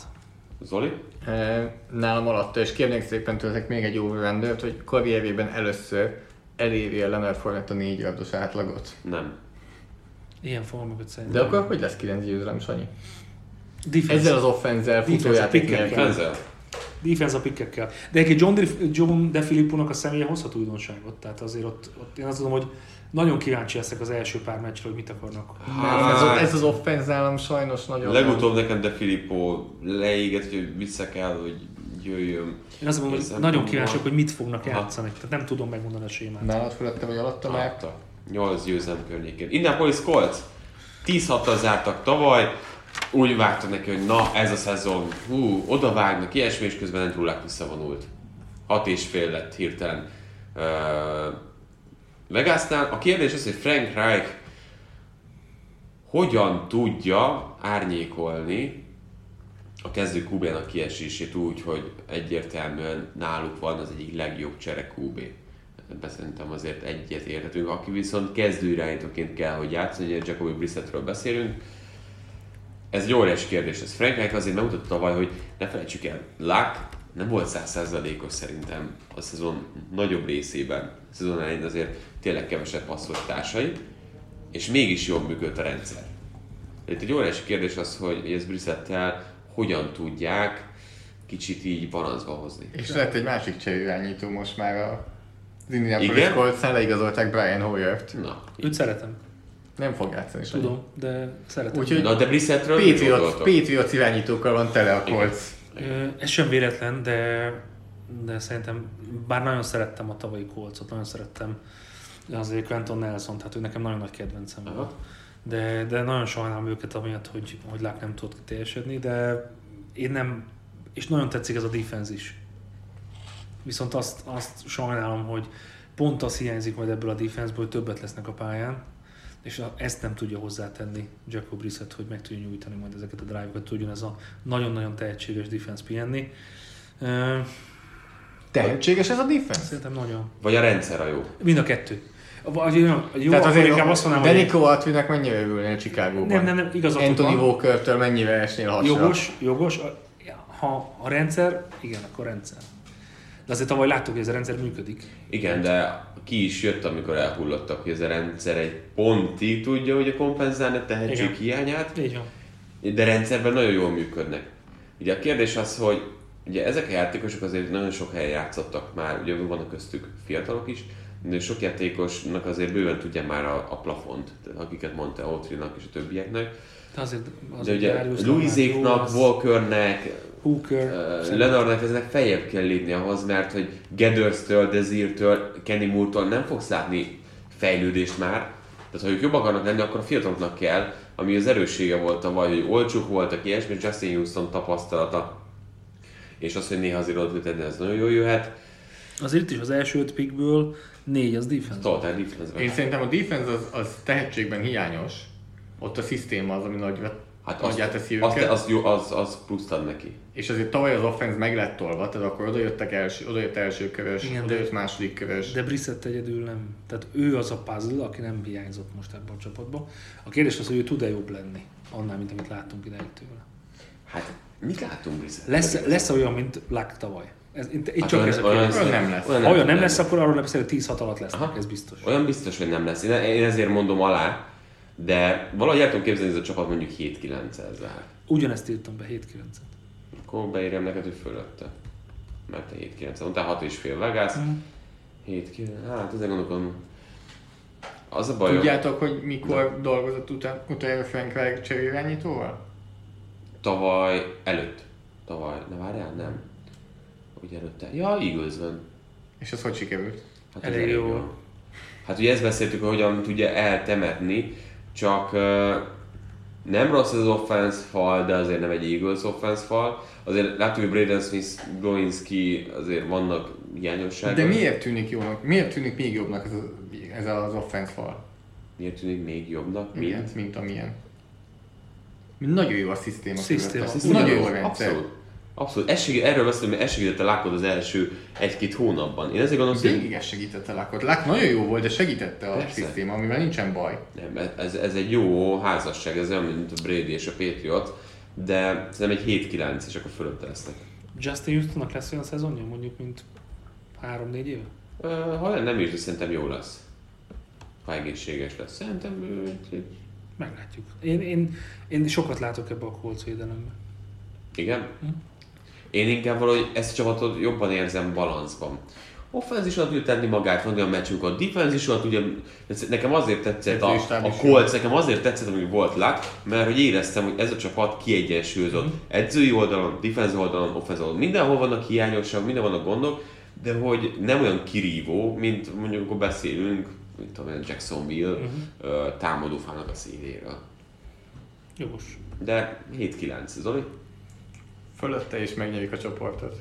Zoli? Eh, Nálam alatta, és kérnék szépen tőletek még egy overrendert, hogy karrierjében először eléri a Leonard Fournette a négy yardos átlagot. Nem. Ilyen fogom mögött szerintem. De akkor hogy lesz 9 győzelem, Sanyi? Defense. Ezzel az offenzel futójáték nélkül. Defense a pickekkel. De egyébként John, De, John De Filipponak a személye hozhat újdonságot. Tehát azért ott, ott én azt gondolom, hogy nagyon kíváncsi leszek az első pár meccsre, hogy mit akarnak. Ez, az- ez az offense nálam sajnos nagyon... Legutóbb nekem De Filippo leégett, hogy vissza kell, hogy jöjjön. Én azt mondom, hogy nagyon kíváncsiak, hogy mit fognak játszani. Tehát nem tudom megmondani a sémát. Nálad fölötte vagy alatta már? Látta. 8 győzelem környékén. Indianapolis Colts 10 6 zártak tavaly, úgy vágtak neki, hogy na ez a szezon, hú, oda vágnak, ilyesmi, és közben Andrew visszavonult. 6 és fél lett hirtelen uh, Vegasnál. A kérdés az, hogy Frank Reich hogyan tudja árnyékolni a kezdő QB-nak kiesését úgy, hogy egyértelműen náluk van az egyik legjobb csere QB. Ebben szerintem azért egyet érhetünk, aki viszont kezdő irányítóként kell, hogy játszani, ugye Jacoby Brissettről beszélünk. Ez egy óriási kérdés. Ez Frank Reich azért megmutatta tavaly, hogy ne felejtsük el, Luck nem volt százszerzalékos szerintem a szezon nagyobb részében. A szezon elején azért tényleg kevesebb passzolt társai, és mégis jól működött a rendszer. De Itt egy óriási kérdés az, hogy ez Brissettel hogyan tudják kicsit így balanszba hozni. És lett egy másik cserirányító most már a az Indianapolis? Colts-nál leigazolták Brian Hoyert. Na, Őt szeretem. Nem fog játszani Sanyi. Tudom, de szeretem. Úgyhogy Na de Brissettről gondoltok? Patriots irányítókkal van tele a. Colts. Ez sem véletlen, de, de szerintem, bár nagyon szerettem a tavalyi kolcot, nagyon szerettem azért Quentin Nelson, tehát ő nekem nagyon nagy kedvencem Aha. volt. De, de nagyon sajnálom őket amiatt, hogy, hogy Lák nem tudott teljesedni, de én nem, és nagyon tetszik ez a defense is. Viszont azt, azt sajnálom, hogy pont az hiányzik majd ebből a defenseből, hogy többet lesznek a pályán, és a- ezt nem tudja hozzátenni Jacob Brissett, hogy meg tudja nyújtani majd ezeket a drive-okat, tudjon ez a nagyon-nagyon tehetséges defense pihenni. Tehetséges ez a defense? Szerintem nagyon. Vagy a rendszer a jó? Mind a kettő. Vagy jó, jó Tehát azért inkább azt mondanám, hogy Denico Atvinek mennyire örülnél Chicagóban? nem, nem, nem, igazatok Anthony van. Walker-től mennyire esnél hasra? Jogos, jogos. A- Ha a rendszer, igen, akkor rendszer. De azért tavaly láttuk, hogy ez a rendszer működik. Igen, de ki is jött, amikor elhullottak, hogy ez a rendszer egy pontig tudja, hogy a kompenzálni a tehetség Igen. hiányát, Így van. de rendszerben nagyon jól működnek. Ugye a kérdés az, hogy ugye ezek a játékosok azért nagyon sok helyen játszottak már, ugye vannak köztük fiatalok is, de sok játékosnak azért bőven tudja már a, a plafont, akiket mondta Autrinak és a többieknek. De azért, De azért ugye az Walkernek, Hooker, Uh, Leonardnak eznek feljebb kell lépni ahhoz, mert hogy Gathers-től, Desir-től, Kenny Moore-tól nem fogsz látni fejlődést már. Tehát ha ők jobb akarnak lenni, akkor a fiataloknak kell, ami az erőssége volt tavaly, hogy olcsók voltak, ilyesmi, Justin Houston tapasztalata, és az, hogy néha azért oda tenni, ez nagyon jól jöhet. Azért itt is az első öt pickből négy az defense. Total defense Én szerintem a defense az, az tehetségben hiányos. Ott a szisztéma az, ami nagy, Hát azt, teszi azt, őket. az, jó, az, az pluszt ad neki. És azért tavaly az offense meg lett tolva, tehát akkor oda jöttek első, oda jött első körös, Igen, oda de- jött második körös. De Brissett egyedül nem. Tehát ő az a puzzle, aki nem hiányzott most ebben a csapatban. A kérdés az, hogy ő tud-e jobb lenni annál, mint amit láttunk idáig tőle. Hát, mit látunk Brissett? Lesz, lesz olyan, mint Luck tavaly. Ez, itt, itt Hát csak olyan- ez a olyan- olyan nem lesz. Ha olyan nem nem lesz, akkor arról nem beszélünk, 10-6 alatt lesznek, Aha. ez biztos. Olyan biztos, hogy nem lesz. Én, én ezért mondom alá, de valahogy el tudom képzelni, hogy ez a csapat mondjuk 7-9-el zár. Ugyanezt írtam be 7-9-et. Akkor beírjam neked, hogy fölötte. Mert te 7-9 mondtál 6 és fél Vegas. Mhm. 7 hát ezen gondolkodom. Az a baj, Tudjátok, hogy mikor dolgozott után, utoljára Frank Reich cserélirányítóval? tavaly előtt. Tavaly, ne várjál, nem. Ugye előtte. Ja, Eagles van. És az hogy sikerült? Hát ez Elég jó. Hát ugye ezt beszéltük, hogy hogyan tudja eltemetni, csak uh, nem rossz az offense fal, de azért nem egy Eagles offense fal. Azért látjuk, hogy Braden Smith, Glowinski azért vannak hiányosságok. De miért tűnik jónak? Miért tűnik még jobbnak ez, a, ez az offense fal? Miért tűnik még jobbnak, mint? Mint, mint amilyen. Nagyon jó a szisztéma. Szisztéma. Ugyanaz, Nagyon jó a rendszer. Abszolút. Abszolút. Ez segít, erről beszélünk, hogy ez segítette Lákod az első egy-két hónapban. Én ezért gondolom, hogy Végig ez segítette Lakot. Lak nagyon jó volt, de segítette a Persze. szisztéma, amivel nincsen baj. nem, ez, ez, egy jó házasság, ez olyan, mint a Brady és a Patriot, de szerintem egy 7-9, és akkor fölötte lesznek. Justin Houstonnak lesz olyan szezonja, mondjuk, mint 3-4 éve? Ö, Ha nem is, de szerintem jó lesz. Ha egészséges lesz. Szerintem Meglátjuk. Én, én, én sokat látok ebbe a Colts védelemben. igen. Én inkább valahogy ezt a csapatot jobban érzem balanszban. Offense is tudja tenni magát, van olyan meccsünk, a defense is tudja, nekem azért tetszett a, a. Colts, nekem azért tetszett, ami volt Luck, mert hogy éreztem, hogy ez a csapat kiegyensúlyozott. Edzői oldalon, defense oldalon, offense oldalon, mindenhol vannak hiányosságok, minden vannak gondok, de hogy nem olyan kirívó, mint mondjuk amikor beszélünk, mint tudom én, Jacksonville uh-huh. támadófának a színéről. Jogos. De 7-9, Zoli? Fölötte és megnyerik a csoportot.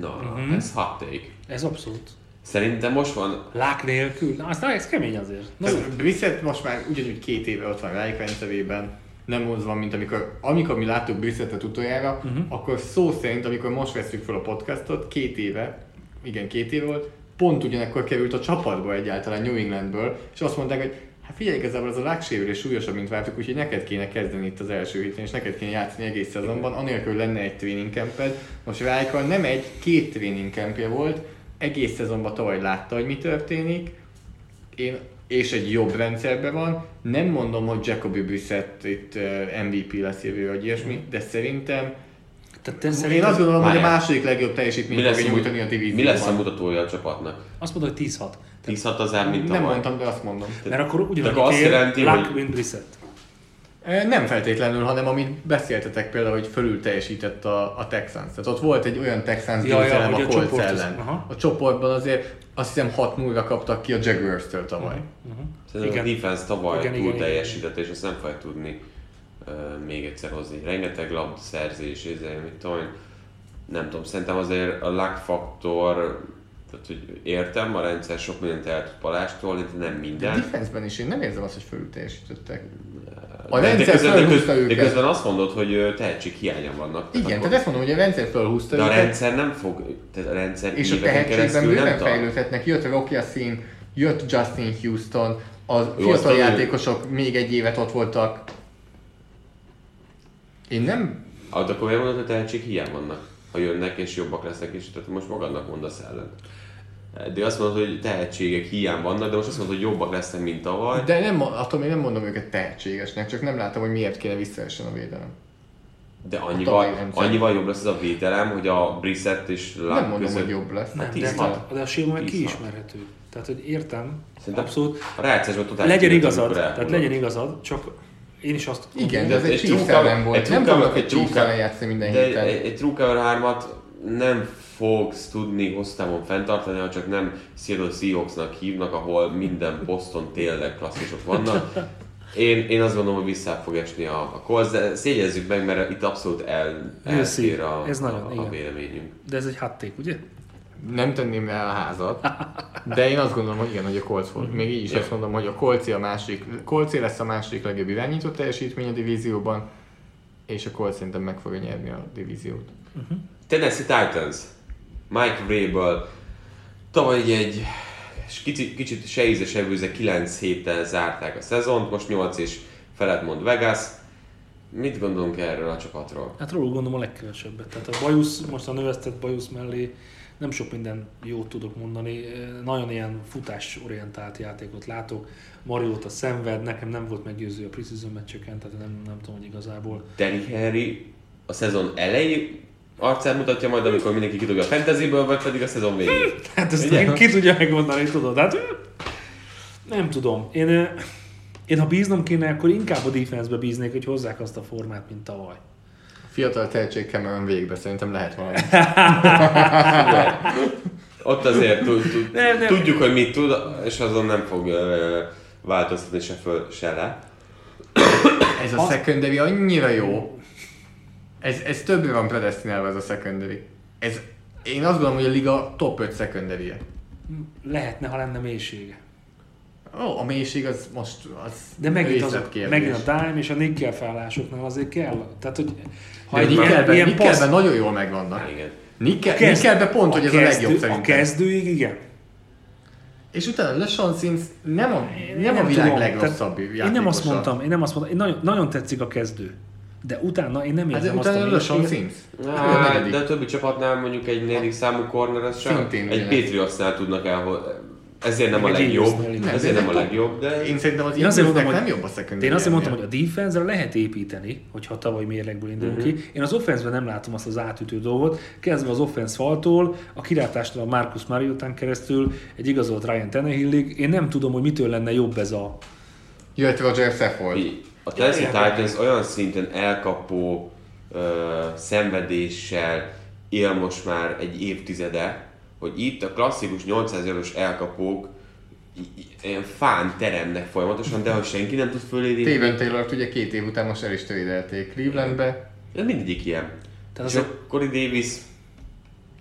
Na, uh-huh. ez hot take. Ez abszolút. Szerintem most van Lák nélkül. Na, az ez kemény azért. Jó. Brissett most már ugyanúgy két éve ott van Reich rendszerében, nem az van, mint amikor, amikor mi láttuk Brissettet utoljára, uh-huh. akkor szó szerint, amikor most veszük fel a podcastot, két éve, igen, két év volt, pont ugyanekkor került a csapatba egyáltalán New Englandből, és azt mondták, hogy hát figyelj, igazából az a lágsérülés súlyosabb, mint vártuk, úgyhogy neked kéne kezdeni itt az első héten, és neked kéne játszani egész szezonban, anélkül lenne egy training camped. Most Reichal nem egy, két training campje volt, egész szezonban tavaly látta, hogy mi történik, én, és egy jobb rendszerben van. Nem mondom, hogy Jacoby Brissett itt uh, MVP lesz jövő, vagy ilyesmi, de szerintem Tehát te én szerintem azt gondolom, hogy a második legjobb teljesítményt fogja a, nyújtani a divízióban. mi lesz a mutatója a csapatnak? azt mondod, hogy 10-6. 10 az ár, mint Nem tavaly. mondtam, de azt mondom. Mert akkor azt tér, jelenti, Luck, hogy- Brissett. E, Nem feltétlenül, hanem amit beszéltetek például, hogy fölül teljesített a, a Texans. Tehát ott volt egy olyan Texans Ja, ja, győzelem hogy a a Colts ellen. aha. A csoportban azért azt hiszem 6 0 kaptak ki a Jaguars-től tavaly. Szerintem a Igen. defense tavaly Igen, túl igen, igen. teljesített, és azt nem fogja tudni uh, még egyszer hozni. Rengeteg labdaszerzés, ezért, mit tudom nem tudom, szerintem azért a luck faktor, tehát hogy értem, a rendszer sok mindent el tud palástolni, de nem De minden. defenseben is én nem érzem azt, hogy fölül teljesítettek. A De- de, rendszer de, fölhúzta köz, de őket. közben azt mondod, hogy tehetség hiányan vannak. Igen, akkor- tehát ezt mondom, hogy a rendszer fölhúzta de a őket. rendszer nem fog, tehát a rendszer És a tehetségben bőven fejlődhetnek. Jött Rocky Sin, jött Justin Houston, az Jó, fiatal aztán ő- játékosok még egy évet ott voltak. Én nem... Ah, de akkor miért mondod, hogy tehetség hiány vannak? Ha jönnek és jobbak lesznek, és tehát most magadnak mondasz ellen. De azt mondod, hogy tehetségek hiány vannak, de most azt mondod, hogy jobbak lesznek, mint tavaly. De nem, attól még nem mondom őket tehetségesnek, csak nem látom, hogy miért kéne visszaessen a védelem. De tavalyi annyival, annyival jobb lesz ez a védelem, hogy a Brissett és Luck Nem mondom, között- hogy jobb lesz. Nem, tíz de, hát, de a séma meg kiismerhető. Tehát, hogy értem, Szerintem abszolút. A rájátszásban totál Legyen igazad, tehát legyen igazad, csak én is azt Igen, de ez Egy ellen volt. egy Nem cover- egy ellen játszani minden De héten. egy, egy True Cover 3-at nem fogsz tudni hosszú távon fenntartani, ha csak nem Seattle Seahawksnak hívnak, ahol minden poszton tényleg klasszisok vannak. Én, én azt gondolom, hogy vissza fog esni a, a Colts, de szégyezzük meg, mert itt abszolút el, eltér a, Ez nagyon, a, a véleményünk. De ez egy hot take, ugye? Nem tenném el a házat, de én azt gondolom, hogy igen, hogy a Colts volt. Még így is azt mondom, hogy a Colts a másik, Colts lesz a második legjobb irányító teljesítmény a divízióban, és a Colts szerintem meg fogja nyerni a divíziót. Tennessee Titans. Mike Vrabel tavaly egy, egy kicsit, kicsit se íze, se bűze, 9 héttel zárták a szezont, most 8 és felett mond Vegas. Mit gondolunk erről a csapatról? Hát róluk gondolom a legkevesebbet. Tehát a Bajusz, most a növesztett Bajusz mellé nem sok minden jót tudok mondani. Nagyon ilyen futásorientált játékot látok. Mariota szenved, nekem nem volt meggyőző a preseason meccseken, tehát nem, nem tudom, hogy igazából. Derrick Henry a szezon elejé arcát mutatja majd, amikor mindenki kidobja a fantasyből, vagy pedig a szezon végén. Hát ezt Ugye? (laughs) Ki tudja megmondani, tudod? Hát nem tudom. Én, én ha bíznom kéne, akkor inkább a defense-be bíznék, hogy hozzák azt a formát, mint tavaly. Fiatal tehetség Cameron végbe, szerintem lehet valami. (laughs) Ott azért tud, tud, Nem, nem. tudjuk, hogy mit tud, és azon nem fog ö, változtatni se föl, se le. Ez a secondary annyira jó. Ez, ez többre van predestinálva ez a secondary. Ez, én azt gondolom, hogy a liga top 5 secondary -e. Lehetne, ha lenne mélysége. Ó, a mélység az most az De megint, az, megint a dime és a nickel felállásoknál azért kell. Tehát, hogy ha De egy Nickelben, ilyen Nickelben passz, nagyon jól megvannak. Igen. Nickel, kezd- Nickelben pont, hogy ez a legjobb kezdő, szerintem. A kezdőig igen. És utána LeSean Sims nem a, Én nem a világ tudom, legrosszabb játékosa. Én nem azt mondtam, én nem azt mondtam, én nagyon, nagyon tetszik a kezdő. De utána én nem Hát érzem azt a utána LeSean mélységet. Sims. A negyedik. de a többi csapatnál mondjuk egy negyedik számú corner, az sem. Szintén Egy. Patriotsnál tudnak el, ezért nem a Meg legjobb, igen. ezért nem a legjobb, de Én szerintem az Én azért mondom, Eaglesnek hogy, nem jobb a secondary. én azért mondtam, hogy a defense lehet építeni, hogyha tavaly mérlegből indulunk Mhm. ki. Én az offense nem látom azt az átütő dolgot, kezdve az offense faltól, a kilátástól a Marcus Mariotán keresztül, egy igazolt Ryan Tannehillig. Én nem tudom, hogy mitől lenne jobb ez a... Jöhet Roger Saffold. Így. A Tennessee Titans olyan szinten elkapó ö, szenvedéssel él most már egy évtizede, hogy itt a klasszikus 800 eurós elkapók ilyen fán teremnek folyamatosan, de hogy senki nem tud fölérni. Steven Taylor ugye két év után most el is törédelték Clevelandbe. Ez mindegyik ilyen. Tehát És az a Corey Davis,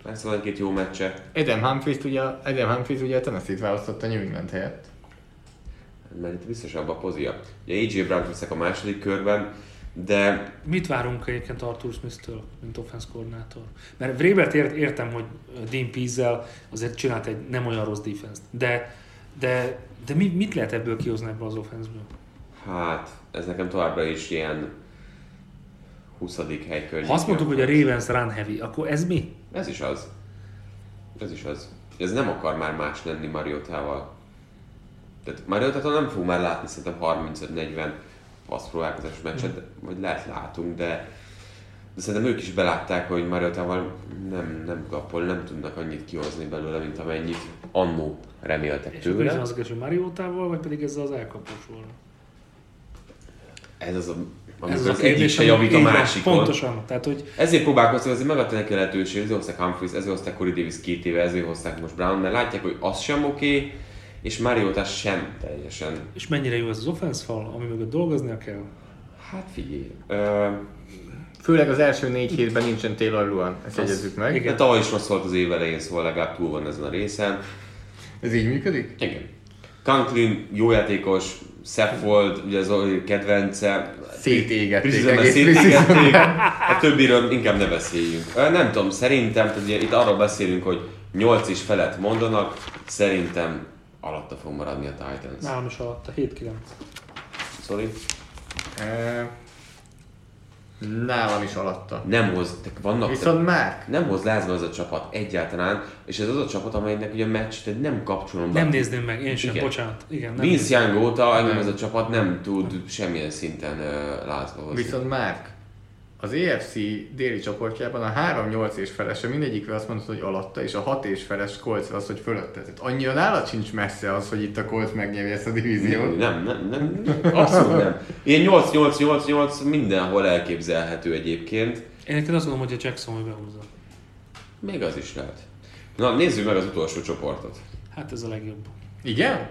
lesz van egy-két jó meccse, Adam Humphries ugye, Adam Humphries ugye a Tennessee-t választotta New England helyett. Mert itt biztos abban a pozia. Ugye AJ Brown veszek a második körben, de Mit várunk egyébként Arthur Smith-től, mint offense koordinátor? Mert Vrabert ért, értem, hogy Dean Pease-zel azért csinált egy nem olyan rossz defense de, de, de mi, mit lehet ebből kihozni ebből az offense-ből? hát ez nekem továbbra is ilyen 20. hely környékén. Ha azt mondtuk, hogy a Ravens run heavy, akkor ez mi? Ez is az. Ez is az. Ez nem akar már más lenni Mariotával. Tehát Mariotától nem fog már látni szerintem 35-40 passzpróbálkozás meccset, Mhm. vagy lehet látunk, de, de szerintem ők is belátták, hogy Mariotával nem, nem kapol, nem tudnak annyit kihozni belőle, mint amennyit annó reméltek És tőle. az a kérdés, hogy Mariotával, vagy pedig ezzel az elkapósról? Ez az, a, Ez amikor az egyik se javít a másikon. Pontosan. Tehát, hogy Ezért próbálkoztak, azért megadta neki a lehetőséget, ezért hozták Humphries, ezért hozták Corey Davis két éve, ezért hozták most Brown, mert látják, hogy az sem oké, okay, és Mariota sem teljesen. és mennyire jó ez az offense fal, ami mögött dolgoznia kell? Hát figyelj, ö, Főleg az első négy hétben nincsen Taylor Luan, ezt Az- jegyezzük meg. igen. de tavaly is rossz volt az év elején, szóval legalább túl van ezen a részen. Ez így működik? Igen. Conklin jó játékos, Seffold, ugye az Zoli kedvence. Szétégették szétégették. A többiről inkább ne beszéljünk. Nem tudom, szerintem, tehát ugye itt arról beszélünk, hogy 8 is felett mondanak, szerintem alatta fog maradni a Titans. Nálam is alatta, 7-9. Sorry. Ö, Nálam is alatta. Nem hoz, de vannak, Viszont Mark, nem hoz lázba az a csapat egyáltalán, és ez az a csapat, amelynek ugye a meccs, tehát nem kapcsolom be. Nem nézném meg, én sem, Igen. bocsánat. Igen, nem Vince. Young óta engem Nem. ez a csapat nem tud semmilyen szinten uh, lázba hozni. viszont Mark, az EFC déli csoportjában a 3-8 és felese mindegyikre azt mondta, hogy alatta, és a 6 és feles Colts az, hogy fölötte. Tehát annyira nála sincs messze az, hogy itt a Colts megnyeri ezt a divíziót. Nem, nem, nem, nem, abszolút nem. Ilyen 8-8-8-8 mindenhol elképzelhető egyébként. Én neked azt gondolom, hogy a Jackson hogy behúzza. Még az is lehet. Na, nézzük meg az utolsó csoportot. Hát ez a legjobb. Igen?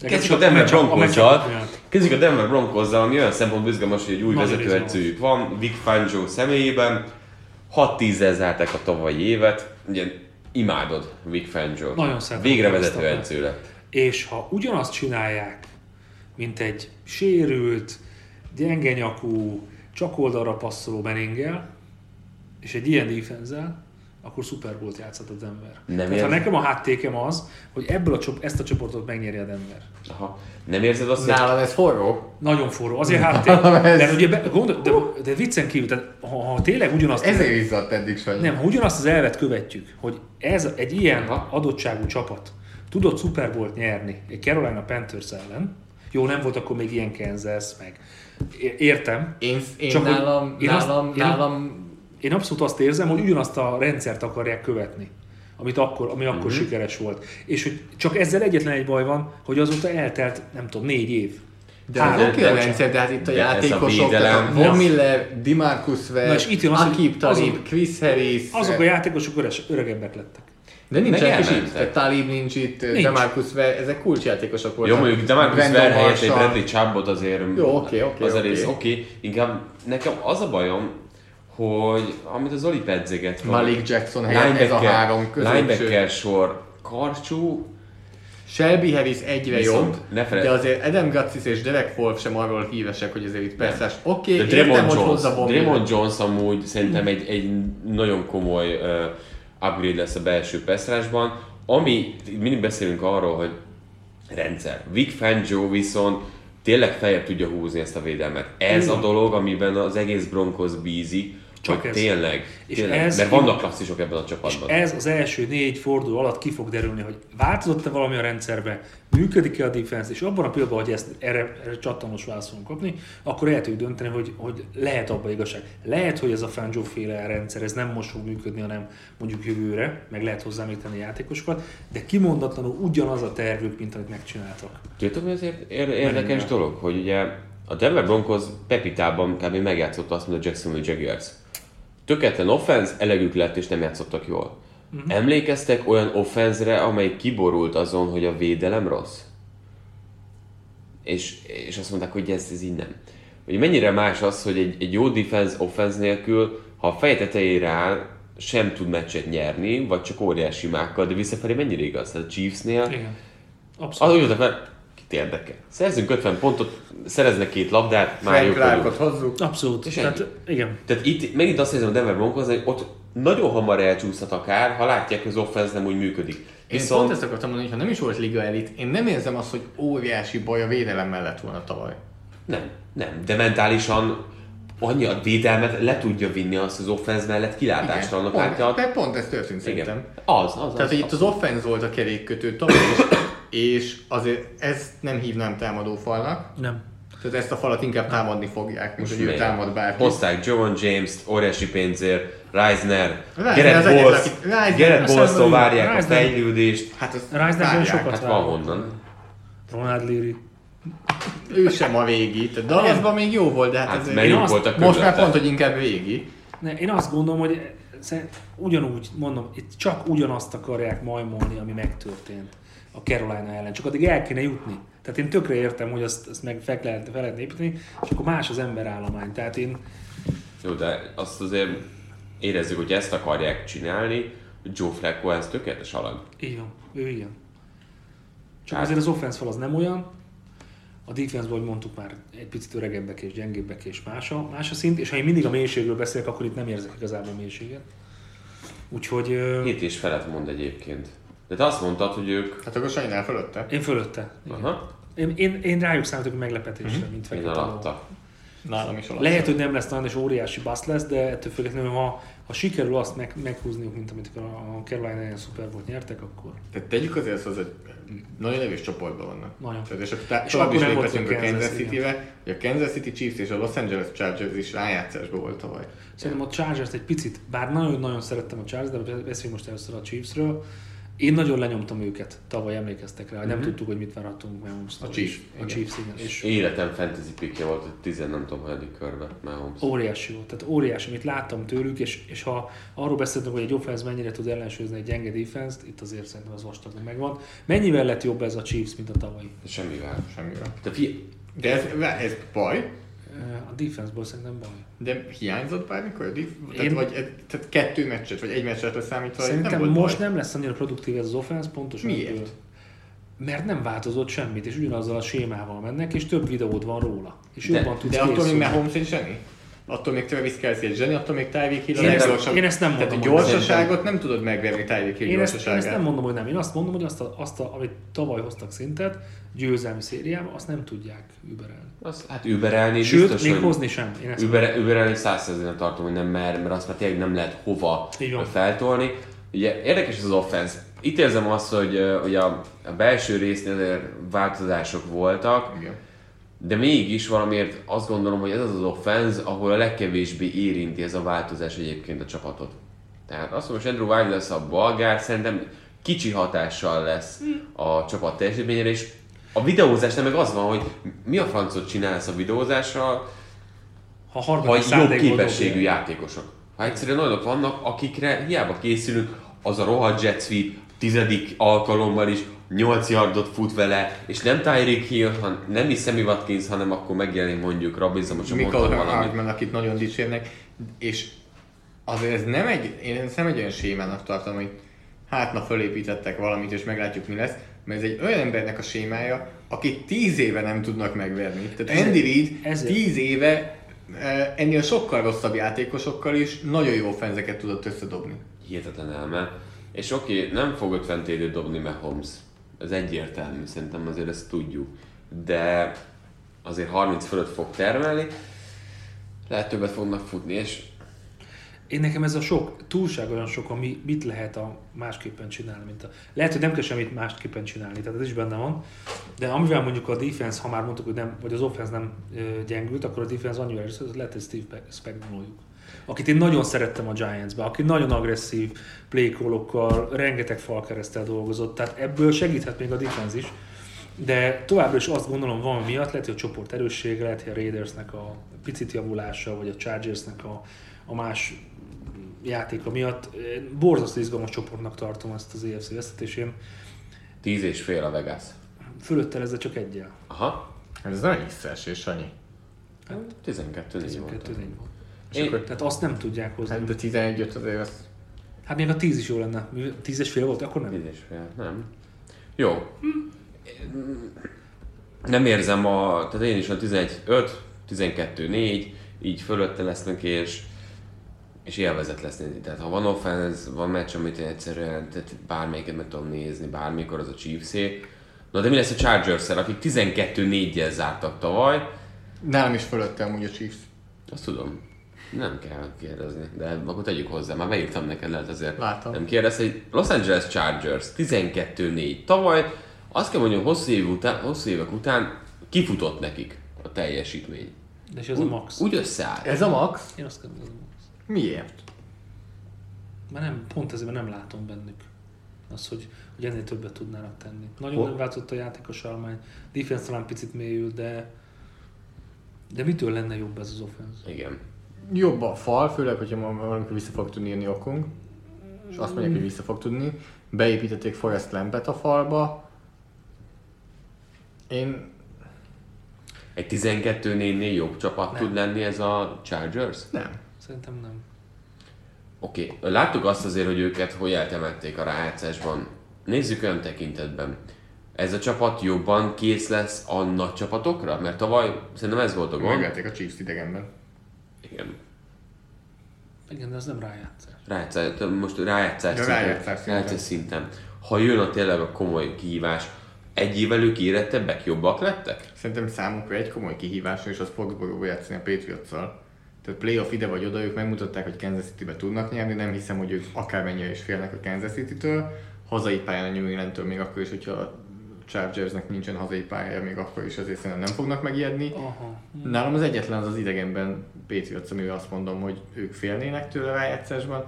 Kezdjük a Denver miatt. Kezdjük a Denver Broncozzal, ami olyan szempontból izgalmas, hogy egy új vezetőedzőjük van, Vic Fangio személyében. 6-10 zárták a tavalyi évet. Ugye imádod Vic Fangio. Nagyon szeretem Végre azt a vezető pályát. edző lett. És ha ugyanazt csinálják, mint egy sérült, gyenge nyakú, csak oldalra passzoló Beningel, és egy ilyen defense akkor Super Bowl-t játszhat a Denver. Nem Tehát ha érzed? nekem a háttékem az, hogy ebből a csop- ezt a csoportot megnyeri a Denver. Aha. Nem érzed azt, hogy Nálam ez forró. Nagyon forró. Azért háttér. Ez- De ugye, be, gondol, de, de viccen kívül, tehát ha, ha tényleg ugyanazt... Ezért izzadt eddig Sanyi. Nem, ha ugyanazt az elvet követjük, hogy ez egy ilyen Aha. adottságú csapat tudott Super Bowl-t nyerni egy Carolina Panthers ellen, jó, nem volt akkor még ilyen Kansas, meg értem. Én, én Csak hogy nálam, én azt- nálam, én- nálam Én abszolút azt érzem, hogy ugyanazt a rendszert akarják követni, amit akkor, ami akkor Mhm. sikeres volt. És hogy csak ezzel egyetlen egy baj van, hogy azóta eltelt, nem tudom, négy év. De ez oké a rendszer, de hát itt a játékosok, Von Miller, Dimarcus Ware, Akib Talib, azok- Chris Harris, Azok a játékosok öres, öregebbek lettek. de nincsenek Meg is itt, tehát Talib nincs itt, Nincs. Demarcus Ware, ezek kulcsjátékosok voltak. Jó, mondjuk Demarcus Ware helyett egy. Bradley Chubbot azért Jó, oké, oké, az oké. rész oké. Inkább nekem az a bajom, hogy amit az Oli pedzeget. Malik Jackson helyett ez a három középső. Linebacker sor karcsú, Shelby Harris egyre Viszont jobb, de azért Adam Gutsis és Derek Wolf sem arról hívesek, hogy azért itt persze. Oké, okay, értem, Draymond hogy Jones, hozzá Draymond. Jones amúgy szerintem egy, egy nagyon komoly uh, upgrade lesz a belső passzrásban, ami, mindig beszélünk arról, hogy rendszer. Vic Fangio viszont tényleg feljebb tudja húzni ezt a védelmet. Ez a dolog, amiben az egész Broncos bízik, Csak hogy ez. tényleg, És tényleg ez- mert vannak klasszisok ebben a csapatban. Ez az első négy forduló alatt ki fog derülni, hogy változott-e valami a rendszerbe, működik-e a defense, és abban a pillanatban, hogy ezt erre, erre csattanos választ fogunk kapni, akkor el tudjuk dönteni, hogy, hogy lehet abba igazság. Lehet, hogy ez a Fangio féle rendszer, ez nem most fog működni, hanem mondjuk jövőre, meg lehet hozzá még tenni játékosokat, de kimondatlanul ugyanaz a tervük, mint amit megcsináltak. Tudjátok, mi azért ér- érdekes dolog, hogy ugye a Denver Broncos Pepitában kb. megjátszott azt, mint a Jacksonville Jaguars. Tökéletlen offense, elegük lett és nem játszottak jól. Uh-huh. Emlékeztek olyan offenzre, amely kiborult azon, hogy a védelem rossz? És, és azt mondták, hogy ez, ez így nem. Hogy mennyire más az, hogy egy, egy jó defense offense nélkül, ha a fej tetejére áll, sem tud meccset nyerni, vagy csak óriási mákkal, de visszafelé mennyire igaz? Tehát a Chiefsnél Igen. az Abszolút. úgy voltak fel, kit érdekel. Szerzünk 50 pontot, szereznek két labdát, már jók Clarkot hozzuk. Abszolút. És Tehát, ennyi. igen. Tehát itt megint azt érzem a Denver Broncos, hogy ott nagyon hamar elcsúszhat akár, ha látják, hogy az offense nem úgy működik. Én Viszont pont ezt akartam mondani, hogy ha nem is volt liga elit, én nem érzem azt, hogy óriási baj a védelem mellett volna tavaly. nem, nem, de mentálisan annyi a védelmet le tudja vinni azt az offense mellett kilátástalanok pont, de pont ez történt szerintem. Igen. Az, az, az. Tehát, hogy itt az offense volt a kerékkötő tavaly is, és azért ezt nem hívnám támadó falnak. Nem. Tehát ezt a falat inkább támadni fogják, mint hogy ő támad bárki. Hozták Jovan James-t, óriási pénzért, Reisner, Reisner Gerett az Reisner- ő- várják a Reisner- fejlődést. Hát Reisnerben várják. sokat Hát van honnan. Ronald Leary. Ő sem a végi. Tehát Dallasban még jó volt, de hát, Hát ez mert én azt- most már pont, hogy inkább végi. Ne, én azt gondolom, hogy ugyanúgy, mondom, itt csak ugyanazt akarják majmolni, ami megtörtént a Carolina ellen. Csak addig el kéne jutni. Tehát én tökre értem, hogy azt, azt meg fel lehet, fel lehet építeni, és akkor más az emberállomány. Tehát én Jó, de azt azért érezzük, hogy ezt akarják csinálni, Joe Flacco ez tökéletes alak. így van, ő igen. Csak Hát- azért az offense fal az nem olyan, a defense ahogy mondtuk már, egy picit öregebbek és gyengébbek és más a, más a szint, és ha én mindig a mélységről beszélek, akkor itt nem érzek igazából mélységet. Úgyhogy Hét és felet mond egyébként. De te azt mondtad, hogy ők... Hát akkor Sanyinál fölötte. én fölötte. Igen. Aha, Én, én, én rájuk számítok meglepetésre, mint én fekete ló. alatta. Nálam is alatt. Lehet, hogy nem lesz nagyon és óriási bassz lesz, de ettől függetlenül, ha, ha sikerül azt meg, meghúzniuk, mint amit a a Carolina ilyen Super Bowl nyertek, akkor Tehát tegyük azért azt, hogy nagyon erős csoportban vannak. Nagyon. Tehát, és akkor tá- És tovább akkor is nem volt léphetünk a a Kansas, Kansas City-re, hogy a Kansas City Chiefs és a Los Angeles Chargers is rájátszásban volt tavaly. Szerintem a Chargers egy picit, bár nagyon-nagyon szerettem a Chargers, de beszéljünk most először a Chiefsről. Én nagyon lenyomtam őket, tavaly emlékeztek rá, hogy nem tudtuk, hogy mit várhatunk mahomes A Chiefs, A. Chiefs, igen. És Életem fantasy pickje volt, hogy tizen nem tudom, hanyadik körbe Mahomes. óriási volt. Tehát óriási, amit láttam tőlük, és, és ha arról beszéltünk, hogy egy offense mennyire tud ellensúlyozni egy gyenge defense itt azért szerintem az vastagon megvan. Mennyivel lett jobb ez a Chiefs, mint a tavalyi? Semmivel. Semmivel. De fi, De ez, ez baj, A defense-ból szerintem baj. De hiányzott bármikor? a dif- Tehát, Én- vagy, tehát kettő meccset, vagy egy meccset leszámítva, Szerintem nem most baj. nem lesz annyira produktív ez az offense, pontosan Miért? ebből. Mert nem változott semmit, és ugyanazzal a sémával mennek, és több videód van róla. És De- jobban tudsz De attól még. Mahomes zseni? Attól még Travis Kelsey egy zseni, attól még Tyreek Hill a Én ezt- leggyorsabb. én ezt nem Tehát a mondom, gyorsaságot nem tudod megverni Tyreek Hill Én ezt, én gyorsaságát. ezt nem mondom, hogy nem. Én azt mondom, hogy azt, a, azt a, amit tavaly hoztak szintet, győzelmi szériában, azt nem tudják überelni. Hát überelni Sőt, biztos, még hozni sem. Én ezt Über, überelni százszerzően tartom, hogy nem mer, mert azt már tényleg nem lehet hova feltolni. Ugye érdekes ez az offense. Itt érzem azt, hogy, hogy a, a belső résznél változások voltak, Igen. De mégis valamiért azt gondolom, hogy ez az az offense, ahol a legkevésbé érinti ez a változás egyébként a csapatot. Tehát azt mondom, hogy Andrew White lesz a balgár, szerintem kicsi hatással lesz a csapat teljesítményére, és a videózásnál meg az van, hogy mi a francot csinálsz a videózással, ha vagy jobb képességű dobja. játékosok. Ha egyszerűen olyanok vannak, akikre hiába készülünk, az a rohadt jet sweep tizedik alkalommal is 8 yardot fut vele, és nem Tyreek Hill, han, nem is Sammy Watkins, hanem akkor megjelenik mondjuk Robinson, most Michael mondtam valamit. Hardman, akit nagyon dicsérnek, és azért ez nem egy, én ezt nem egy olyan sémának tartom, hogy hát na fölépítettek valamit, és meglátjuk mi lesz, mert ez egy olyan embernek a sémája, akit tíz éve nem tudnak megverni. Tehát Ezért- Andy Reid ezért- tíz éve eh, ennél sokkal rosszabb játékosokkal is nagyon jó fenzeket tudott összedobni. Hihetetlen elme. És oké, nem fog 50 TD dobni Mahomes. Ez egyértelmű, szerintem azért ezt tudjuk. De azért 30 fölött fog termelni, lehet többet fognak futni, és Én nekem ez a sok, túlság olyan sok, ami mit lehet a másképpen csinálni. Mint a, lehet, hogy nem kell semmit másképpen csinálni, tehát ez is benne van. De amivel mondjuk a defense, ha már mondtuk, hogy nem, vagy az offense nem gyengült, akkor a defense annyira erős, lehet, hogy Steve Spagnuolójuk. Akit én nagyon szerettem a Giants-be, aki nagyon agresszív playcallokkal, rengeteg falkeresztel dolgozott, tehát ebből segíthet még a defense is. De továbbra is azt gondolom van miatt, lehet, hogy a csoport erőssége, lehet, hogy a Raidersnek a picit javulása, vagy a Chargersnek a, a más játéka miatt. Borzasztó izgalmas csoportnak tartom ezt az EFC vesztetésén. 10 és fél a Vegas. Fölötte ezzel csak egyel. Aha, Ez nagyon visszaesés, Sanyi. Hát, 12 4 volt. 12 4 volt. És Én- akkor, Tehát azt nem tudják hozni. hát de 11 azért az Hát még a 10 is jó lenne. 10 és fél volt, akkor nem. 10 és fél, nem. Jó. Nem érzem a... Tehát én is a 11 5, 12 4, így fölötte lesznek, és és élvezet lesz nézni. Tehát ha van offense, van meccs, amit én egyszerűen tehát bármelyiket meg tudom nézni, bármikor az a chiefs Na de mi lesz a chargers akik 12-4-jel zártak tavaly? nálam is fölötte amúgy a Chiefs. Azt tudom. Nem kell kérdezni, de akkor tegyük hozzá. Már beírtam neked, lehet azért Látom. nem kérdez, hogy Los Angeles Chargers 12-4. Tavaly azt kell mondjam, hosszú, év után, hosszú évek után kifutott nekik a teljesítmény. De és ez a max. Úgy összeállt. Ez a max? Én azt gondolom, ez a max. Miért? Mert nem, pont ezért mert nem látom bennük az, hogy, hogy ennél többet tudnának tenni. Nagyon Hol- nem változott a játékos állomány. Defense talán picit mélyült, de de mitől lenne jobb ez az offense? Igen. Jobb a fal, főleg, hogyha ma valamikor vissza fog tudni jönni okunk, és azt mondják, hogy vissza fog tudni. Beépítették Forrest Lampet a falba. Én Egy 12-4-nél jobb csapat Nem. tud lenni ez a Chargers? nem. Szerintem nem. Oké, okay. láttuk azt azért, hogy őket hogy eltemették a rájátszásban. Nézzük olyan tekintetben. Ez a csapat jobban kész lesz a nagy csapatokra? Mert tavaly szerintem ez volt a gond. Megverték a Chiefs idegenben. Igen. Igen, de az nem rájátszás. Rájátszás, most rájátszás, Ja, szinten, rájátszás szinten. rájátszás szinten. Ha jön a tényleg a komoly kihívás, egy évvel ők érettebbek, jobbak lettek? Szerintem számukra egy komoly kihívás, és az Foxborough játszani a patriots Tehát playoff ide vagy oda, ők megmutatták, hogy Kansas City-be tudnak nyerni, nem hiszem, hogy ők akármennyire is félnek a Kansas City-től. Hazai pályán a New England-től még akkor is, hogyha a Chargersnek nincsen hazai pályája, még akkor is azért szerintem nem fognak megijedni. Aha. Nálam az egyetlen az az idegenben Patriots, amivel azt mondom, hogy ők félnének tőle rájátszásban.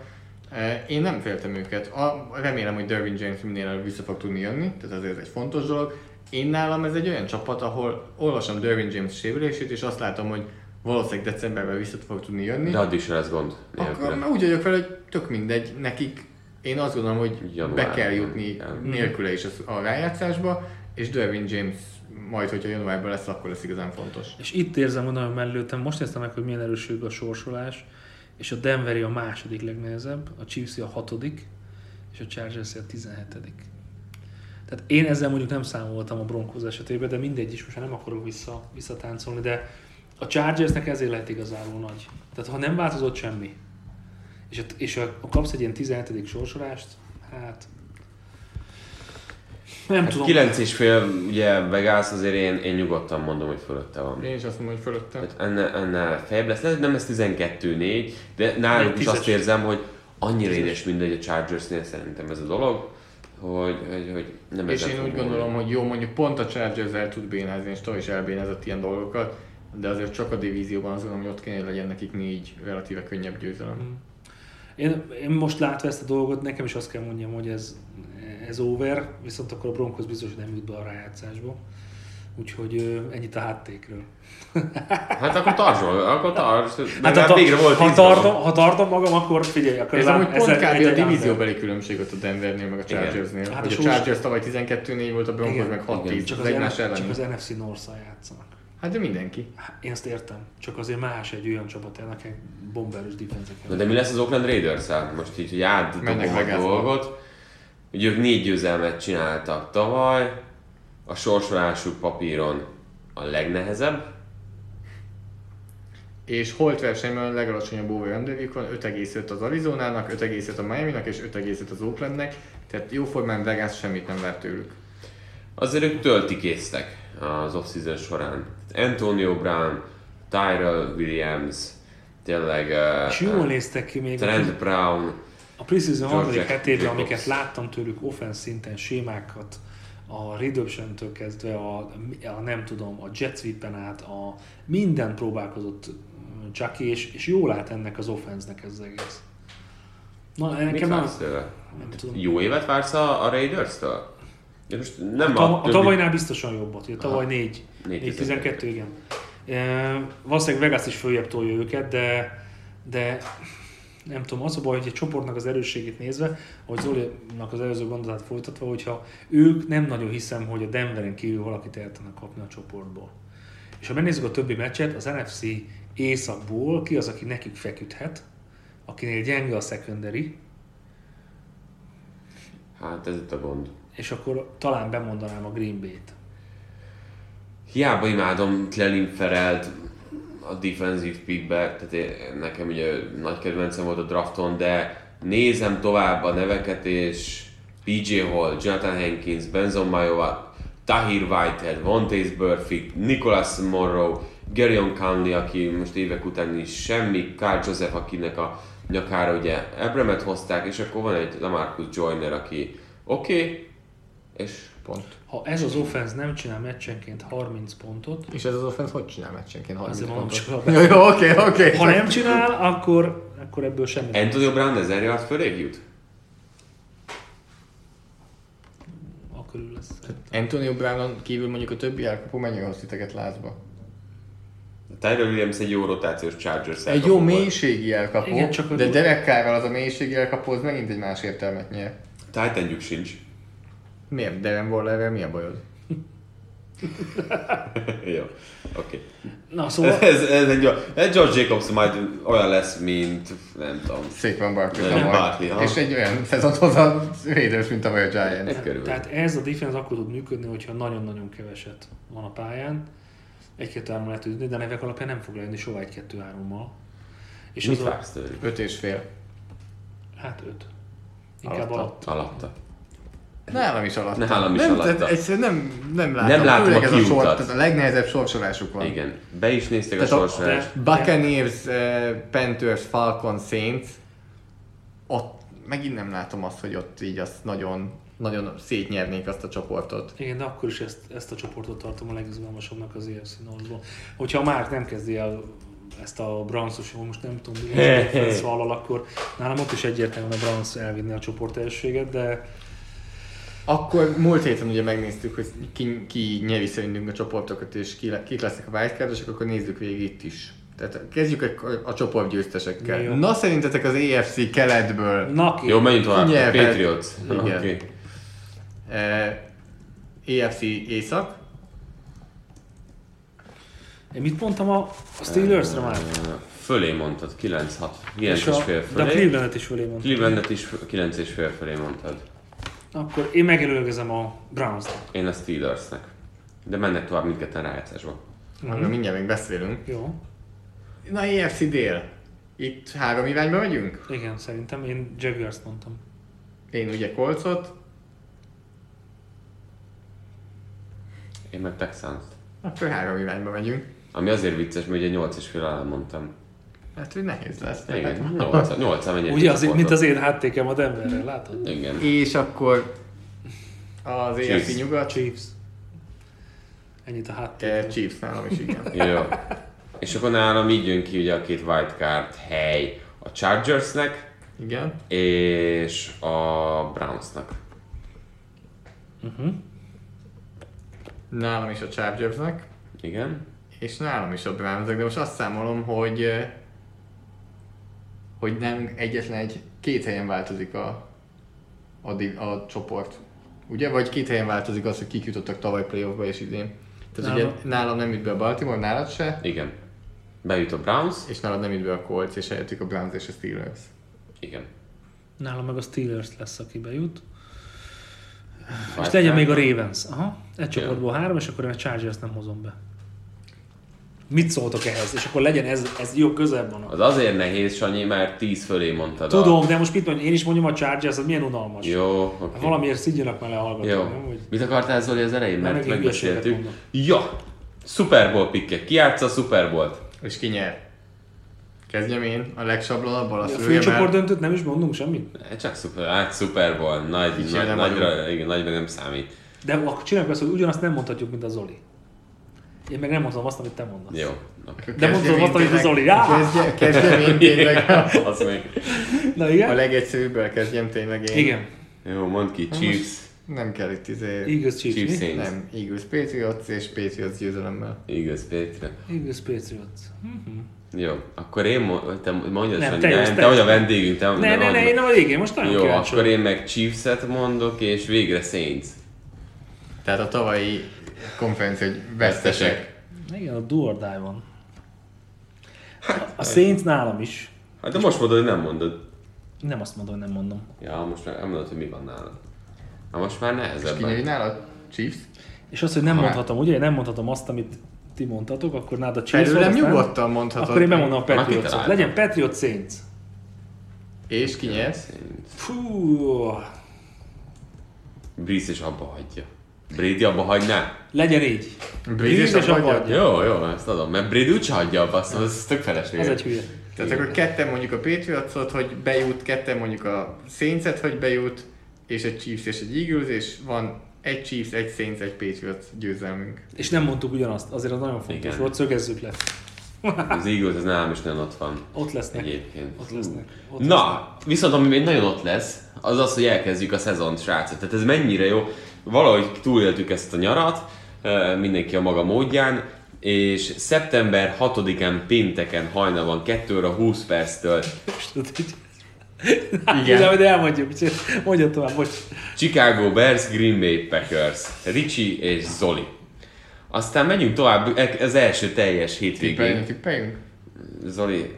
Eh, Én nem féltem őket. A, remélem, hogy Dervin James minél előbb vissza fog tudni jönni, tehát azért ez egy fontos dolog. Én nálam ez egy olyan csapat, ahol olvasom Dervin James sérülését, és azt látom, hogy valószínűleg decemberben vissza fog tudni jönni. De addig sem lesz gond. Akkor nélküle. úgy vagyok vele, hogy tök mindegy, nekik én azt gondolom, hogy Januárban, be kell jutni igen. nélküle is a rájátszásba, és Derwin James majd, hogyha januárban lesz, akkor lesz igazán fontos. És itt érzem, hogy nagyon mellőttem, most néztem meg, hogy milyen erőség a sorsolás, és a Denveri a második legnehezebb, a Chiefs a hatodik, és a Chargers a 17 Tehát én ezzel mondjuk nem számoltam a Broncos esetében, de mindegy is, most nem akarok vissza, visszatáncolni, de a Chargersnek ezért lehet igazából nagy. Tehát ha nem változott semmi, és, a, és a, a kapsz egy ilyen 17. sorsolást, hát nem Hát tudom. 9 és fél, ugye Vegas azért én, én nyugodtan mondom, hogy fölötte van. Én is azt mondom, hogy fölöttem. Tehát ennél, ennél fejebb lesz, nem lesz 12-4, de náluk is azt érzem, hogy annyira édes mindegy a Chargersnél szerintem ez a dolog, hogy, hogy, hogy nem És én úgy gondolom, hogy jó, mondjuk pont a Chargers el tud bénázni, és tovább is elbénázott ilyen dolgokat, de azért csak a divízióban azt gondolom, hogy ott kéne, hogy legyen nekik négy relatíve könnyebb győzelem. Én, én most látva ezt a dolgot, nekem is azt kell mondjam, hogy ez, ez over, viszont akkor a Broncos biztos, hogy nem jut be a rájátszásba. Úgyhogy ennyit a háttékről. (laughs) Hát akkor tartsol, akkor tarts, Hát hát ha, végre volt ha, tartom, ha tartom magam, akkor figyelj, akkor Ez amúgy pont kb. egy- a divízióbeli különbség ott a Denvernél, meg a. Chargersnél. Hát hogy a Chargers tavaly 12-4 volt, a Broncos meg 6-10, Igen. Csak az az, csak az NFC North-szal játszanak. Hát de mindenki. Hát, Én ezt értem. Csak azért más egy olyan csapat, ennek bomberős defenzeket. Na de mi lesz az Oakland raiders Most így, hogy átdobom a dolgot. Ugye ők négy győzelmet csináltak tavaly, a sorsolásuk papíron a legnehezebb, És holt versenyben a legalacsonyabb over underjük van, 5,5 az Arizonának, 5,5 a Miami-nak és 5,5 az Oaklandnek, tehát jóformán Vegas semmit nem vár tőlük. azért ők töltikéztek az off-season során. Antonio Brown, Tyrell Williams, tényleg És uh, jól néztek ki még Trent Brown, a preseason George harmadik hetében, Jacobs. amiket láttam tőlük offense szinten sémákat, a redemption kezdve, a, a, nem tudom, a jet sweepen át, a minden próbálkozott Chucky, és, és jól lát ennek az offense-nek ez az egész. Na, mit nekem nem, vársz tőle? nem tudom. Jó évet vársz a, a Raiders-től? Ja, most nem A, a többi- tavalynál biztosan jobbat, ugye tavaly Aha. 4, Négy 4 12, igen. E, valószínűleg Vegas is följebb tolja őket, de, de nem tudom, az a baj, hogy egy csoportnak az erősségét nézve, ahogy Zolinak az előző gondolatát folytatva, hogyha ők nem nagyon hiszem, hogy a Denveren kívül valakit el tudnak kapni a csoportból. És ha megnézzük a többi meccset, az NFC északból ki az, aki nekik feküdhet, akinél gyenge a secondary, Hát ez itt a gond. És akkor talán bemondanám a Green Bay-t. Hiába imádom Clelin Ferelt a defensive pickbe, tehát én, nekem ugye nagy kedvencem volt a drafton, de nézem tovább a neveket, és PJ Hall, Jonathan Hankins, Benson Mayowa, Tahir Whitehead, Vontaze Burfict, Nicholas Monroe, Gerion Conley, aki most évek után is semmi, Carl Joseph, akinek a nyakára ugye Ebremet hozták, és akkor van egy Lamarcus Joyner, aki oké, okay, és Pont. Ha ez az offense nem csinál meccsenként 30 pontot, És ez az offense hogy csinál meccsenként 30 Azért mondom, pontot? a- (laughs) Jó, jó, oké, oké. ha nem csinál, akkor, akkor ebből semmi. Antonio Brown 1000 yard fölé jut? Körül lesz. Antonio Brownon kívül mondjuk a többi elkapó mennyire hoz titeket lázba? Tyrell Williams egy jó rotációs Chargers Egy jó mélységi elkapó, Igen, csak de Derek Carrral az a mélységi elkapó, az megint egy más értelmet nyer. Titanjük sincs. Miért? Darren Wallerrel mi a bajod? (laughs) jó, oké. Na, Ez, szóval ez, ez egy, egy George Jacobs majd olyan lesz, mint nem tudom. Szépen Barkley Nem, tavaly. Barkley, ha. És egy olyan szezont hoz a Raiders, mint tavaly a Giants. Egy körülbelül. tehát ez a defense akkor tud működni, hogyha nagyon-nagyon keveset van a pályán. Egy-kettő három lehet ütni, de nevek alapján nem fog lejönni soha egy-kettő hárommal. És Mit az a, vársz? Öt és fél. hát öt. Inkább Alatta. alatt. Alatta. Nálam is alatt. Nálam is nem, alatta. Tehát egyszerűen nem, nem látom. Nem látom Főleg a ez a, sor, kiutat. tehát a legnehezebb sorsolásuk van. Igen. Be is nézték a Tehát a- sorsolást. Buccaneers, eh, Panthers, Falcons, Saints, ott megint nem látom azt, hogy ott így azt nagyon, nagyon szétnyernék azt a csoportot. Igen, de akkor is ezt, ezt a csoportot tartom a legizgalmasabbnak az EFC Northból. Hogyha már nem kezdi el ezt a Brownsos, hogy most nem tudom, mi lesz vállal, akkor nálam ott is egyértelműen a Browns elvinni a csoport elsőséget, de Akkor múlt héten ugye megnéztük, hogy ki, ki nyeri szerintünk a csoportokat, és ki, kik lesznek a wildcardosok, akkor nézzük végig itt is. Tehát kezdjük a, a csoport győztesekkel. Jó. Na szerintetek az EFC keletből na ki, Jó, menjünk tovább. Nyelvet. Patriots. Igen. Oké. eh, EFC Észak, Én mit mondtam a Steelersre már? Fölé mondtad, 9-6. 9 És fél de a fölé. Clevelandet is fölé mondtam. Clevelandet is 9 és fél fölé mondtad. Akkor én megelőlegezem a browns Én a Steelersnek. De mennek tovább mindketten rájátszásba. amiről mindjárt még beszélünk. Jó. Na, EFC dél. Itt három irányba megyünk? Igen, szerintem én Jaguars-t mondtam. Én ugye Colcot, Én meg texans akkor három irányba megyünk. Ami azért vicces, mert ugye 8 és fél alá mondtam. Hát, hogy nehéz lesz. Igen, 8 8 mennyi Ugye, az, mint az én háttékem a Denverre, látod? Igen. És akkor az. EFC nyugat, Chiefs. Ennyit a háttékem. Chiefs nálam is, igen. (laughs) Jó. És akkor nálam így jön ki ugye a két wildcard hely a Chargersnek Igen. és a Brownsnak. Nálam is a Chargersnek, Igen. és nálam is a Brownsnek, de most azt számolom, hogy hogy nem egyetlen egy, két helyen változik a, a, a csoport. Ugye? Vagy két helyen változik az, hogy kik jutottak tavaly playoffba és idén. Tehát Nálam- ugye nálam nem jut be a Baltimore, nálad se, Igen. Bejut a Browns. és nálad nem jut be a Colts, és helyettük a Browns és a Steelers. Igen. Nálam meg a Steelers lesz, aki bejut. És Wildcard. legyen még a Ravens. Aha, egy csoportból három, és akkor én a Chargers nem hozom be. Mit szóltok ehhez? És akkor legyen ez, ez jó közel van. Az azért nehéz, Sanyi, mert 10 fölé mondtad Tudom, de most mit mondjam, én is mondjam a Chargers, az milyen unalmas. A... Jó, Hát oké. Valamiért szidjanak már le a hallgatók. Jó. nem? Hogy... Mit akartál Zoli az elején? Mert megbeszéltük. Ja! Super Bowl pikkek. Ki játsza a Super Bowl-t? És ki nyer? Kezdjem én a legsablonabbal, a A szőjemmel. főcsoport döntőt nem is mondunk semmit? Eh, Csak Super, hát Super Bowl. Nagy, nagy, nem nagyra, igen, nagyra nem számít. De akkor csináljuk azt, hogy ugyanazt nem mondhatjuk, mint a Zoli. Én meg nem mondom azt, amit te mondasz. Jó. oké. De mondom azt, amit a Zoli. Á! Kezdjem, kezdjem én (laughs) tényleg. Az még. Na A igen? legegyszerűbből kezdjem tényleg én. Igen. Jó, mondd ki. Chiefs. Nem kell itt izé... Eagles Chiefs, Chiefs mi? Saints. Nem, Eagles Patriots és Patriots győzelemmel. Igaz, Pétre. Eagles Patriots. Jó, akkor én mo- te mondjad, Nem, te nem, te vagy a vendégünk, te Ne, ne, ne, mondj- én nem a végén, most nagyon Jó, kíváncsi akkor én meg Chiefs-et mondok, és végre Saints. Tehát a tavalyi konferencia, hogy vesztesek. Igen, a do or die van. A Saints nálam is. Hát de most mondod, hogy nem mondod. Nem azt mondom, hogy nem mondom. Ja, most már nem mondod, hogy mi van nálad. Na most már És nehezebb. ki nyeri nálad? Chiefs? És azt, hogy nem Ha. mondhatom, ugye? Nem mondhatom azt, amit ti mondtatok, akkor nálad a Chiefs aztán- nyugodtan mondhatod. Akkor én bemondom a Patriots-ot. kitaláltam. Legyen Patriot Saints. És ki nyer? Fú, Breeze is abba hagyja. Brady abba hagyná? legyen így. És és abba hagyja? Jó, jó, ezt adom. Mert Brady úgyse hagyja abba, azt mondom, ez tök felesleges. Ez egy hülye. Tehát akkor ketten mondjuk a Patriotsot, hogy bejut, ketten mondjuk a Saints-et, hogy bejut, és egy Chiefs és egy Eagles, és van egy Chiefs, egy Saints, egy Patriots győzelmünk. És nem mondtuk ugyanazt, azért az nagyon fontos Igen. volt, szögezzük le. Az Eagles, az nálam is nagyon ott van. Ott lesznek. Egyébként. Ott lesznek. Ott Na, viszont ami még nagyon ott lesz, az az, hogy elkezdjük a szezont, srácok. Tehát ez mennyire jó. Valahogy túléltük ezt a nyarat, mindenki a maga módján, és szeptember 6-án pénteken hajnalban 2 óra 20 perctől Igen. De, de elmondjuk, mondja tovább, bocs. Chicago Bears, Green Bay Packers, Ricsi és Zoli. Aztán menjünk tovább, e- az első teljes hétvégén. Tippeljünk, tippeljünk. Zoli,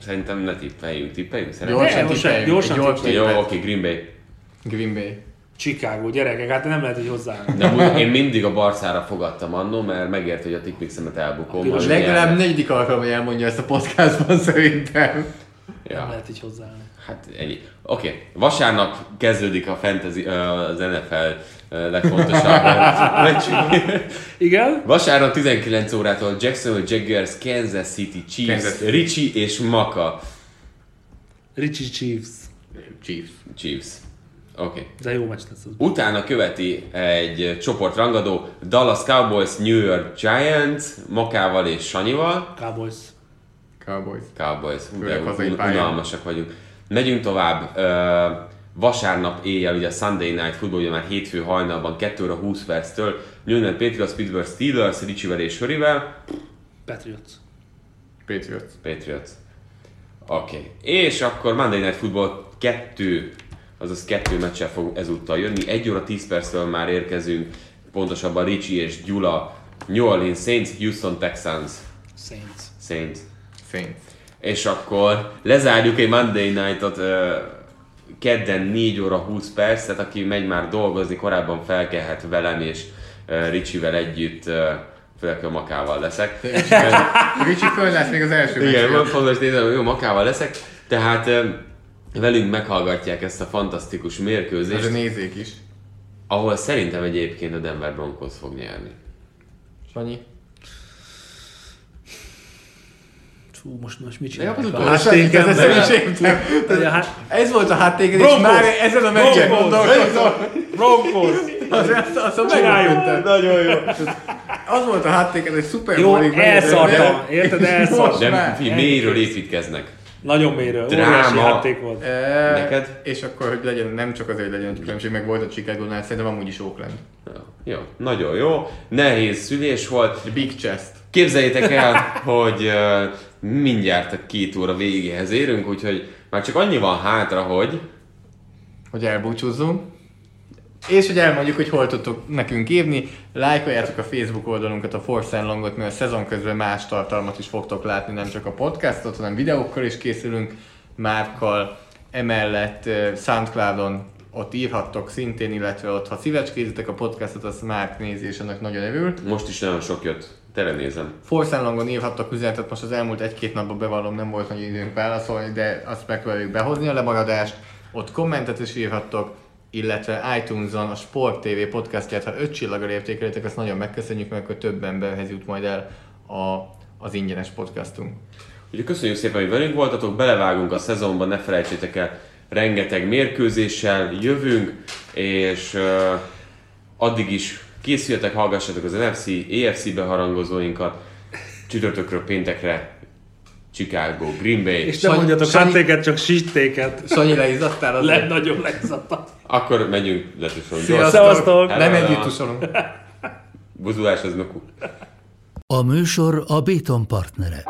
szerintem ne tippeljünk, tippeljünk szerintem. Gyorsan most tippeljünk. gyorsan Gyors tippeljünk. Jó, tippet. oké, Green Bay. Green Bay. Chicago, gyerekek, hát nem lehet így hozzáállni. De én mindig a Barcára fogadtam annó, mert megért, hogy a tipmixemet elbukom. ami Legalább negyedik alkalom, hogy elmondja ezt a podcastban (laughs) szerintem. Nem Ja, lehet így hozzáállni. hát ennyi. Oké, okay. vasárnap kezdődik a fantasy, az NFL legfontosabb. (laughs) Igen? Vasárnap 19 órától Jacksonville Jaguars, Kansas City Chiefs, Kansas City. Ricci és Maka Richie Chiefs. Chiefs. Chiefs. Oké. Okay. De jó meccs lesz az. Utána követi egy csoportrangadó Dallas Cowboys, New York Giants, Makával és Sanyival. Cowboys. Cowboys. Cowboys, Főleg de hazai pályán. unalmasak vagyunk. Megyünk tovább. Vasárnap éjjel, ugye a Sunday Night Football, ugye már hétfő hajnalban, 2 óra 20 perctől, New England Patriots, Pittsburgh Steelers, Ricsivel és Hörivel, Patriots. Patriots. Patriots. Oké. Okay. És akkor Monday Night Football 2 azaz kettő meccsel fog ezúttal jönni. 1 óra 10 perctől már érkezünk, pontosabban Ricsi és Gyula, New Orleans Saints, Houston Texans, Saints. Saints. Fény. És akkor lezárjuk egy Monday Night-ot ö, kedden 4 óra 20 perc, tehát aki megy már dolgozni, korábban felkelhet velem és ö, Ricsivel együtt, ö, főleg a makával leszek. Ricsi föl lesz még az első Igen, fontos nézem, hogy jó makával leszek. Tehát velünk meghallgatják ezt a fantasztikus Ez a mérkőzést, nézék is. ahol szerintem egyébként a Denver Broncos fog nyerni. Sanyi? Fú, most, most mit De jobb az csinálják? utolsó, ez de- de hát- Ez volt a háttéken, és Broncos! már ezen a meccsen Broncos! gondolkozom. Broncos! Azt Csináljuk! megjöttem. Nagyon jó. Az volt a háttéken, hogy Super Jó, elszartam. Érted? Elszartam. Figyelj, mélyről építkeznek. Nagyon mélyről. Dráma. Játék volt. E, Neked? És akkor, hogy legyen, nem csak azért, hogy legyen különbség, meg volt a Chicago-nál, szerintem amúgy is Oakland. Jó, nagyon jó. Nehéz szülés volt. The Big Chest. Képzeljétek (laughs) el, hogy uh, mindjárt a két óra végéhez érünk, úgyhogy már csak annyi van hátra, hogy hogy elbúcsúzzunk. És hogy elmondjuk, hogy hol tudtok nekünk írni. Lájkoljátok a Facebook oldalunkat, a Force and Longot, mert a szezon közben más tartalmat is fogtok látni, nem csak a podcastot, hanem videókkal is készülünk Márkkal. Emellett Soundcloudon ott írhattok szintén, illetve ott, ha szívecskézitek a podcastot, azt Márk nézi, és annak nagyon örült. most is nagyon sok jött. Tele nézem. Longon írhattak üzenetet, most az elmúlt egy-két napban bevallom, nem volt nagy időnk válaszolni, de azt megpróbáljuk behozni a lemaradást. Ott kommentet is írhattok, illetve iTunes-on a Sport TV podcastját, ha öt csillaggal értékelitek, azt nagyon megköszönjük, mert akkor több emberhez jut majd el a, az ingyenes podcastunk. Úgyhogy köszönjük szépen, hogy velünk voltatok, belevágunk a szezonban, ne felejtsétek el, rengeteg mérkőzéssel jövünk, és uh, addig is készüljetek, hallgassatok az NFC, EFC beharangozóinkat, csütörtökről péntekre Chicago, Green Bay, És nem mondjatok Sanyi- háttéket, csak sittéket. Sanyi, leizzadtál az Le, nagyon lezadtam. akkor megyünk letusolni. Sziasztok! Nem együtt tusolunk. Buzulás az nokú. A műsor a Béton partnere.